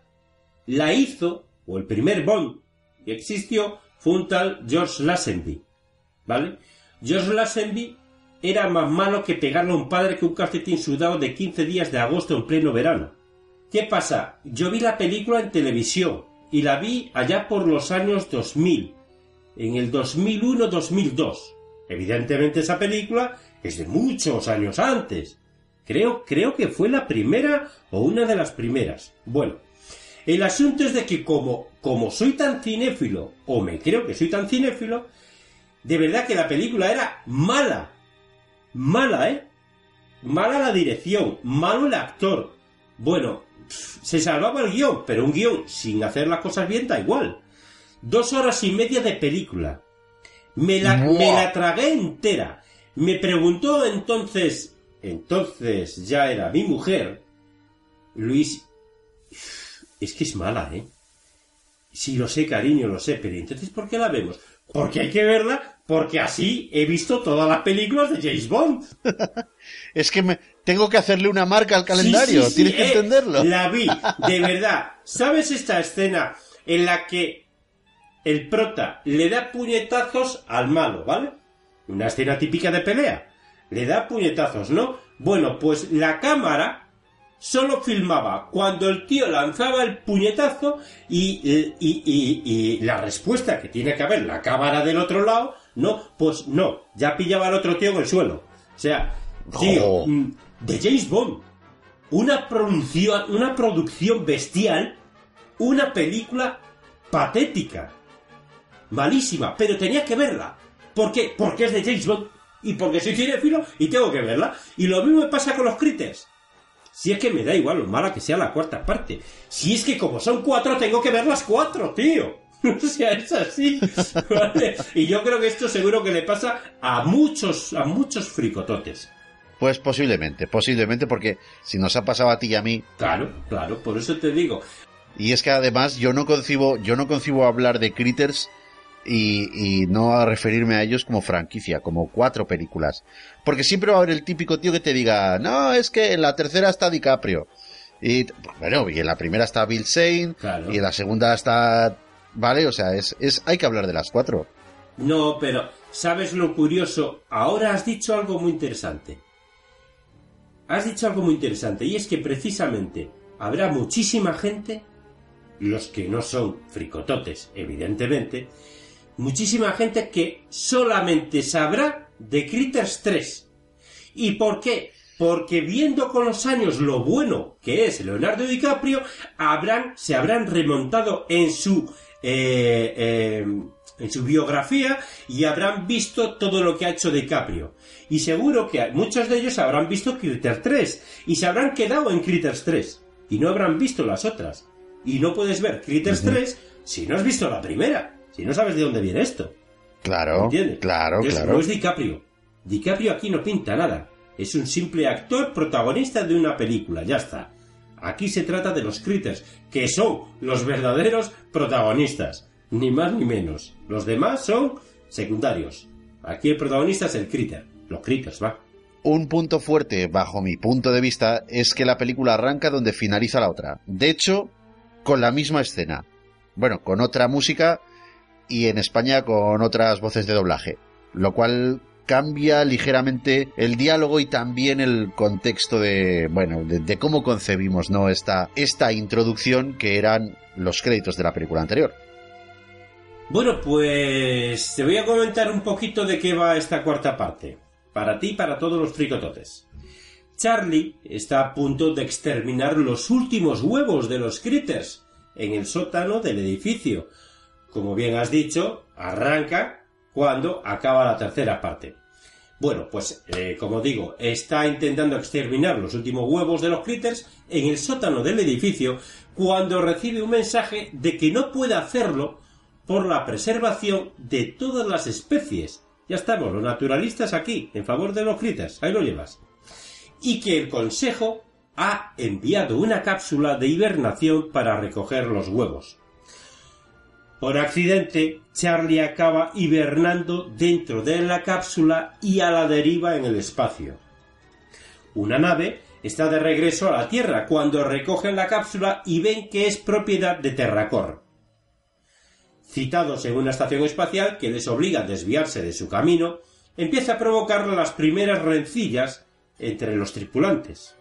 [SPEAKER 1] la hizo, o el primer Bond que existió, fue un tal George Lazenby. ¿Vale? George Lazenby era más malo que pegarle a un padre que un calcetín sudado de 15 días de agosto en pleno verano. ¿Qué pasa? Yo vi la película en televisión y la vi allá por los años 2000, en el 2001-2002. Evidentemente esa película es de muchos años antes. Creo, creo que fue la primera o una de las primeras. Bueno, el asunto es de que como, como soy tan cinéfilo, o me creo que soy tan cinéfilo, de verdad que la película era mala. Mala, ¿eh? Mala la dirección, malo el actor. Bueno, se salvaba el guion, pero un guion sin hacer las cosas bien da igual. Dos horas y media de película. Me la, me la tragué entera. Me preguntó entonces, entonces ya era mi mujer, Luis, es que es mala, ¿eh? Sí, lo sé, cariño, lo sé, pero entonces ¿por qué la vemos? Porque hay que verla, porque así he visto todas las películas de James Bond.
[SPEAKER 5] es que me, tengo que hacerle una marca al calendario,
[SPEAKER 1] Sí, sí, sí,
[SPEAKER 5] tienes que
[SPEAKER 1] eh,
[SPEAKER 5] entenderlo.
[SPEAKER 1] La vi, de verdad. ¿Sabes esta escena en la que el prota le da puñetazos al malo, ¿vale? Una escena típica de pelea. Le da puñetazos, ¿no? Bueno, pues la cámara solo filmaba cuando el tío lanzaba el puñetazo y, y- y- y la respuesta que tiene que haber la cámara del otro lado, no, pues no, ya pillaba al otro tío en el suelo. O sea, tío,
[SPEAKER 5] Oh.
[SPEAKER 1] De James Bond, una una producción bestial, una película patética, malísima, pero tenía que verla. ¿Por qué? Porque es de James Bond y porque soy cinéfilo y tengo que verla. Y lo mismo me pasa con los critters. Si es que me da igual lo mala que sea la cuarta parte. Si es que como son cuatro, tengo que ver las cuatro, tío. O sea, es así. Y yo creo que esto seguro que le pasa a muchos, a muchos fricototes.
[SPEAKER 5] Pues posiblemente, posiblemente porque si nos ha pasado a ti y a mí,
[SPEAKER 1] Claro, claro, por eso te digo.
[SPEAKER 5] y es que además yo no concibo, yo no concibo hablar de Critters y, y no a referirme a ellos como franquicia, como cuatro películas. Porque siempre va a haber el típico tío que te diga, no, es que en la tercera está DiCaprio. Y bueno, y en la primera está Bill Zane, y en la segunda está, vale, o sea, es, es, hay que hablar de las cuatro.
[SPEAKER 1] No, pero ¿sabes lo curioso? Ahora has dicho algo muy interesante. Has dicho algo muy interesante y es que precisamente habrá muchísima gente, los que no son fricototes, evidentemente, muchísima gente que solamente sabrá de Critters 3. ¿Y por qué? Porque viendo con los años lo bueno que es Leonardo DiCaprio, habrán, se habrán remontado en su eh, eh, en su biografía y habrán visto todo lo que ha hecho DiCaprio. Y seguro que muchos de ellos habrán visto Critters 3 y se habrán quedado en Critters 3 y no habrán visto las otras. Y no puedes ver Critters 3 si no has visto la primera, si no sabes de dónde viene esto.
[SPEAKER 5] Claro,
[SPEAKER 1] ¿Entiendes?
[SPEAKER 5] claro,
[SPEAKER 1] Entonces,
[SPEAKER 5] claro.
[SPEAKER 1] No es DiCaprio. DiCaprio aquí no pinta nada. Es un simple actor protagonista de una película, ya está. Aquí se trata de los critters, que son los verdaderos protagonistas. Ni más ni menos. Los demás son secundarios. Aquí el protagonista es el critter. Los critters, va.
[SPEAKER 5] Un punto fuerte, bajo mi punto de vista, es que la película arranca donde finaliza la otra. De hecho, con la misma escena. Bueno, con otra música y en España con otras voces de doblaje. Lo cual cambia ligeramente el diálogo y también el contexto de, bueno, de, de cómo concebimos, ¿no? Esta, esta introducción que eran los créditos de la película anterior.
[SPEAKER 1] Bueno, pues te voy a comentar un poquito de qué va esta cuarta parte. Para ti y para todos los fricototes. Charlie está a punto de exterminar los últimos huevos de los critters en el sótano del edificio. Como bien has dicho, arranca cuando acaba la tercera parte. Bueno, pues eh, como digo, está intentando exterminar los últimos huevos de los critters en el sótano del edificio cuando recibe un mensaje de que no puede hacerlo por la preservación de todas las especies. Ya estamos, los naturalistas aquí, en favor de los critters, ahí lo llevas. Y que el Consejo ha enviado una cápsula de hibernación para recoger los huevos. Por accidente, Charlie acaba hibernando dentro de la cápsula y a la deriva en el espacio. Una nave está de regreso a la Tierra cuando recogen la cápsula y ven que es propiedad de Terracor. Citados en una estación espacial que les obliga a desviarse de su camino, empieza a provocar las primeras rencillas entre los tripulantes.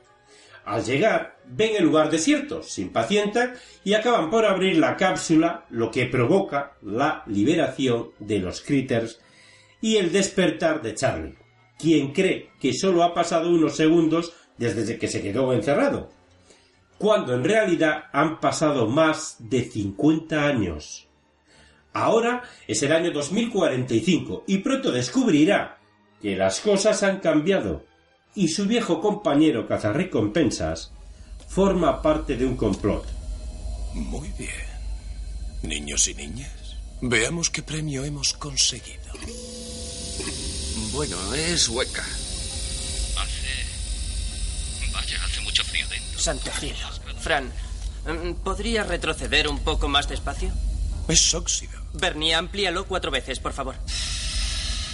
[SPEAKER 1] Al llegar, ven el lugar desierto, se impacientan y acaban por abrir la cápsula, lo que provoca la liberación de los critters y el despertar de Charlie, quien cree que solo ha pasado unos segundos desde que se quedó encerrado, cuando en realidad han pasado más de 50 años. Ahora es el año 2045 y pronto descubrirá que las cosas han cambiado y su viejo compañero cazarrecompensas forma parte de un complot.
[SPEAKER 19] Muy bien. Niños y niñas, veamos qué premio hemos conseguido.
[SPEAKER 12] Bueno, es hueca. Hace... Vaya, hace mucho frío dentro.
[SPEAKER 20] Santo cielo. Fran, ¿podría retroceder un poco más despacio?
[SPEAKER 19] Es óxido.
[SPEAKER 20] Bernie, amplíalo cuatro veces, por favor.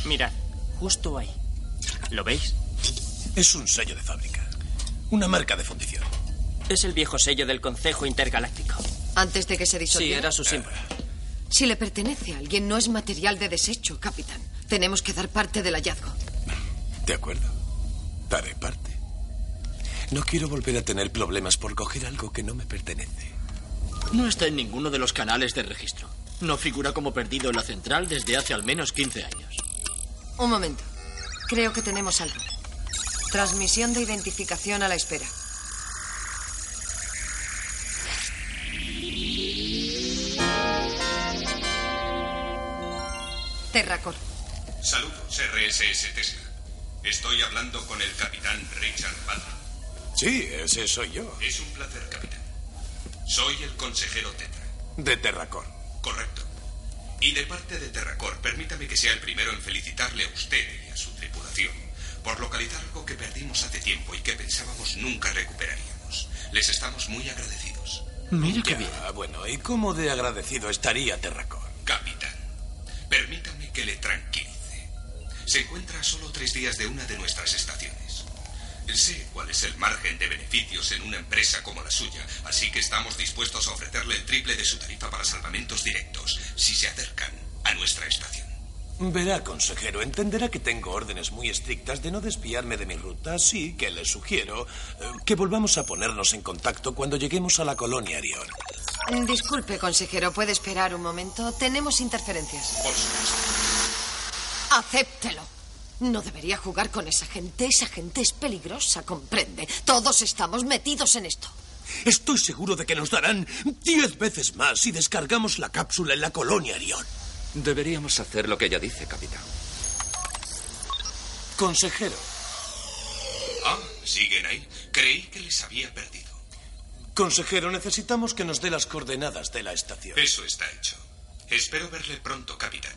[SPEAKER 20] Mirad, justo ahí. ¿Lo veis?
[SPEAKER 19] Es un sello de fábrica. Una marca de fundición.
[SPEAKER 20] Es el viejo sello del Consejo Intergaláctico.
[SPEAKER 21] Antes de que se disolviera.
[SPEAKER 20] Sí, era su símbolo.
[SPEAKER 21] Si le pertenece a alguien, no es material de desecho, capitán. Tenemos que dar parte del hallazgo.
[SPEAKER 19] De acuerdo. Daré parte. No quiero volver a tener problemas por coger algo que no me pertenece.
[SPEAKER 22] No está en ninguno de los canales de registro. No figura como perdido en la central desde hace al menos 15 años.
[SPEAKER 21] Un momento. Creo que tenemos algo. Transmisión de identificación a la espera. Terracor.
[SPEAKER 23] Saludos, RSS Tesla. Estoy hablando con el capitán Richard Butler.
[SPEAKER 19] Sí, ese soy yo.
[SPEAKER 23] Es un placer, capitán. Soy el consejero Tetra.
[SPEAKER 19] De Terracor.
[SPEAKER 23] Correcto. Y de parte de Terracor, permítame que sea el primero en felicitarle a usted y a su tripulación por localizar algo que perdimos hace tiempo y que pensábamos nunca recuperaríamos. Les estamos muy agradecidos.
[SPEAKER 19] Mira qué bien. Bueno, ¿y cómo de agradecido estaría Terracor?
[SPEAKER 23] Capitán, permítame que le tranquilice. Se encuentra a solo tres días de una de nuestras estaciones. Sé cuál es el margen de beneficios en una empresa como la suya, así que estamos dispuestos a ofrecerle el triple de su tarifa para salvamentos directos, si se acercan a nuestra estación.
[SPEAKER 19] Verá, consejero, entenderá que tengo órdenes muy estrictas de no desviarme de mi ruta, así que le sugiero eh, que volvamos a ponernos en contacto cuando lleguemos a la colonia Arión.
[SPEAKER 21] Disculpe, consejero, ¿puede esperar un momento? Tenemos interferencias.
[SPEAKER 23] Por supuesto.
[SPEAKER 21] Acéptelo. No debería jugar con esa gente. Esa gente es peligrosa, comprende. Todos estamos metidos en esto.
[SPEAKER 19] Estoy seguro de que nos darán diez veces más si descargamos la cápsula en la colonia Arión.
[SPEAKER 12] Deberíamos hacer lo que ella dice, capitán.
[SPEAKER 19] Consejero.
[SPEAKER 23] Ah, siguen ahí. Creí que les había perdido.
[SPEAKER 19] Consejero, necesitamos que nos dé las coordenadas de la estación.
[SPEAKER 23] Eso está hecho. Espero verle pronto, capitán.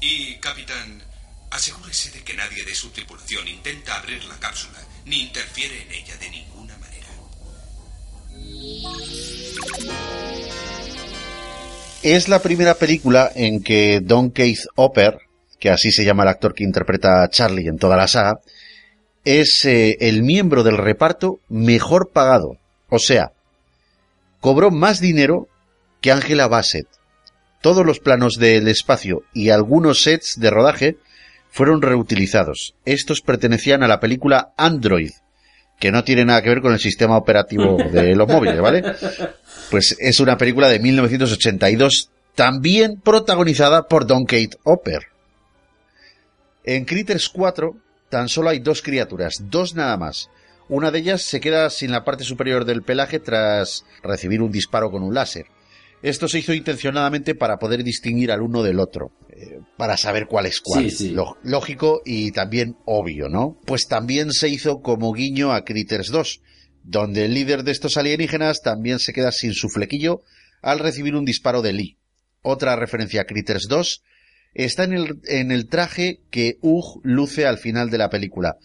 [SPEAKER 23] Y, capitán, asegúrese de que nadie de su tripulación intenta abrir la cápsula ni interfiere en ella de ninguna manera.
[SPEAKER 5] Es la primera película en que Don Keith Hopper, que así se llama el actor que interpreta a Charlie en toda la saga, es eh, el miembro del reparto mejor pagado. O sea, cobró más dinero que Angela Bassett. Todos los planos del espacio y algunos sets de rodaje fueron reutilizados. Estos pertenecían a la película Android, que no tiene nada que ver con el sistema operativo de los móviles, ¿vale? Pues es una película de 1982, también protagonizada por Don Kate Hopper. En Critters 4 tan solo hay dos criaturas, dos nada más. Una de ellas se queda sin la parte superior del pelaje tras recibir un disparo con un láser. Esto se hizo intencionadamente para poder distinguir al uno del otro, para saber cuál es cuál.
[SPEAKER 1] Sí, sí.
[SPEAKER 5] Lógico y también obvio, ¿no? Pues también se hizo como guiño a Critters 2, donde el líder de estos alienígenas también se queda sin su flequillo al recibir un disparo de Lee. Otra referencia a Critters 2 está en el, en el traje que Hugh luce al final de la película,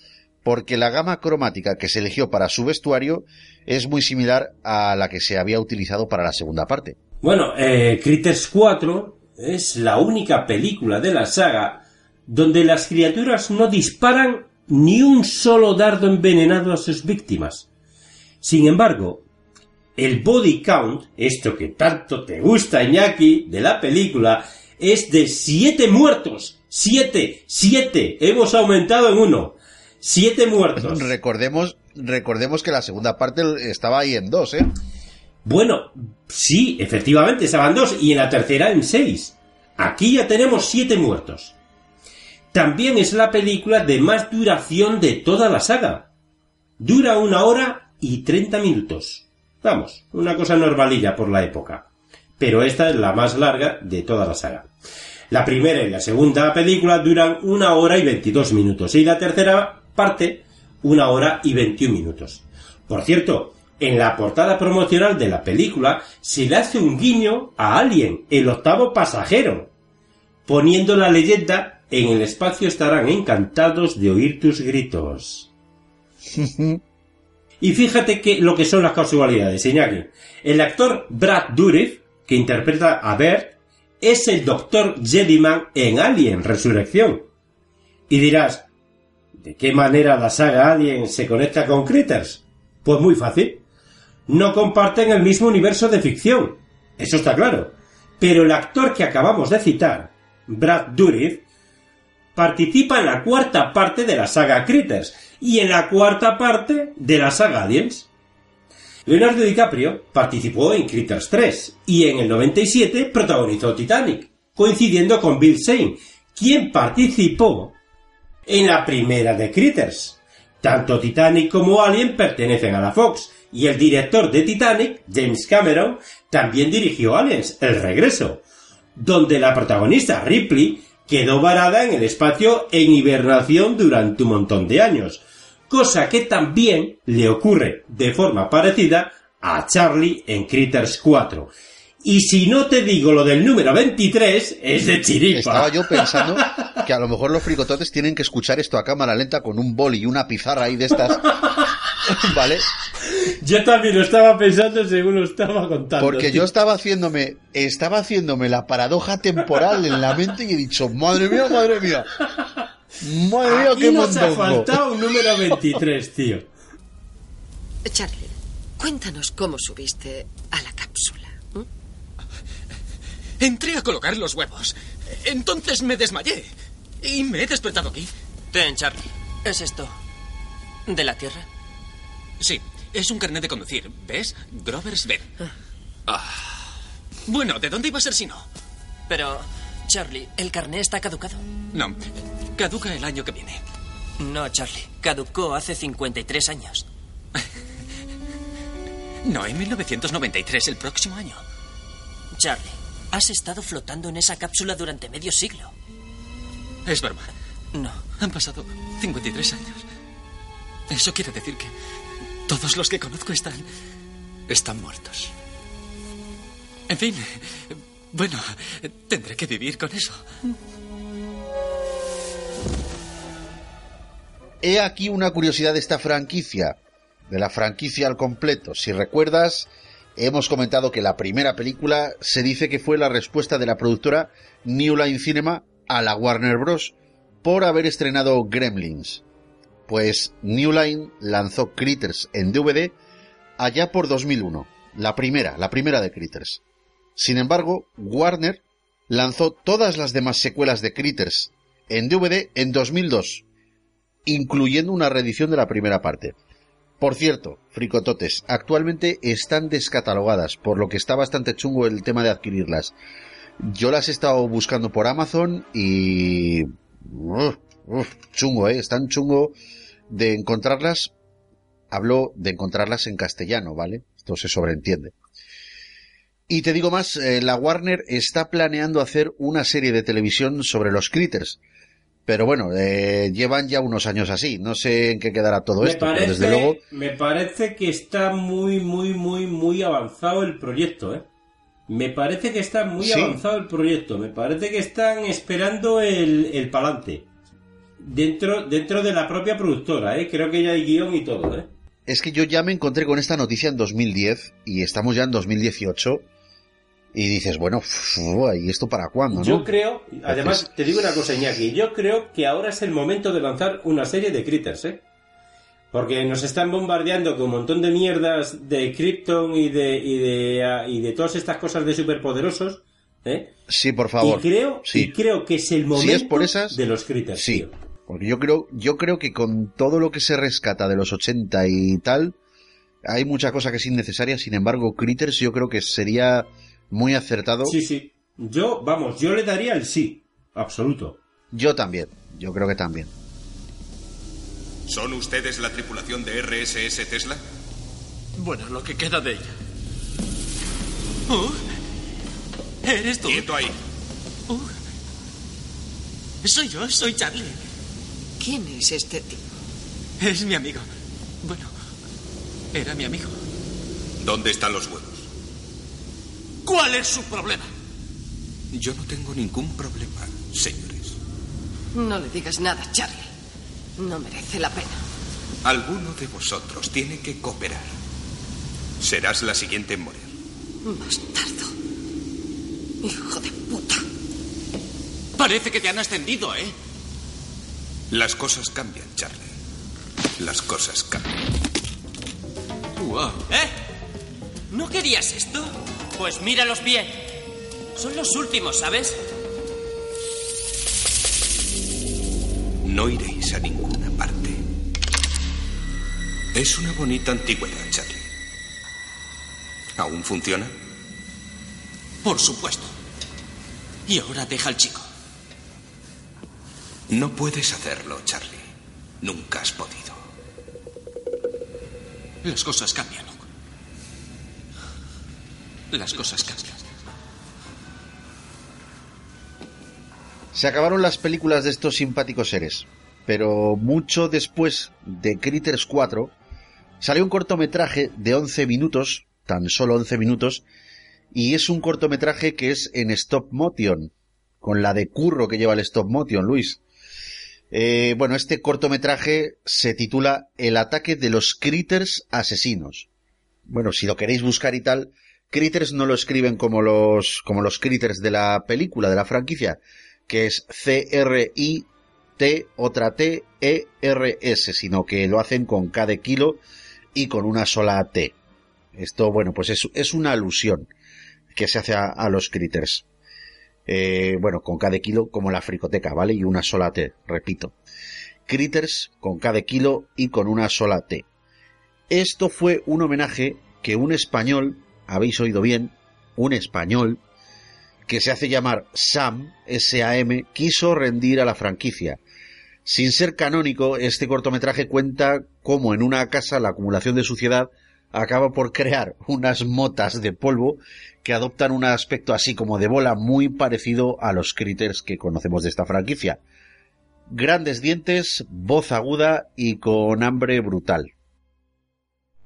[SPEAKER 5] porque la gama cromática que se eligió para su vestuario es muy similar a la que se había utilizado para la segunda parte.
[SPEAKER 1] Bueno, eh, Critters 4 es la única película de la saga donde las criaturas no disparan ni un solo dardo envenenado a sus víctimas. Sin embargo, el body count, esto que tanto te gusta, Iñaki, de la película, es de siete muertos. Siete, siete. Hemos aumentado en uno. Siete muertos.
[SPEAKER 5] Recordemos, recordemos que la segunda parte estaba ahí en dos, ¿eh?
[SPEAKER 1] Bueno, sí, efectivamente, estaban dos y en la tercera en seis. Aquí ya tenemos siete muertos. También es la película de más duración de toda la saga. Dura una hora y treinta minutos. Vamos, una cosa normalilla por la época. Pero esta es la más larga de toda la saga. La primera y la segunda película duran una hora y veintidós minutos y la tercera parte una hora y veintiún minutos. Por cierto, en la portada promocional de la película se le hace un guiño a Alien, el octavo pasajero, poniendo la leyenda en el espacio estarán encantados de oír tus gritos. y fíjate que lo que son las casualidades, Iñaki. El actor Brad Dourif, que interpreta a Bert, es el doctor Jediman en Alien Resurrección. Y dirás, ¿de qué manera la saga Alien se conecta con Critters? Pues muy fácil. No comparten el mismo universo de ficción. Eso está claro. Pero el actor que acabamos de citar, Brad Dourif, participa en la cuarta parte de la saga Critters y en la cuarta parte de la saga Aliens. Leonardo DiCaprio participó en Critters 3 y en el 97 protagonizó Titanic, coincidiendo con Bill Zane, quien participó en la primera de Critters. Tanto Titanic como Alien pertenecen a la Fox, y el director de Titanic, James Cameron, también dirigió Aliens, El Regreso, donde la protagonista Ripley quedó varada en el espacio en hibernación durante un montón de años, cosa que también le ocurre de forma parecida a Charlie en Critters 4. Y si no te digo lo del número 23, es de chiripa.
[SPEAKER 5] Estaba yo pensando que a lo mejor los fricototes tienen que escuchar esto a cámara lenta con un boli y una pizarra ahí de estas. ¿Vale?
[SPEAKER 1] Yo también lo estaba pensando según lo estaba contando.
[SPEAKER 5] Porque yo estaba haciéndome, estaba haciéndome la paradoja temporal en la mente y he dicho, madre mía, madre mía. Madre mía,
[SPEAKER 1] Aquí
[SPEAKER 5] qué
[SPEAKER 1] nos ha faltado un número 23, tío.
[SPEAKER 21] Charlie, cuéntanos cómo subiste a la cápsula.
[SPEAKER 22] Entré a colocar los huevos. Entonces me desmayé. Y me he despertado aquí.
[SPEAKER 20] Ten, Charlie. ¿Es esto de la Tierra?
[SPEAKER 22] Sí, es un carnet de conducir. ¿Ves? Grover's Ben. Ah. Bueno, ¿de dónde iba a ser si no?
[SPEAKER 20] Pero, Charlie, ¿el carné está caducado?
[SPEAKER 22] No, caduca el año que viene.
[SPEAKER 20] No, Charlie. Caducó hace 53 años.
[SPEAKER 22] No, en 1993, el próximo año.
[SPEAKER 20] Charlie, has estado flotando en esa cápsula durante medio siglo.
[SPEAKER 22] Es broma.
[SPEAKER 20] No.
[SPEAKER 22] Han pasado 53 años. Eso quiere decir que todos los que conozco están... están muertos. En fin, bueno, tendré que vivir con eso.
[SPEAKER 5] He aquí una curiosidad de esta franquicia, de la franquicia al completo. Si recuerdas, hemos comentado que la primera película se dice que fue la respuesta de la productora New Line Cinema a la Warner Bros. por haber estrenado Gremlins. Pues New Line lanzó Critters en DVD allá por 2001, la primera, la primera de Critters. Sin embargo, Warner lanzó todas las demás secuelas de Critters en DVD en 2002, incluyendo una reedición de la primera parte. Por cierto, fricototes, actualmente están descatalogadas, por lo que está bastante chungo el tema de adquirirlas. Yo las he estado buscando por Amazon y... Uf, chungo, ¿eh? Están chungo de encontrarlas. Hablo de encontrarlas en castellano, ¿vale? Esto se sobreentiende. Y te digo más, eh, la Warner está planeando hacer una serie de televisión sobre los critters. Pero bueno, eh, llevan ya unos años así. No sé en qué quedará todo
[SPEAKER 1] Me
[SPEAKER 5] esto, pero
[SPEAKER 1] parece,
[SPEAKER 5] desde luego
[SPEAKER 1] me parece que está muy, muy, muy, muy avanzado el proyecto, ¿eh? Me parece que está muy
[SPEAKER 5] Sí.
[SPEAKER 1] avanzado el proyecto. Me parece que están esperando el, el palante. Dentro, dentro de la propia productora, ¿eh? Creo que ya hay guion y todo, ¿eh?
[SPEAKER 5] Es que yo ya me encontré con esta noticia en 2010 y estamos ya en 2018 Y dices, bueno, ¿y esto para cuándo?
[SPEAKER 1] Yo
[SPEAKER 5] no?
[SPEAKER 1] creo, además, te digo una cosa, Iñaki, yo creo que ahora es el momento de lanzar una serie de critters, ¿eh? Porque nos están bombardeando con un montón de mierdas de Krypton y de, y de, y de todas estas cosas de superpoderosos, ¿eh?
[SPEAKER 5] Sí, por favor.
[SPEAKER 1] Y creo,
[SPEAKER 5] Sí.
[SPEAKER 1] y creo que es el
[SPEAKER 5] Si
[SPEAKER 1] momento
[SPEAKER 5] es por esas,
[SPEAKER 1] de los critters.
[SPEAKER 5] Sí.
[SPEAKER 1] tío.
[SPEAKER 5] Porque yo creo, yo creo que con todo lo que se rescata de los 80 y tal, hay mucha cosa que es innecesaria. Sin embargo, Critters yo creo que sería muy acertado.
[SPEAKER 1] Sí, sí. Yo, vamos, yo le daría el sí, absoluto.
[SPEAKER 5] Yo también. Yo creo que también.
[SPEAKER 23] ¿Son ustedes la tripulación de RSS Tesla?
[SPEAKER 22] Bueno, lo que queda de ella. Oh, ¿Eres tú?
[SPEAKER 23] Quieto ahí.
[SPEAKER 22] Oh, soy yo, soy Charlie.
[SPEAKER 21] ¿Quién es este tío?
[SPEAKER 22] Es mi amigo. Bueno, era mi amigo.
[SPEAKER 23] ¿Dónde están los huevos?
[SPEAKER 22] ¿Cuál es su problema?
[SPEAKER 23] Yo no tengo ningún problema, señores.
[SPEAKER 21] No le digas nada, Charlie. No merece la pena.
[SPEAKER 23] Alguno de vosotros tiene que cooperar. Serás la siguiente en morir.
[SPEAKER 21] Bastardo. Hijo de puta.
[SPEAKER 22] Parece que te han ascendido, ¿eh?
[SPEAKER 23] Las cosas cambian, Charlie. Las cosas cambian.
[SPEAKER 22] Wow.
[SPEAKER 20] ¿Eh? ¿No querías esto? Pues míralos bien. Son los últimos, ¿sabes?
[SPEAKER 23] No iréis a ninguna parte. Es una bonita antigüedad, Charlie. ¿Aún funciona?
[SPEAKER 22] Por supuesto. Y ahora deja al chico.
[SPEAKER 23] No puedes hacerlo, Charlie. Nunca has podido.
[SPEAKER 22] Las cosas cambian, Luke. Las cosas cambian.
[SPEAKER 5] Se acabaron las películas de estos simpáticos seres, pero mucho después de Critters 4 salió un cortometraje de 11 minutos, tan solo 11 minutos, y es un cortometraje que es en stop motion, con la de curro que lleva el stop motion, Luis. Eh, bueno, este cortometraje se titula El ataque de los Critters asesinos. Bueno, si lo queréis buscar y tal, Critters no lo escriben como los, como los Critters de la película, de la franquicia, que es C-R-I-T, otra T, E-R-S, sino que lo hacen con K de kilo y con una sola T. Esto, bueno, pues es, es una alusión que se hace a, a los critters. Eh, bueno, con de kilo como la fricoteca, ¿vale? Y una sola T, repito. Critters con de kilo y con una sola T. Esto fue un homenaje que un español, habéis oído bien, un español, que se hace llamar Sam, S-A-M, quiso rendir a la franquicia. Sin ser canónico, este cortometraje cuenta cómo en una casa la acumulación de suciedad acaba por crear unas motas de polvo que adoptan un aspecto así como de bola muy parecido a los critters que conocemos de esta franquicia. Grandes dientes, voz aguda y con hambre brutal.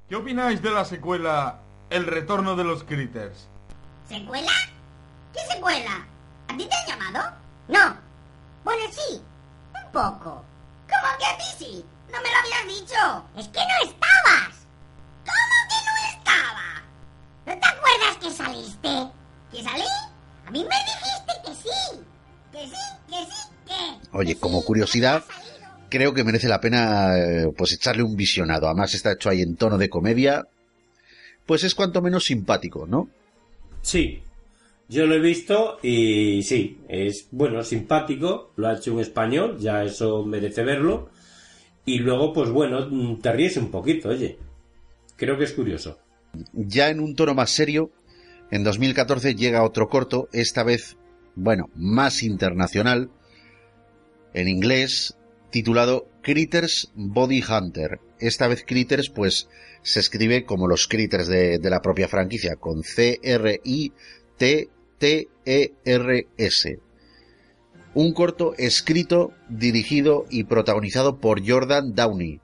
[SPEAKER 24] ¿Qué opináis de la secuela El retorno de los critters?
[SPEAKER 6] ¿Secuela? ¿Qué secuela? ¿A ti te han llamado? No. Bueno, sí. Un poco. ¿Cómo que a ti sí? No me lo habías dicho. Es que no estabas. ¿Cómo que no estaba? ¿No te acuerdas que saliste? ¿Que salí? A mí me dijiste que sí. Que sí, que sí, que...
[SPEAKER 5] Oye, como curiosidad, creo que merece la pena eh, pues echarle un visionado. Además está hecho ahí en tono de comedia. Pues es cuanto menos simpático, ¿no?
[SPEAKER 1] Sí, yo lo he visto y sí, es bueno, simpático, lo ha hecho un español, ya eso merece verlo. Y luego, pues bueno, te ríes un poquito, oye. Creo que es curioso.
[SPEAKER 5] Ya en un tono más serio, en 2014 llega otro corto, esta vez, bueno, más internacional, en inglés, titulado Critters Body Hunter. Esta vez Critters, pues, se escribe como los Critters de, de la propia franquicia, con C-R-I-T-T-E-R-S. Un corto escrito, dirigido y protagonizado por Jordan Downey,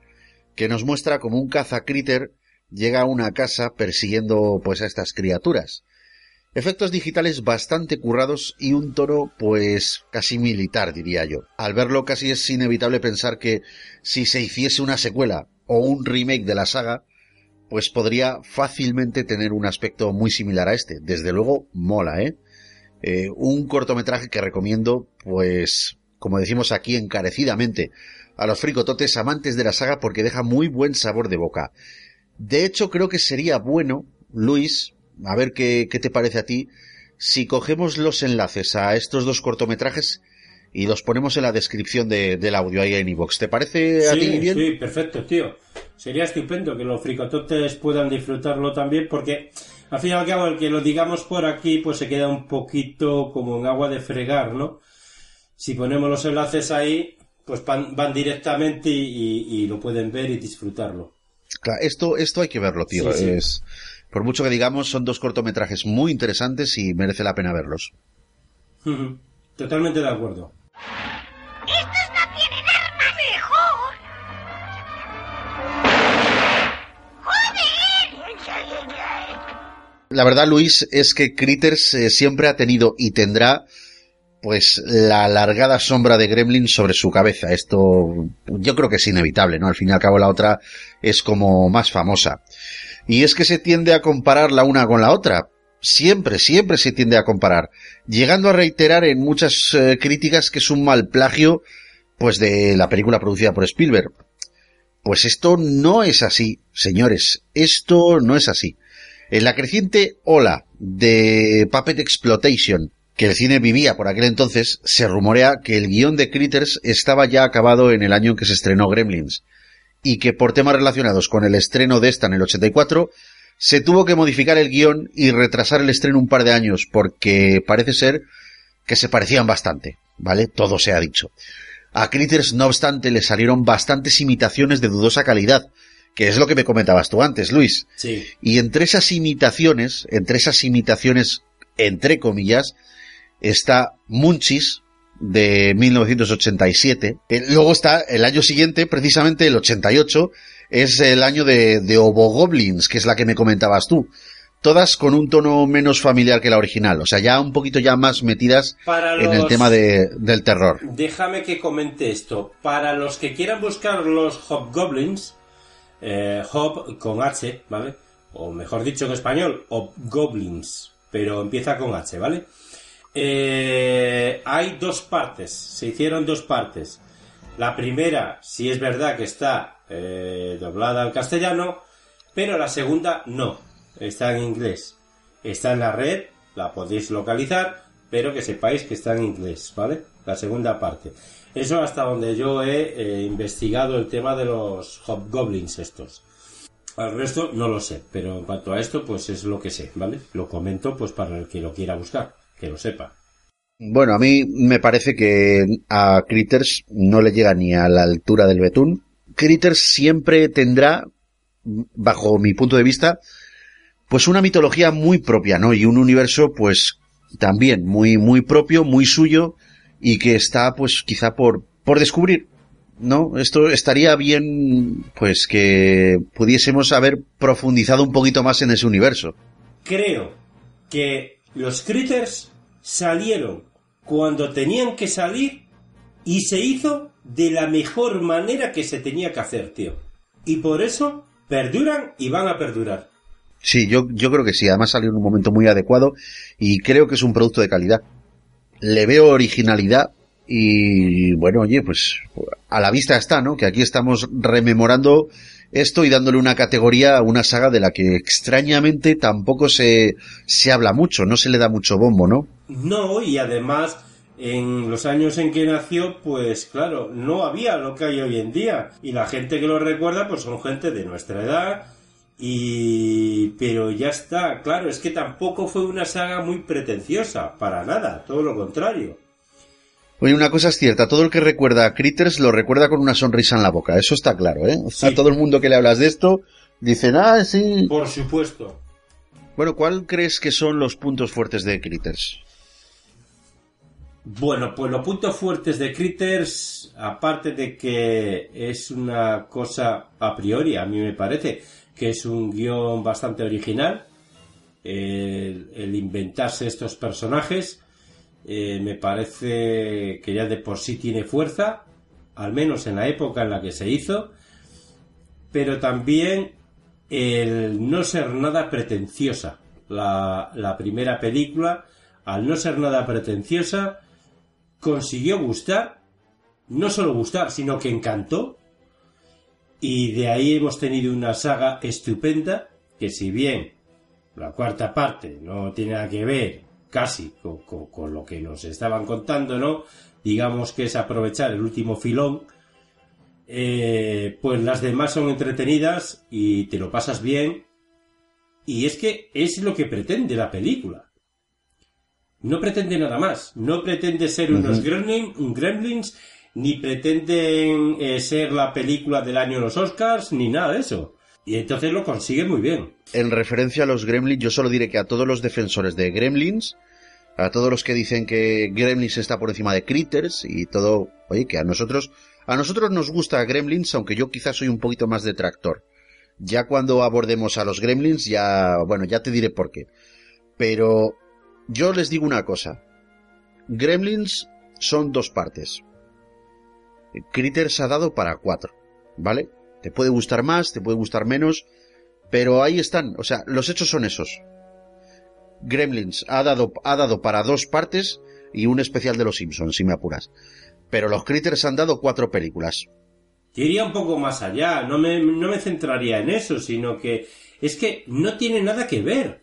[SPEAKER 5] que nos muestra como un caza critter llega a una casa persiguiendo pues a estas criaturas. Efectos digitales bastante currados y un tono pues casi militar diría yo. Al verlo casi es inevitable pensar que si se hiciese una secuela o un remake de la saga, pues podría fácilmente tener un aspecto muy similar a este. Desde luego, mola, ¿eh? eh un cortometraje que recomiendo, pues, como decimos aquí encarecidamente, a los fricototes amantes de la saga porque deja muy buen sabor de boca. De hecho, creo que sería bueno, Luis, a ver qué, qué te parece a ti, si cogemos los enlaces a estos dos cortometrajes y los ponemos en la descripción del audio ahí en iVoox. ¿Te parece a ti bien?
[SPEAKER 1] Sí, perfecto, tío. Sería estupendo que los fricototes puedan disfrutarlo también porque al fin y al cabo el que lo digamos por aquí pues se queda un poquito como en agua de fregar, ¿no? Si ponemos los enlaces ahí pues van, directamente y, lo pueden ver y disfrutarlo.
[SPEAKER 5] Claro, esto, esto hay que verlo, tío. Es, por mucho que digamos, son dos cortometrajes muy interesantes y merece la pena verlos.
[SPEAKER 1] Totalmente de acuerdo.
[SPEAKER 6] ¡Estos no tienen arma mejor! ¡Joder!
[SPEAKER 5] La verdad, Luis, es que Critters eh, siempre ha tenido y tendrá pues la alargada sombra de Gremlin sobre su cabeza. Esto yo creo que es inevitable, ¿no? Al fin y al cabo la otra es como más famosa. Y es que se tiende a comparar la una con la otra. Siempre, siempre se tiende a comparar. Llegando a reiterar en muchas eh, críticas que es un mal plagio, pues de la película producida por Spielberg. Pues esto no es así, señores. Esto no es así. En la creciente ola de Puppet Exploitation que el cine vivía por aquel entonces, se rumorea que el guion de Critters estaba ya acabado en el año en que se estrenó Gremlins, y que por temas relacionados con el estreno de esta en el 84, se tuvo que modificar el guion y retrasar el estreno un par de años, porque parece ser que se parecían bastante, ¿vale? Todo se ha dicho. A Critters, no obstante, le salieron bastantes imitaciones de dudosa calidad, que es lo que me comentabas tú antes, Luis.
[SPEAKER 1] Sí.
[SPEAKER 5] Y entre esas imitaciones, entre esas imitaciones, entre comillas, está Munchis de 1987. Eh, luego está el año siguiente, precisamente el 88, es el año de, de Obogoblins, que es la que me comentabas tú. Todas con un tono menos familiar que la original, o sea, ya un poquito ya más metidas en el tema de, del terror.
[SPEAKER 1] Déjame que comente esto. Para los que quieran buscar los Hobgoblins, eh, Hob con H, ¿vale? O mejor dicho en español, Hobgoblins, pero empieza con H, ¿vale? Eh, hay dos partes, se hicieron dos partes. La primera, si es verdad que está eh, doblada al castellano, pero la segunda no, está en inglés. Está en la red, la podéis localizar, pero que sepáis que está en inglés, ¿vale? La segunda parte. Eso hasta donde yo he eh, investigado el tema de los hobgoblins estos. Al resto no lo sé, pero en cuanto a esto, pues es lo que sé, ¿vale? Lo comento pues para el que lo quiera buscar que lo sepa.
[SPEAKER 5] Bueno, a mí me parece que a Critters no le llega ni a la altura del betún. Critters siempre tendrá, bajo mi punto de vista, pues una mitología muy propia, ¿no? Y un universo, pues, también muy, muy propio, muy suyo, y que está, pues, quizá por, por descubrir, ¿no? Esto estaría bien, pues, que pudiésemos haber profundizado un poquito más en ese universo.
[SPEAKER 1] Creo que los Critters salieron cuando tenían que salir y se hizo de la mejor manera que se tenía que hacer, tío. Y por eso perduran y van a perdurar.
[SPEAKER 5] Sí, yo, yo creo que sí. Además salió en un momento muy adecuado y creo que es un producto de calidad. Le veo originalidad y bueno, oye, pues a la vista está, ¿no? Que aquí estamos rememorando esto y dándole una categoría a una saga de la que extrañamente tampoco se, se habla mucho, no se le da mucho bombo, ¿no?
[SPEAKER 1] No, y además en los años en que nació, pues claro, no había lo que hay hoy en día. Y la gente que lo recuerda, pues son gente de nuestra edad. Y... pero ya está, claro, es que tampoco fue una saga muy pretenciosa, para nada, todo lo contrario.
[SPEAKER 5] Oye, una cosa es cierta, todo el que recuerda a Critters lo recuerda con una sonrisa en la boca, eso está claro, ¿eh? A todo el mundo que le hablas de esto, dicen, ah, sí.
[SPEAKER 1] Por supuesto.
[SPEAKER 5] Bueno, ¿cuál crees que son los puntos fuertes de Critters?
[SPEAKER 1] Bueno, pues los puntos fuertes de Critters, aparte de que es una cosa a priori, a mí me parece, que es un guion bastante original, el inventarse estos personajes, eh, me parece que ya de por sí tiene fuerza, al menos en la época en la que se hizo, pero también el no ser nada pretenciosa. La, la primera película, al no ser nada pretenciosa, consiguió gustar, no solo gustar, sino que encantó. Y de ahí hemos tenido una saga estupenda, que si bien la cuarta parte no tiene nada que ver casi con, con- lo que nos estaban contando, ¿no? Digamos que es aprovechar el último filón, eh, pues las demás son entretenidas y te lo pasas bien. Y es que es lo que pretende la película. No pretende nada más. No pretende ser unos gremlin- un gremlins, ni pretenden eh, ser la película del año de los Oscars, ni nada de eso. Y entonces lo consigue muy bien.
[SPEAKER 5] En referencia a los Gremlins, yo solo diré que a todos los defensores de Gremlins, a todos los que dicen que Gremlins está por encima de Critters y todo, oye, que a nosotros, a nosotros nos gusta Gremlins, aunque yo quizás soy un poquito más detractor. Ya cuando abordemos a los Gremlins, ya, bueno, ya te diré por qué. Pero yo les digo una cosa. Gremlins son dos partes. Critters ha dado para cuatro, ¿vale? Te puede gustar más, te puede gustar menos, pero ahí están, o sea, los hechos son esos. Gremlins ha dado, ha dado para dos partes y un especial de los Simpsons, si me apuras. Pero los Critters han dado cuatro películas.
[SPEAKER 1] Iría un poco más allá, no me, no me centraría en eso, sino que es que no tiene nada que ver.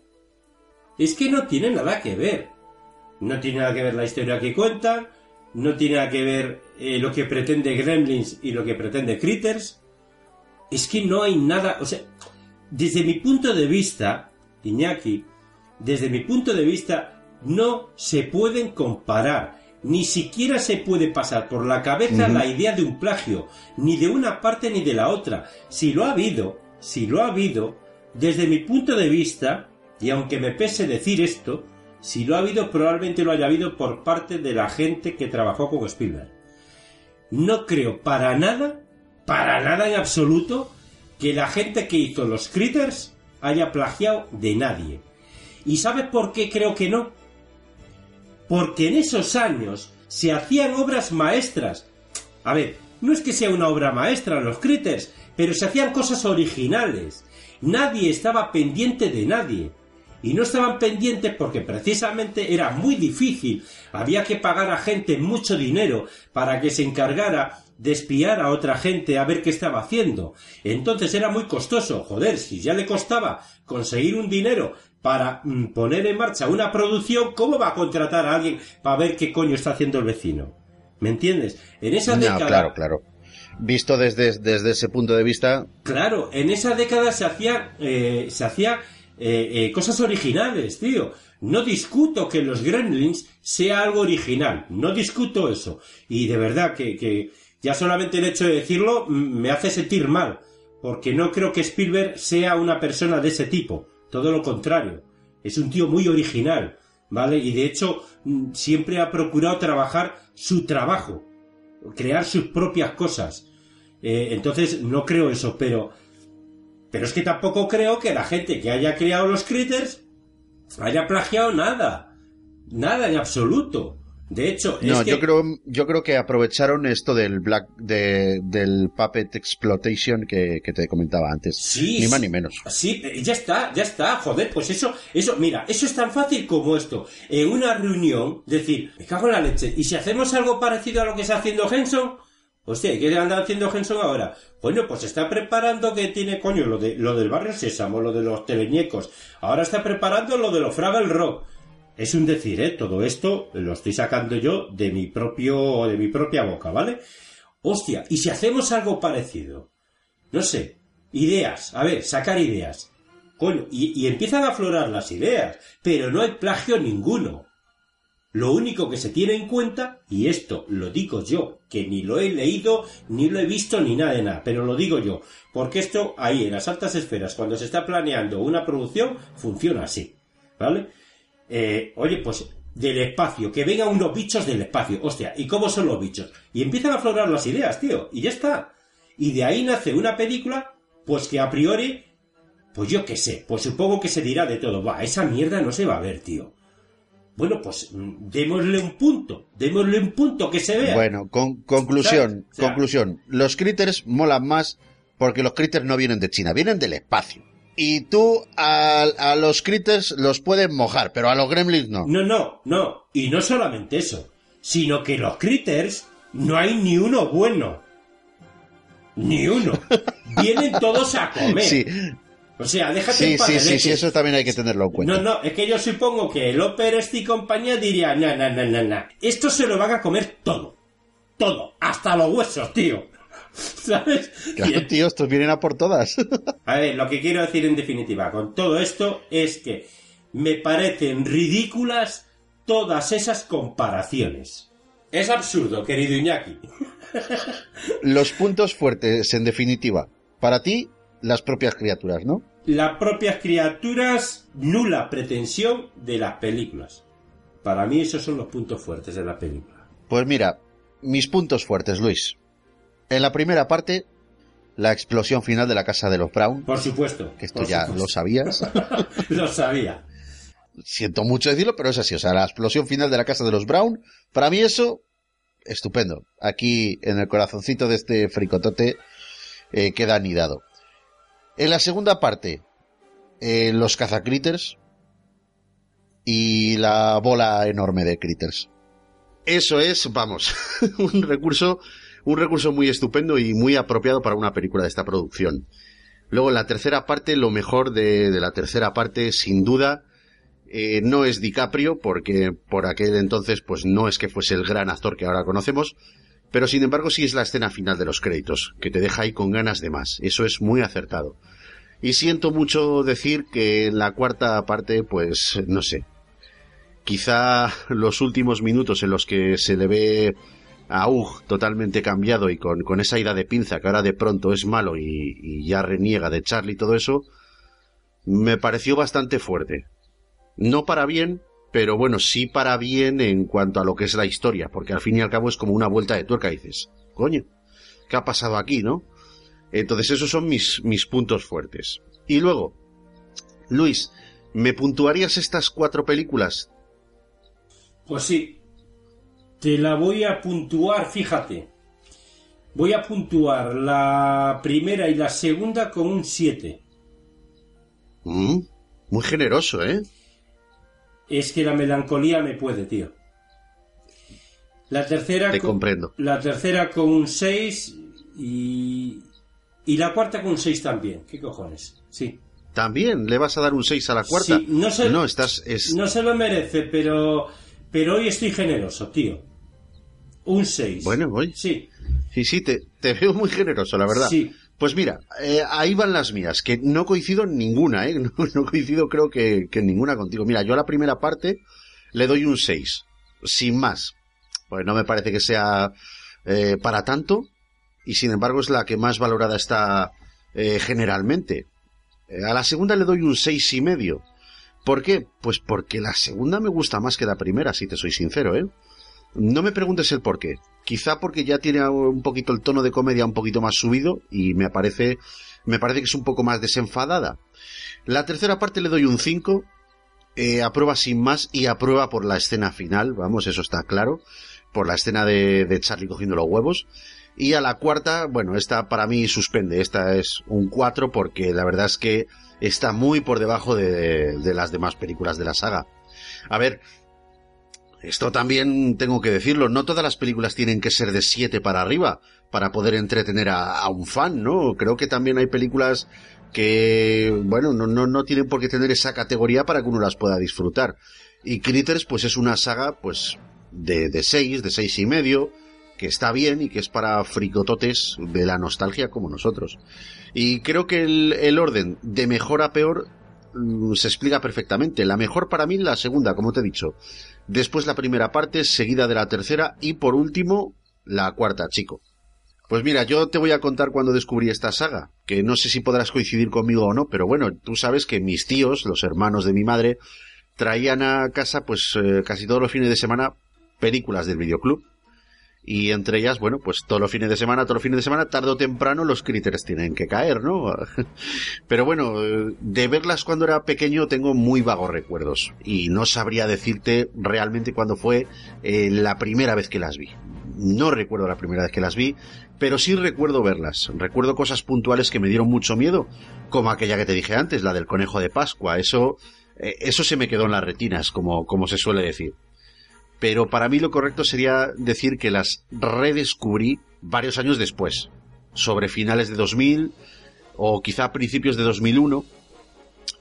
[SPEAKER 1] Es que no tiene nada que ver. No tiene nada que ver la historia que cuentan, no tiene nada que ver eh, lo que pretende Gremlins y lo que pretende Critters. Es que no hay nada, o sea, desde mi punto de vista, Iñaki, desde mi punto de vista, no se pueden comparar. Ni siquiera se puede pasar por la cabeza la idea de un plagio, ni de una parte ni de la otra. Si lo ha habido, si lo ha habido, desde mi punto de vista, y aunque me pese decir esto, si lo ha habido, probablemente lo haya habido por parte de la gente que trabajó con Spielberg. No creo para nada, para nada en absoluto, que la gente que hizo los Critters haya plagiado de nadie. ¿Y sabes por qué creo que no? Porque en esos años se hacían obras maestras. A ver, no es que sea una obra maestra los Critters, pero se hacían cosas originales. Nadie estaba pendiente de nadie. Y no estaban pendientes porque precisamente era muy difícil. Había que pagar a gente mucho dinero para que se encargara de espiar a otra gente a ver qué estaba haciendo. Entonces era muy costoso. Joder, si ya le costaba conseguir un dinero para mm, poner en marcha una producción, ¿cómo va a contratar a alguien para ver qué coño está haciendo el vecino? ¿Me entiendes? En esa
[SPEAKER 5] No,
[SPEAKER 1] década...
[SPEAKER 5] claro, claro. Visto desde, desde ese punto de vista,
[SPEAKER 1] Claro, en esa década se hacía, eh, se hacía eh, eh, cosas originales, tío. No discuto que los Gremlins sea algo original, no discuto eso. Y de verdad que, ya solamente el hecho de decirlo me hace sentir mal, porque no creo que Spielberg sea una persona de ese tipo, todo lo contrario. Es un tío muy original, ¿vale? Y de hecho siempre ha procurado trabajar su trabajo, crear sus propias cosas. Eh, entonces no creo eso, pero pero es que tampoco creo que la gente que haya creado los critters haya plagiado nada. Nada en absoluto. De hecho,
[SPEAKER 5] no,
[SPEAKER 1] es que...
[SPEAKER 5] yo creo, yo creo que aprovecharon esto del black, de, del puppet exploitation que, que te comentaba antes.
[SPEAKER 1] Sí,
[SPEAKER 5] ni más
[SPEAKER 1] sí.
[SPEAKER 5] ni menos.
[SPEAKER 1] Sí, eh, ya está, ya está, joder, pues eso, eso, mira, eso es tan fácil como esto. En una reunión, decir, me cago en la leche, y si hacemos algo parecido a lo que está haciendo Henson, hostia, ¿qué anda haciendo Henson ahora? Bueno, pues está preparando que tiene, coño, lo de, lo del barrio Sésamo, lo de los teleñecos, ahora está preparando lo de los Fraggle Rock. Es un decir, ¿eh? Todo esto lo estoy sacando yo de mi propio, de mi propia boca, ¿vale? Hostia, ¿y si hacemos algo parecido? No sé, ideas, a ver, sacar ideas. Coño, y, y empiezan a aflorar las ideas, pero no hay plagio ninguno. Lo único que se tiene en cuenta, y esto lo digo yo, que ni lo he leído, ni lo he visto, ni nada de nada, pero lo digo yo, porque esto ahí en las altas esferas, cuando se está planeando una producción, funciona así, ¿vale? Eh, oye, pues del espacio, que vengan unos bichos del espacio, hostia, ¿y cómo son los bichos? Y empiezan a aflorar las ideas, tío, y ya está. Y de ahí nace una película, pues que a priori, pues yo qué sé, pues supongo que se dirá de todo, va, esa mierda no se va a ver, tío. Bueno, pues mm, démosle un punto, démosle un punto que se vea.
[SPEAKER 5] Bueno, con, conclusión,
[SPEAKER 1] ¿Sabes? O sea-
[SPEAKER 5] conclusión. Los critters molan más porque los critters no vienen de China, vienen del espacio. y tú a, a los critters los puedes mojar, pero a los gremlins no.
[SPEAKER 1] No, no, no. Y no solamente eso, sino que los critters no hay ni uno bueno. Ni uno. Vienen todos a comer.
[SPEAKER 5] Sí.
[SPEAKER 1] O sea, déjate
[SPEAKER 5] Sí, sí, sí, sí, eso también hay que tenerlo en cuenta.
[SPEAKER 1] No, no, es que yo supongo que el Operest y compañía diría, na, na, na, na, na. Esto se lo van a comer todo. Todo. Hasta los huesos, tío. ¿Sabes?
[SPEAKER 5] Claro, tío, estos vienen a por todas.
[SPEAKER 1] A ver, lo que quiero decir en definitiva con todo esto es que me parecen ridículas todas esas comparaciones. Es absurdo, querido Iñaki.
[SPEAKER 5] Los puntos fuertes, en definitiva. Para ti, las propias criaturas, ¿no?
[SPEAKER 1] Las propias criaturas, nula pretensión de las películas. Para mí esos son los puntos fuertes de la película.
[SPEAKER 5] Pues mira, mis puntos fuertes, Luis. En la primera parte, la explosión final de la casa de los Brown.
[SPEAKER 1] Por supuesto.
[SPEAKER 5] Que esto ya
[SPEAKER 1] supuesto.
[SPEAKER 5] lo sabías.
[SPEAKER 1] Lo sabía.
[SPEAKER 5] Siento mucho decirlo, pero es así. O sea, la explosión final de la casa de los Brown, para mí eso, estupendo. Aquí, en el corazoncito de este fricotote, eh, queda anidado. En la segunda parte, eh, los cazacritters y la bola enorme de critters. Eso es, vamos, un recurso, un recurso muy estupendo y muy apropiado para una película de esta producción. Luego, en la tercera parte, lo mejor de, la tercera parte, sin duda, eh, no es DiCaprio, porque por aquel entonces, pues no es que fuese el gran actor que ahora conocemos, pero sin embargo sí es la escena final de los créditos, que te deja ahí con ganas de más. Eso es muy acertado. Y siento mucho decir que en la cuarta parte, pues no sé. Quizá los últimos minutos en los que se le ve a Hugh totalmente cambiado y con, con esa ida de pinza que ahora de pronto es malo y, y ya reniega de Charlie y todo eso, me pareció bastante fuerte. No para bien, pero bueno, sí para bien en cuanto a lo que es la historia, porque al fin y al cabo es como una vuelta de tuerca, dices, coño, ¿qué ha pasado aquí, no? Entonces esos son mis, mis puntos fuertes. Y luego, Luis, ¿me puntuarías estas cuatro películas?
[SPEAKER 1] Pues sí. Te la voy a puntuar, fíjate. Voy a puntuar la primera y la segunda con un 7.
[SPEAKER 5] Mm, muy generoso, ¿eh?
[SPEAKER 1] Es que la melancolía me puede, tío. La tercera
[SPEAKER 5] Te
[SPEAKER 1] con,
[SPEAKER 5] comprendo.
[SPEAKER 1] La tercera con un 6 y y la cuarta con un 6 también. ¿Qué cojones? Sí.
[SPEAKER 5] ¿También le vas a dar un 6 a la cuarta?
[SPEAKER 1] Sí, no sé-
[SPEAKER 5] no, estás... Es...
[SPEAKER 1] No se lo merece, pero pero hoy estoy generoso, tío. Un 6.
[SPEAKER 5] Bueno, voy.
[SPEAKER 1] Sí.
[SPEAKER 5] Sí, sí, te, te veo muy generoso, la verdad.
[SPEAKER 1] Sí.
[SPEAKER 5] Pues mira, eh, ahí van las mías, que no coincido en ninguna, ¿eh? No, no coincido creo que, que en ninguna contigo. Mira, yo a la primera parte le doy un 6, sin más. Pues no me parece que sea eh, para tanto, y sin embargo es la que más valorada está eh, generalmente. Eh, a la segunda le doy un seis y medio. ¿Por qué? Pues porque la segunda me gusta más que la primera, si te soy sincero, ¿eh? No me preguntes el por qué. Quizá porque ya tiene un poquito el tono de comedia un poquito más subido y me parece, me parece que es un poco más desenfadada. La tercera parte le doy un 5, eh, aprueba sin más y aprueba por la escena final, vamos, eso está claro, por la escena de, de Charlie cogiendo los huevos. Y a la cuarta, bueno, esta para mí suspende, esta es un 4 porque la verdad es que está muy por debajo de, de las demás películas de la saga. A ver, esto también tengo que decirlo, no todas las películas tienen que ser de 7 para arriba para poder entretener a, un fan, ¿no? Creo que también hay películas que, bueno, no, no, no tienen por qué tener esa categoría para que uno las pueda disfrutar. Y Critters, pues es una saga, pues, de, de 6, de seis y medio, que está bien y que es para fricototes de la nostalgia como nosotros. Y creo que el, orden de mejor a peor mm, se explica perfectamente. La mejor para mí la segunda, como te he dicho. Después la primera parte, seguida de la tercera y por último la cuarta, chico. Pues mira, yo te voy a contar cuando descubrí esta saga, que no sé si podrás coincidir conmigo o no, pero bueno, tú sabes que mis tíos, los hermanos de mi madre, traían a casa pues eh, casi todos los fines de semana películas del videoclub. Y entre ellas, bueno, pues todos los fines de semana, todos los fines de semana, tarde o temprano los critters tienen que caer, ¿no? Pero bueno, de verlas cuando era pequeño tengo muy vagos recuerdos y no sabría decirte realmente cuándo fue eh, la primera vez que las vi. no recuerdo la primera vez que las vi, pero sí recuerdo verlas. Recuerdo cosas puntuales que me dieron mucho miedo, como aquella que te dije antes, la del conejo de Pascua. Eso, eh, eso se me quedó en las retinas, como, como se suele decir. Pero para mí lo correcto sería decir que las redescubrí varios años después, sobre finales de 2000 o quizá principios de 2001.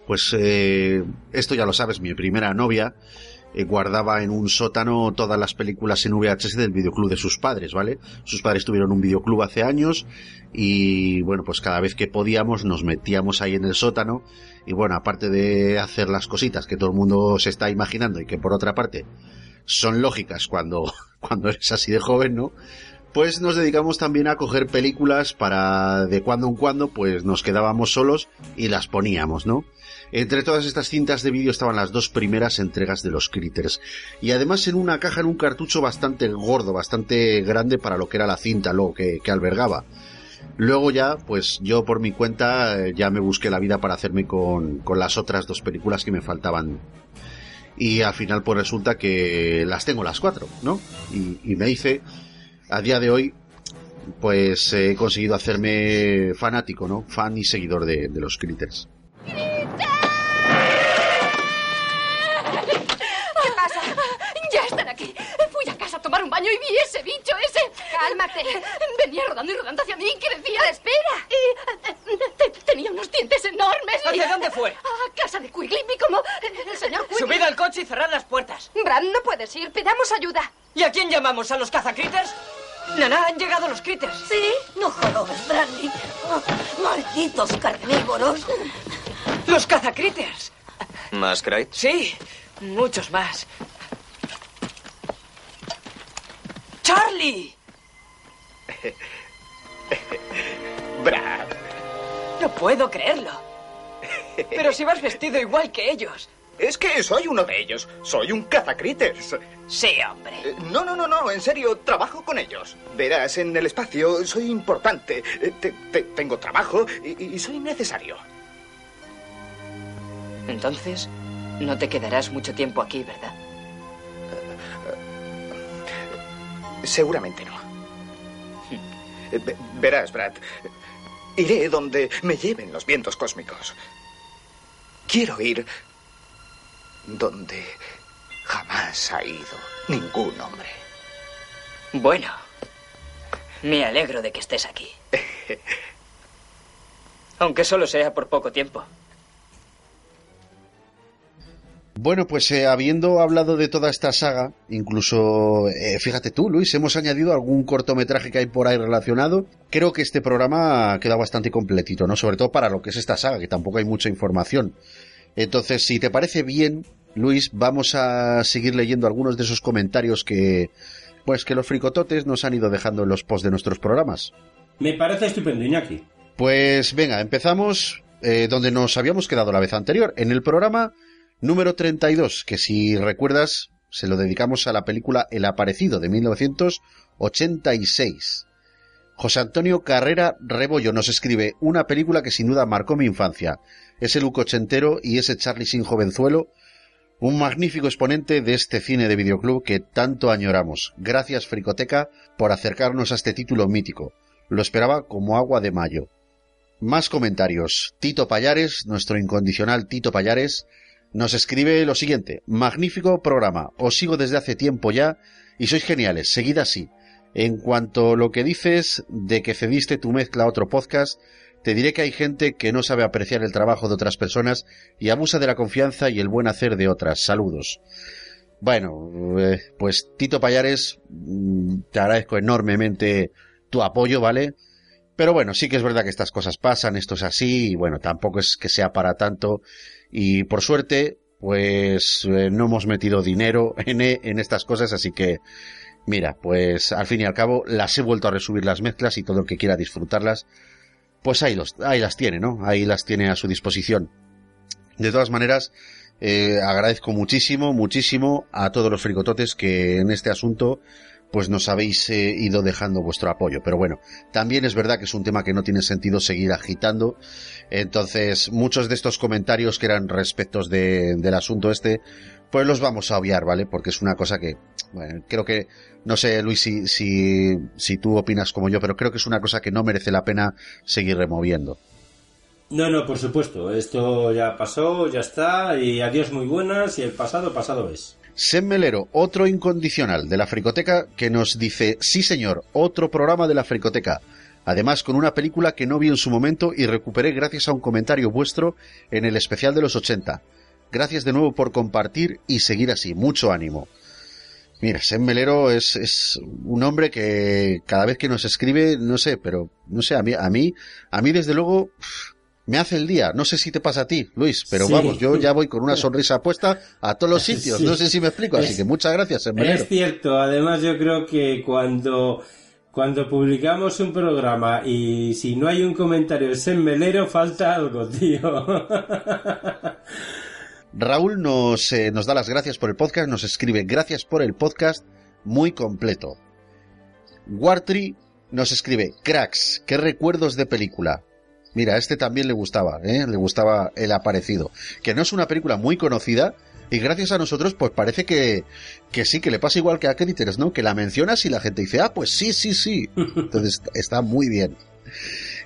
[SPEAKER 5] Pues eh, esto ya lo sabes, mi primera novia eh, guardaba en un sótano todas las películas en VHS del videoclub de sus padres, ¿vale? Sus padres tuvieron un videoclub hace años y bueno, pues cada vez que podíamos nos metíamos ahí en el sótano y bueno, aparte de hacer las cositas que todo el mundo se está imaginando y que por otra parte son lógicas cuando, cuando eres así de joven, ¿no? Pues nos dedicamos también a coger películas para de cuando en cuando pues nos quedábamos solos y las poníamos, ¿no? Entre todas estas cintas de vídeo estaban las dos primeras entregas de los Critters. Y además en una caja, en un cartucho bastante gordo, bastante grande para lo que era la cinta luego que, albergaba. Luego ya, pues yo por mi cuenta eh, ya me busqué la vida para hacerme con, con las otras dos películas que me faltaban. Y al final pues resulta que las tengo las cuatro, ¿no? Y, me hice, a día de hoy, pues he conseguido hacerme fanático, ¿no? Fan y seguidor de, de los Critters.
[SPEAKER 21] tomar un baño y vi ese bicho, ese...
[SPEAKER 16] Cálmate.
[SPEAKER 21] Venía rodando y rodando hacia mí que decía...
[SPEAKER 16] ¡Espera!
[SPEAKER 21] Y tenía unos dientes enormes.
[SPEAKER 20] ¿Hacia dónde fue?
[SPEAKER 21] A casa de Quigley, como el señor Quigley.
[SPEAKER 20] Subid al coche y cerrad las puertas.
[SPEAKER 16] Brad, no puedes ir. Pidamos ayuda.
[SPEAKER 20] ¿Y a quién llamamos? ¿A los cazacritters? Nana, han llegado los critters.
[SPEAKER 21] ¿Sí? No jodas, Brandy. Oh, malditos carnívoros.
[SPEAKER 20] Los cazacritters.
[SPEAKER 13] ¿Más Craig?
[SPEAKER 20] Sí, muchos más. ¡Charlie!
[SPEAKER 13] Brad.
[SPEAKER 20] No puedo creerlo. Pero si vas vestido igual que ellos.
[SPEAKER 13] Es que soy uno de ellos. Soy un cazacritters.
[SPEAKER 20] Sí, hombre.
[SPEAKER 13] Eh, no, no, no, no. En serio, trabajo con ellos. Verás, en el espacio soy importante. Eh, tengo trabajo y soy necesario.
[SPEAKER 20] Entonces, no te quedarás mucho tiempo aquí, ¿verdad?
[SPEAKER 13] Seguramente no. Verás, Brad. Iré donde me lleven los vientos cósmicos. Quiero ir donde jamás ha ido ningún hombre.
[SPEAKER 20] Bueno, me alegro de que estés aquí. Aunque solo sea por poco tiempo.
[SPEAKER 5] Bueno, pues eh, habiendo hablado de toda esta saga, incluso, eh, fíjate tú, Luis, hemos añadido algún cortometraje que hay por ahí relacionado. Creo que este programa queda bastante completito, ¿no? Sobre todo para lo que es esta saga, que tampoco hay mucha información. Entonces, si te parece bien, Luis, vamos a seguir leyendo algunos de esos comentarios que, pues, que los fricototes nos han ido dejando en los posts de nuestros programas.
[SPEAKER 1] Me parece estupendo, Iñaki.
[SPEAKER 5] Pues venga, empezamos eh, donde nos habíamos quedado la vez anterior, en el programa número 32, que si recuerdas se lo dedicamos a la película El Aparecido de 1986. José Antonio Carrera Rebollo nos escribe una película que sin duda marcó mi infancia. Ese look ochentero y ese Charlie sin jovenzuelo, un magnífico exponente de este cine de videoclub que tanto añoramos. Gracias Fricoteca por acercarnos a este título mítico. Lo esperaba como agua de mayo. Más comentarios. Tito Payares, nuestro incondicional Tito Payares, nos escribe lo siguiente. Magnífico programa. Os sigo desde hace tiempo ya y sois geniales. Seguid así. En cuanto a lo que dices de que cediste tu mezcla a otro podcast, te diré que hay gente que no sabe apreciar el trabajo de otras personas y abusa de la confianza y el buen hacer de otras. Saludos. Bueno, eh, pues Tito Payares, mm, te agradezco enormemente tu apoyo, ¿vale? Pero bueno, sí que es verdad que estas cosas pasan, esto es así, y bueno, tampoco es que sea para tanto y por suerte, pues eh, no hemos metido dinero en, e, en estas cosas, así que mira, pues al fin y al cabo las he vuelto a resubir las mezclas y todo el que quiera disfrutarlas, pues ahí, los, ahí las tiene, ¿no? Ahí las tiene a su disposición. De todas maneras, eh, agradezco muchísimo, muchísimo a todos los fricototes que en este asunto pues nos habéis eh, ido dejando vuestro apoyo. Pero bueno, también es verdad que es un tema que no tiene sentido seguir agitando. Entonces, muchos de estos comentarios que eran respectos de, del asunto este, pues los vamos a obviar, ¿vale? Porque es una cosa que bueno, creo que, no sé, Luis, si, si, si tú opinas como yo, pero creo que es una cosa que no merece la pena seguir removiendo.
[SPEAKER 1] No, no, por supuesto. Esto ya pasó, ya está, y adiós muy buenas, y el pasado, pasado es.
[SPEAKER 5] Sem Melero, otro incondicional de la Fricoteca, que nos dice, sí señor, otro programa de la Fricoteca. Además, con una película que no vi en su momento y recuperé gracias a un comentario vuestro en el especial de los 80. Gracias de nuevo por compartir y seguir así. Mucho ánimo. Mira, Sem Melero es, es, un hombre que cada vez que nos escribe, no sé, pero no sé, a mí, a mí, a mí desde luego me hace el día. No sé si te pasa a ti, Luis, pero
[SPEAKER 1] Sí.
[SPEAKER 5] vamos, yo ya voy con una sonrisa puesta a todos los sitios.
[SPEAKER 1] Sí.
[SPEAKER 5] No sé si me explico, así
[SPEAKER 1] Es-
[SPEAKER 5] que muchas gracias.
[SPEAKER 1] Es cierto, además yo creo que cuando, cuando publicamos un programa y si no hay un comentario en melero, falta algo, tío.
[SPEAKER 5] Raúl nos, eh, nos da las gracias por el podcast, nos escribe gracias por el podcast muy completo. Wartree nos escribe cracks, qué recuerdos de película. Mira, a este también le gustaba, ¿eh? le gustaba el aparecido, que no es una película muy conocida y gracias a nosotros pues parece que, que sí, que le pasa igual que a Critters, ¿no? Que la mencionas y la gente dice, ah, pues sí, sí, sí. Entonces está muy bien.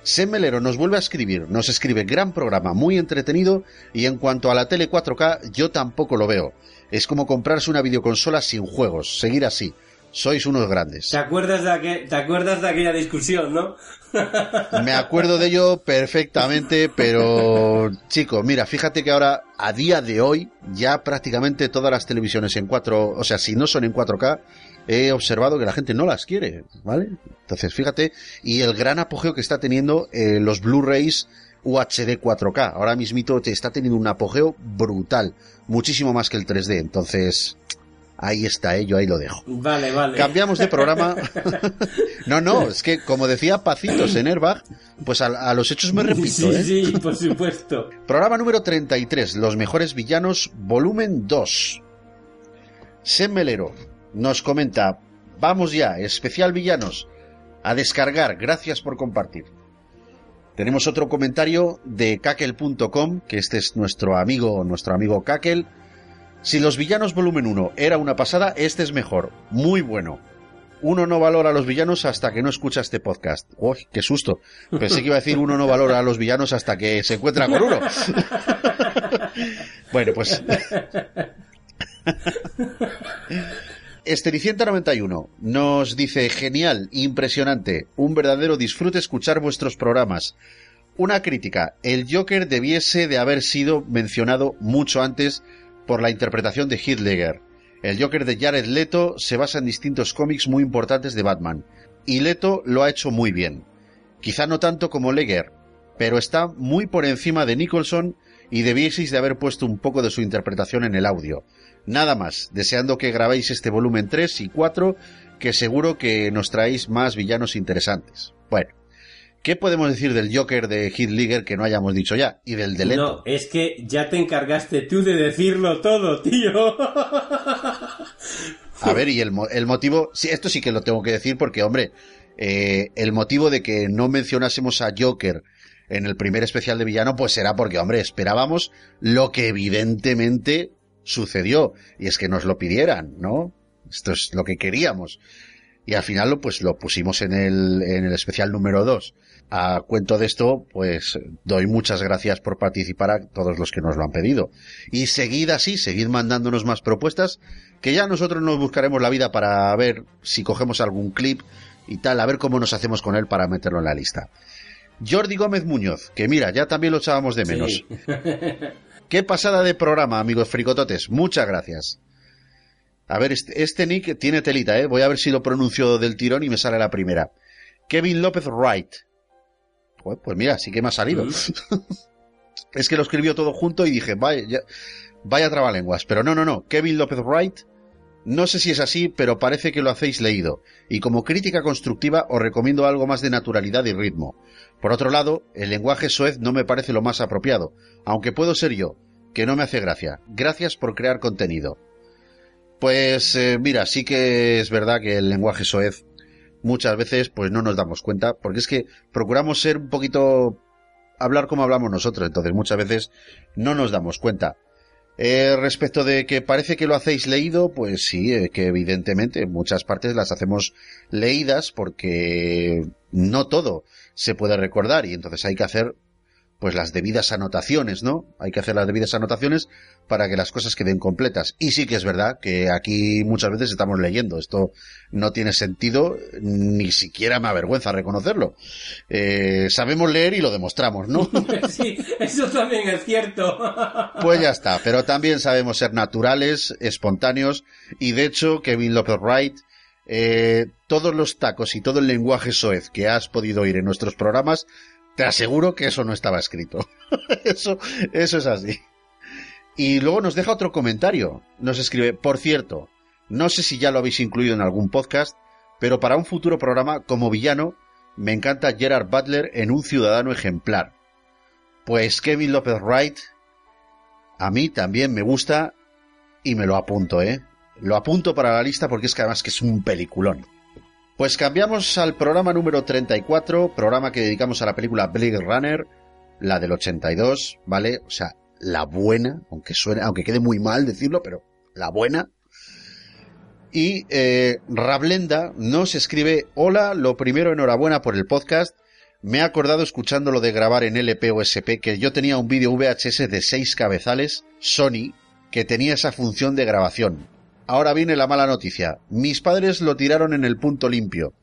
[SPEAKER 5] Sem Melero nos vuelve a escribir, nos escribe gran programa, muy entretenido y en cuanto a la tele 4K yo tampoco lo veo. Es como comprarse una videoconsola sin juegos, seguir así. Sois unos grandes.
[SPEAKER 1] ¿Te acuerdas de, ¿Te acuerdas de aquella discusión, no?
[SPEAKER 5] Me acuerdo de ello perfectamente, pero chico, mira, fíjate que ahora, a día de hoy, ya prácticamente todas las televisiones en 4, o sea, si no son en 4K, he observado que la gente no las quiere, ¿vale? Entonces, fíjate, y el gran apogeo que está teniendo eh, los Blu-rays UHD 4K. Ahora mismito te está teniendo un apogeo brutal, muchísimo más que el 3D. Entonces, ahí está, eh, yo ahí lo dejo.
[SPEAKER 1] Vale, vale.
[SPEAKER 5] Cambiamos de programa. No, no, es que como decía Pacitos en Airbag, pues a, a los hechos me repito,
[SPEAKER 1] Sí,
[SPEAKER 5] ¿eh?
[SPEAKER 1] sí, por supuesto.
[SPEAKER 5] Programa número 33, Los mejores villanos, volumen 2. Sem Melero nos comenta, vamos ya, especial villanos, a descargar, gracias por compartir. Tenemos otro comentario de kakel.com, que este es nuestro amigo, nuestro amigo Kakel. Si los villanos volumen 1 era una pasada, este es mejor, muy bueno. Uno no valora a los villanos hasta que no escucha este podcast. ¡Uy, qué susto! Pensé que iba a decir uno no valora a los villanos hasta que se encuentra con uno. Bueno, pues. Estericienta91 nos dice: genial, impresionante, un verdadero disfrute escuchar vuestros programas. Una crítica: el Joker debiese de haber sido mencionado mucho antes por la interpretación de Heath Ledger. El Joker de Jared Leto se basa en distintos cómics muy importantes de Batman, y Leto lo ha hecho muy bien. Quizá no tanto como Ledger, pero está muy por encima de Nicholson y debieseis de haber puesto un poco de su interpretación en el audio. Nada más, deseando que grabéis este volumen 3 y 4, que seguro que nos traéis más villanos interesantes. Bueno, ¿qué podemos decir del Joker de Heath Ledger que no hayamos dicho ya? Y del de Leto.
[SPEAKER 1] No, es que ya te encargaste tú de decirlo todo, tío.
[SPEAKER 5] A ver, y el, el motivo, sí, esto sí que lo tengo que decir porque, hombre, eh, el motivo de que no mencionásemos a Joker en el primer especial de villano, pues será porque, hombre, esperábamos lo que evidentemente sucedió, y es que nos lo pidieran, ¿no? Esto es lo que queríamos. Y al final, pues lo pusimos en el, en el especial número 2. A cuento de esto, pues doy muchas gracias por participar a todos los que nos lo han pedido. Y seguid así, seguid mandándonos más propuestas, que ya nosotros nos buscaremos la vida para ver si cogemos algún clip y tal, a ver cómo nos hacemos con él para meterlo en la lista. Jordi Gómez Muñoz, que mira, ya también lo echábamos de menos.
[SPEAKER 1] Sí.
[SPEAKER 5] Qué pasada de programa, amigos fricototes. Muchas gracias. A ver, este, este nick tiene telita, ¿eh? Voy a ver si lo pronuncio del tirón y me sale la primera. Kevin López Wright. Joder, Pues mira, sí que me ha salido. es que lo escribió todo junto y dije, vaya, ya- vaya trabalenguas. Pero no, no, no. Kevin López Wright. No sé si es así, pero parece que lo hacéis leído. Y como crítica constructiva os recomiendo algo más de naturalidad y ritmo. Por otro lado, el lenguaje soez no me parece lo más apropiado, aunque puedo ser yo, que no me hace gracia. Gracias por crear contenido. Pues eh, mira, sí que es verdad que el lenguaje soez muchas veces pues no nos damos cuenta, porque es que procuramos ser un poquito hablar como hablamos nosotros, entonces muchas veces no nos damos cuenta. Eh, respecto de que parece que lo hacéis leído, pues sí, que evidentemente en muchas partes las hacemos leídas porque no todo se puede recordar y entonces hay que hacer pues las debidas anotaciones, ¿no? Hay que hacer las debidas anotaciones para que las cosas queden completas. Y sí que es verdad que aquí muchas veces estamos leyendo. Esto no tiene sentido, ni siquiera me avergüenza reconocerlo. Eh, sabemos leer y lo demostramos, ¿no?
[SPEAKER 1] sí, eso también es cierto.
[SPEAKER 5] Pues ya está, pero también sabemos ser naturales, espontáneos, y de hecho, Kevin Lopez Wright, eh, todos los tacos y todo el lenguaje soez que has podido oír en nuestros programas, te aseguro que eso no estaba escrito. eso, eso es así. Y luego nos deja otro comentario. Nos escribe, por cierto, no sé si ya lo habéis incluido en algún podcast, pero para un futuro programa como villano, me encanta Gerard Butler en Un Ciudadano Ejemplar. Pues Kevin López Wright, a mí también me gusta y me lo apunto, ¿eh? Lo apunto para la lista porque es que además que es un peliculón. Pues cambiamos al programa número 34, programa que dedicamos a la película Blade Runner, la del 82, ¿vale? O sea, la buena, aunque suene, aunque quede muy mal decirlo, pero la buena. Y eh, Rablenda nos escribe, hola, lo primero enhorabuena por el podcast. Me he acordado escuchando lo de grabar en LP o SP que yo tenía un vídeo VHS de seis cabezales, Sony, que tenía esa función de grabación. Ahora viene la mala noticia. Mis padres lo tiraron en el punto limpio.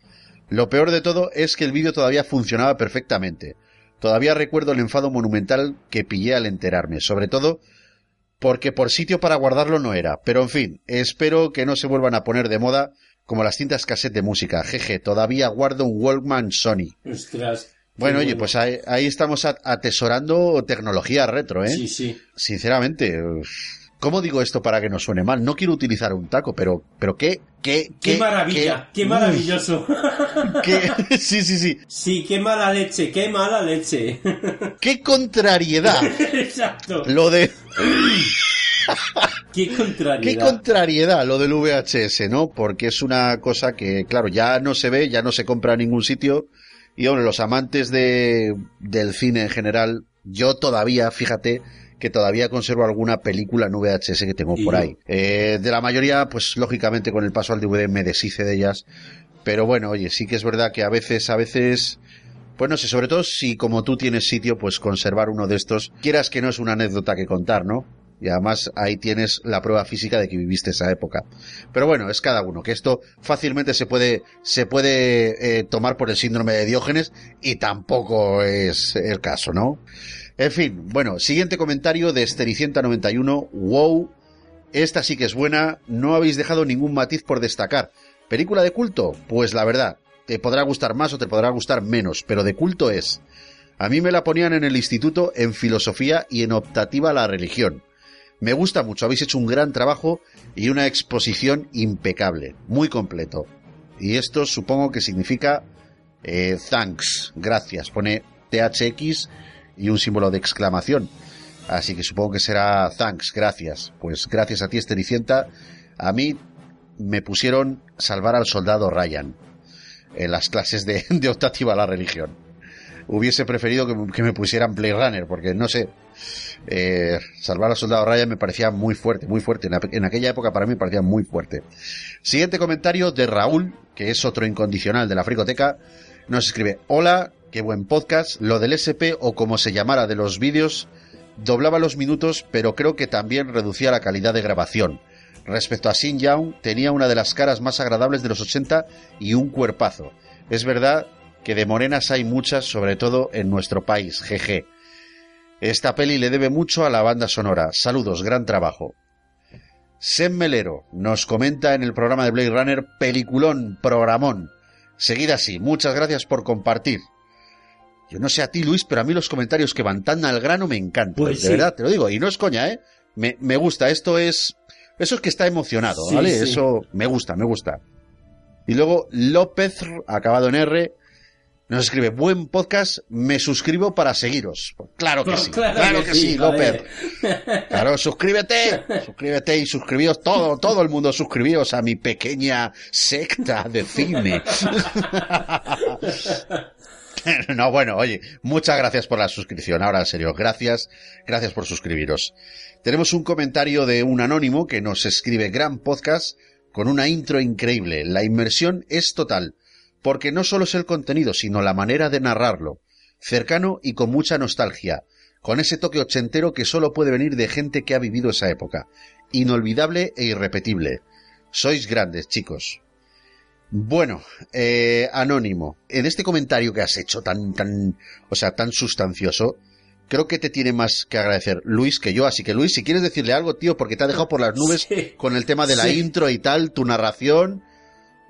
[SPEAKER 5] Lo peor de todo es que el vídeo todavía funcionaba perfectamente. Todavía recuerdo el enfado monumental que pillé al enterarme, sobre todo porque por sitio para guardarlo no era. Pero en fin, espero que no se vuelvan a poner de moda como las cintas cassette de música. Jeje, todavía guardo un Walkman Sony.
[SPEAKER 1] Ostras.
[SPEAKER 5] Bueno, oye, pues ahí, ahí estamos atesorando tecnología retro, ¿eh?
[SPEAKER 1] Sí, sí.
[SPEAKER 5] Sinceramente, uf, ¿cómo digo esto para que no suene mal? No quiero utilizar un taco, pero, pero qué, qué,
[SPEAKER 1] Qué, maravilla, qué, maravilloso.
[SPEAKER 5] qué- sí, sí, sí.
[SPEAKER 1] Sí, qué mala leche, qué mala leche.
[SPEAKER 5] qué contrariedad.
[SPEAKER 1] Exacto.
[SPEAKER 5] Lo de,
[SPEAKER 1] Qué contrariedad.
[SPEAKER 5] qué contrariedad lo del VHS, ¿no? Porque es una cosa que, claro, ya no se ve, ya no se compra en ningún sitio. Y hombre, los amantes de, del cine en general, yo todavía, fíjate, que todavía conservo alguna película en VHS que tengo por ahí. Eh, de la mayoría, pues lógicamente con el paso al DVD me deshice de ellas. Pero bueno, oye, sí que es verdad que a veces, a veces, pues no sé, sobre todo si como tú tienes sitio, pues conservar uno de estos, quieras que no es una anécdota que contar, ¿no? Y además ahí tienes la prueba física de que viviste esa época. Pero bueno, es cada uno, que esto fácilmente se puede, se puede eh, tomar por el síndrome de Diógenes y tampoco es el caso, ¿no? En fin, bueno, siguiente comentario de Estericienta91, wow, esta sí que es buena, no habéis dejado ningún matiz por destacar. ¿Película de culto? Pues la verdad, te podrá gustar más o te podrá gustar menos, pero de culto es. A mí me la ponían en el instituto en filosofía y en optativa a la religión. Me gusta mucho, habéis hecho un gran trabajo y una exposición impecable, muy completo. Y esto supongo que significa eh, thanks, gracias, pone THX y un símbolo de exclamación. Así que supongo que será thanks, gracias. Pues gracias a ti, Estericienta. A mí me pusieron salvar al soldado Ryan en las clases de, de optativa a la religión. Hubiese preferido que, me pusieran Blade Runner, porque no sé, eh, salvar al soldado Ryan me parecía muy fuerte, muy fuerte. En, aquella época para mí parecía muy fuerte. Siguiente comentario de Raúl, que es otro incondicional de la fricoteca. Nos escribe, hola, qué buen podcast. Lo del SP o como se llamara de los vídeos, doblaba los minutos, pero creo que también reducía la calidad de grabación. Respecto a Sin Young, tenía una de las caras más agradables de los 80 y un cuerpazo. Es verdad que de morenas hay muchas, sobre todo en nuestro país, jeje. Esta peli le debe mucho a la banda sonora. Saludos, gran trabajo. Sem Melero nos comenta en el programa de Blade Runner Peliculón, programón. Seguid así, muchas gracias por compartir. Yo no sé a ti, Luis, pero a mí los comentarios que van tan al grano me encantan.
[SPEAKER 1] Pues
[SPEAKER 5] de
[SPEAKER 1] sí.
[SPEAKER 5] verdad, te lo digo. Y no es coña, ¿eh? Me, me gusta. Esto es... Eso es que está emocionado,
[SPEAKER 1] Sí,
[SPEAKER 5] ¿vale?
[SPEAKER 1] sí.
[SPEAKER 5] Eso me gusta, me gusta. Y luego López, acabado en R, nos escribe, buen podcast, me suscribo para seguiros. Pues claro que
[SPEAKER 1] Pues
[SPEAKER 5] sí,
[SPEAKER 1] claro
[SPEAKER 5] claro,
[SPEAKER 1] que
[SPEAKER 5] que,
[SPEAKER 1] sí,
[SPEAKER 5] López. Claro, suscríbete, suscríbete y suscribíos todo, todo el mundo suscribíos a mi pequeña secta de cine. no, bueno, oye, muchas gracias por la suscripción. Ahora, en serio, gracias, gracias por suscribiros. Tenemos un comentario de un anónimo que nos escribe gran podcast con una intro increíble. La inmersión es total, porque no solo es el contenido, sino la manera de narrarlo. Cercano y con mucha nostalgia, con ese toque ochentero que solo puede venir de gente que ha vivido esa época. Inolvidable e irrepetible. Sois grandes, chicos. Bueno, eh, Anónimo, en este comentario que has hecho tan, tan, o sea, tan sustancioso, creo que te tiene más que agradecer Luis que yo. Así que Luis, si quieres decirle algo, tío, porque te ha dejado por las nubes con el tema de la
[SPEAKER 1] sí.
[SPEAKER 5] intro y tal, tu narración,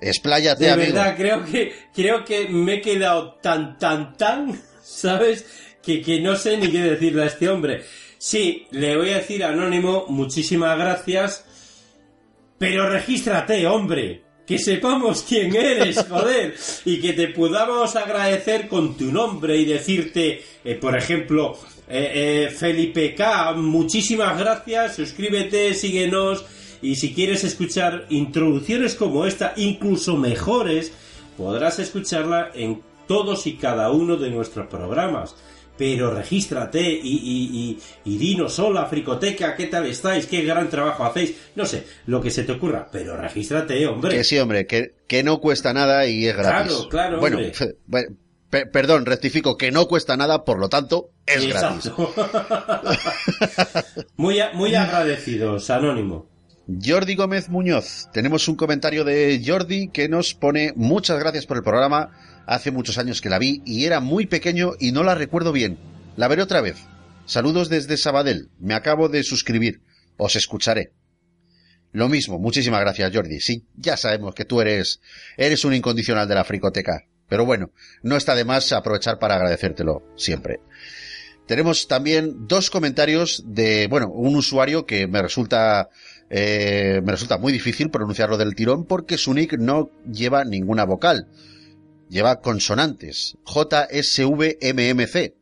[SPEAKER 5] expláyate,
[SPEAKER 1] De
[SPEAKER 5] amigo.
[SPEAKER 1] verdad, creo que, creo que me he quedado tan, tan, tan, ¿sabes? Que, que no sé ni qué decirle a este hombre. Sí, le voy a decir anónimo, muchísimas gracias, pero regístrate, hombre. Que sepamos quién eres, joder. Y que te podamos agradecer con tu nombre y decirte, eh, por ejemplo, eh, eh, Felipe K, muchísimas gracias, suscríbete, síguenos. Y si quieres escuchar introducciones como esta, incluso mejores, podrás escucharla en todos y cada uno de nuestros programas. Pero regístrate y, y, y, y dinos, hola, Fricoteca, ¿qué tal estáis? ¿Qué gran trabajo hacéis? No sé, lo que se te ocurra, pero regístrate, hombre.
[SPEAKER 5] Que sí, hombre, que, que no cuesta nada y es gratis.
[SPEAKER 1] Claro, claro,
[SPEAKER 5] Bueno,
[SPEAKER 1] hombre.
[SPEAKER 5] bueno, perdón, rectifico, que no cuesta nada, por lo tanto, es gratis.
[SPEAKER 1] Muy, a- muy agradecidos, Anónimo.
[SPEAKER 5] Jordi Gómez Muñoz. Tenemos un comentario de Jordi que nos pone muchas gracias por el programa. Hace muchos años que la vi y era muy pequeño y no la recuerdo bien. La veré otra vez. Saludos desde Sabadell. Me acabo de suscribir. Os escucharé. Lo mismo, muchísimas gracias Jordi. Sí, ya sabemos que tú eres, eres un incondicional de la fricoteca. Pero bueno, no está de más aprovechar para agradecértelo siempre. Tenemos también dos comentarios de, bueno, un usuario que me resulta, eh, me resulta muy difícil pronunciarlo del tirón porque su nick no lleva ninguna vocal. Lleva consonantes. JSVMMC.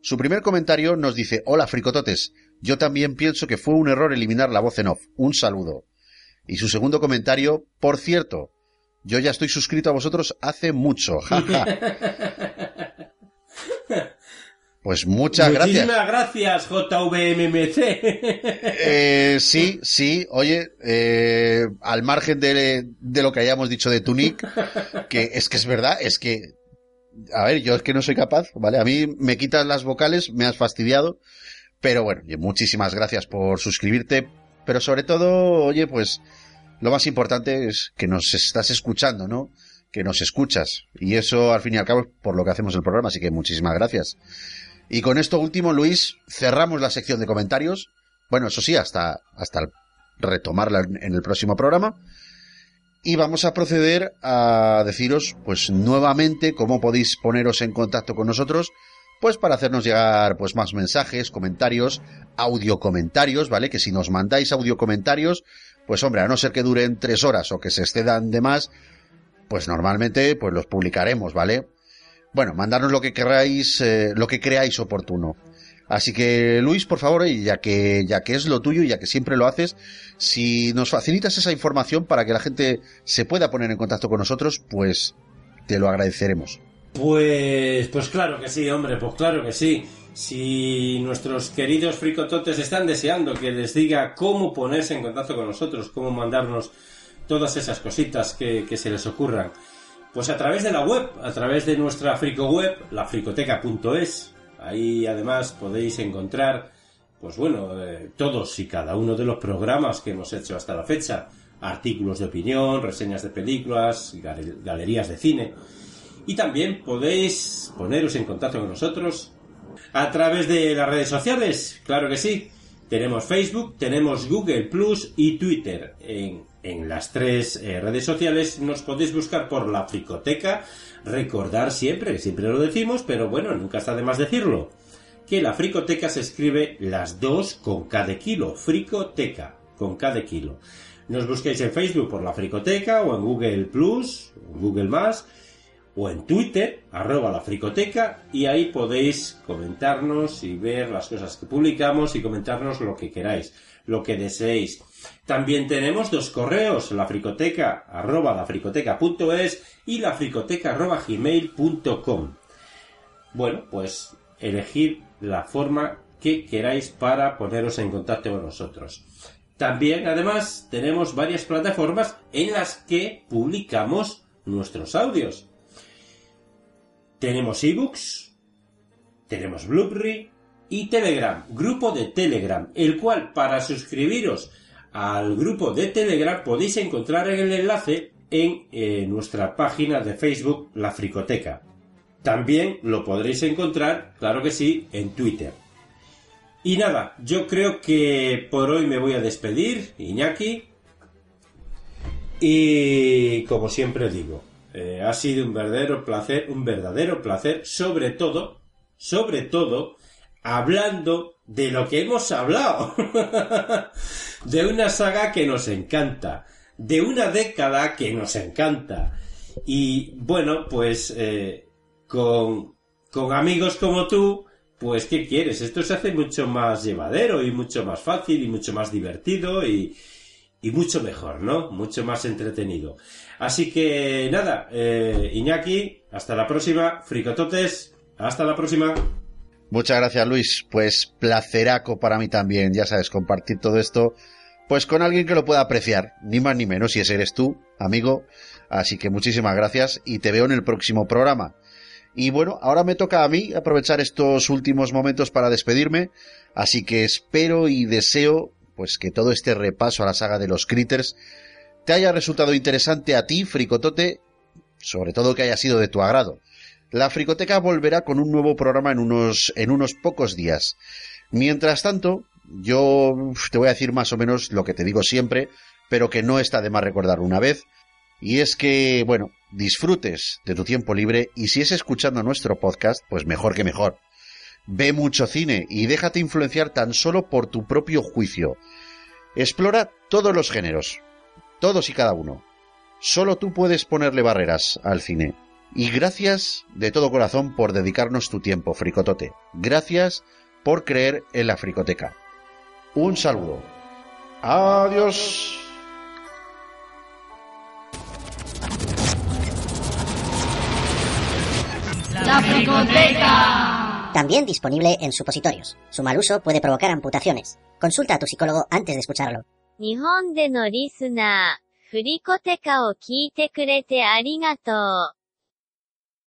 [SPEAKER 5] Su primer comentario nos dice, hola fricototes, yo también pienso que fue un error eliminar la voz en off. Un saludo. Y su segundo comentario, por cierto, yo ya estoy suscrito a vosotros hace mucho. jaja. Pues muchas gracias.
[SPEAKER 1] Muchísimas gracias, JVMMC.
[SPEAKER 5] Eh, sí, sí, oye, eh, al margen de, de lo que hayamos dicho de tu nick, que es que es verdad, es que, a ver, yo es que no soy capaz, ¿vale? A mí me quitas las vocales, me has fastidiado, pero bueno, oye, muchísimas gracias por suscribirte, pero sobre todo, oye, pues, lo más importante es que nos estás escuchando, ¿no? Que nos escuchas, y eso al fin y al cabo es por lo que hacemos el programa, así que muchísimas gracias. Y con esto último, Luis, cerramos la sección de comentarios. Bueno, eso sí, hasta, hasta retomarla en el próximo programa. Y vamos a proceder a deciros, pues nuevamente, cómo podéis poneros en contacto con nosotros, pues para hacernos llegar, pues más mensajes, comentarios, audio comentarios, ¿vale? Que si nos mandáis audio comentarios, pues hombre, a no ser que duren tres horas o que se excedan de más, pues normalmente, pues los publicaremos, ¿vale? Bueno, mandarnos lo que queráis, eh, lo que creáis oportuno. Así que Luis, por favor, ya que ya que es lo tuyo y ya que siempre lo haces, si nos facilitas esa información para que la gente se pueda poner en contacto con nosotros, pues te lo agradeceremos.
[SPEAKER 1] Pues, pues claro que sí, hombre, pues claro que sí. Si nuestros queridos fricototes están deseando que les diga cómo ponerse en contacto con nosotros, cómo mandarnos todas esas cositas que, que se les ocurran, pues a través de la web, a través de nuestra frico web, lafricoteca.es, ahí además podéis encontrar, pues bueno, eh, todos y cada uno de los programas que hemos hecho hasta la fecha, artículos de opinión, reseñas de películas, gal- galerías de cine. Y también podéis poneros en contacto con nosotros a través de las redes sociales, claro que sí. Tenemos Facebook, tenemos Google Plus y Twitter. En, en las tres eh, redes sociales nos podéis buscar por la Fricoteca. Recordar siempre, siempre lo decimos, pero bueno, nunca está de más decirlo, que la Fricoteca se escribe las dos con cada kilo. Fricoteca, con cada kilo. Nos busquéis en Facebook por la Fricoteca o en Google Plus, Google Más o en Twitter, arroba la fricoteca, y ahí podéis comentarnos y ver las cosas que publicamos y comentarnos lo que queráis, lo que deseéis. También tenemos dos correos, la fricoteca arroba lafricoteca.es y la fricoteca arroba bueno, pues elegir la forma que queráis para poneros en contacto con nosotros. También, además, tenemos varias plataformas en las que publicamos nuestros audios. Tenemos ebooks, tenemos Blueberry y Telegram, grupo de Telegram, el cual para suscribiros al grupo de Telegram podéis encontrar el enlace en eh, nuestra página de Facebook, La Fricoteca. También lo podréis encontrar, claro que sí, en Twitter. Y nada, yo creo que por hoy me voy a despedir, Iñaki. Y como siempre digo, eh, ha sido un verdadero placer, un verdadero placer, sobre todo, sobre todo, hablando de lo que hemos hablado. de una saga que nos encanta, de una década que nos encanta. Y bueno, pues eh, con, con amigos como tú, pues ¿qué quieres? Esto se hace mucho más llevadero y mucho más fácil y mucho más divertido y, mucho mejor, ¿no? Mucho más entretenido. Así que nada, eh, Iñaki, hasta la próxima, fricototes, hasta la próxima.
[SPEAKER 5] Muchas gracias Luis, pues placeraco para mí también, ya sabes, compartir todo esto, pues con alguien que lo pueda apreciar, ni más ni menos, si ese eres tú, amigo, así que muchísimas gracias y te veo en el próximo programa. Y bueno, ahora me toca a mí aprovechar estos últimos momentos para despedirme, así que espero y deseo pues que todo este repaso a la saga de los Critters te haya resultado interesante a ti, Fricotote, sobre todo que haya sido de tu agrado. La Fricoteca volverá con un nuevo programa en unos, en unos pocos días. Mientras tanto, yo te voy a decir más o menos lo que te digo siempre, pero que no está de más recordar una vez, y es que, bueno, disfrutes de tu tiempo libre y si es escuchando nuestro podcast, pues mejor que mejor. Ve mucho cine y déjate influenciar tan solo por tu propio juicio. Explora todos los géneros, todos y cada uno. Solo tú puedes ponerle barreras al cine. Y gracias de todo corazón por dedicarnos tu tiempo, Fricotote. Gracias por creer en la Fricoteca. Un saludo. Adiós.
[SPEAKER 6] La Fricoteca. También disponible en supositorios. Su mal uso puede provocar amputaciones. Consulta a tu psicólogo antes de escucharlo.
[SPEAKER 25] 日本でのリスナー、フリコテカを聞いてくれてありがとう。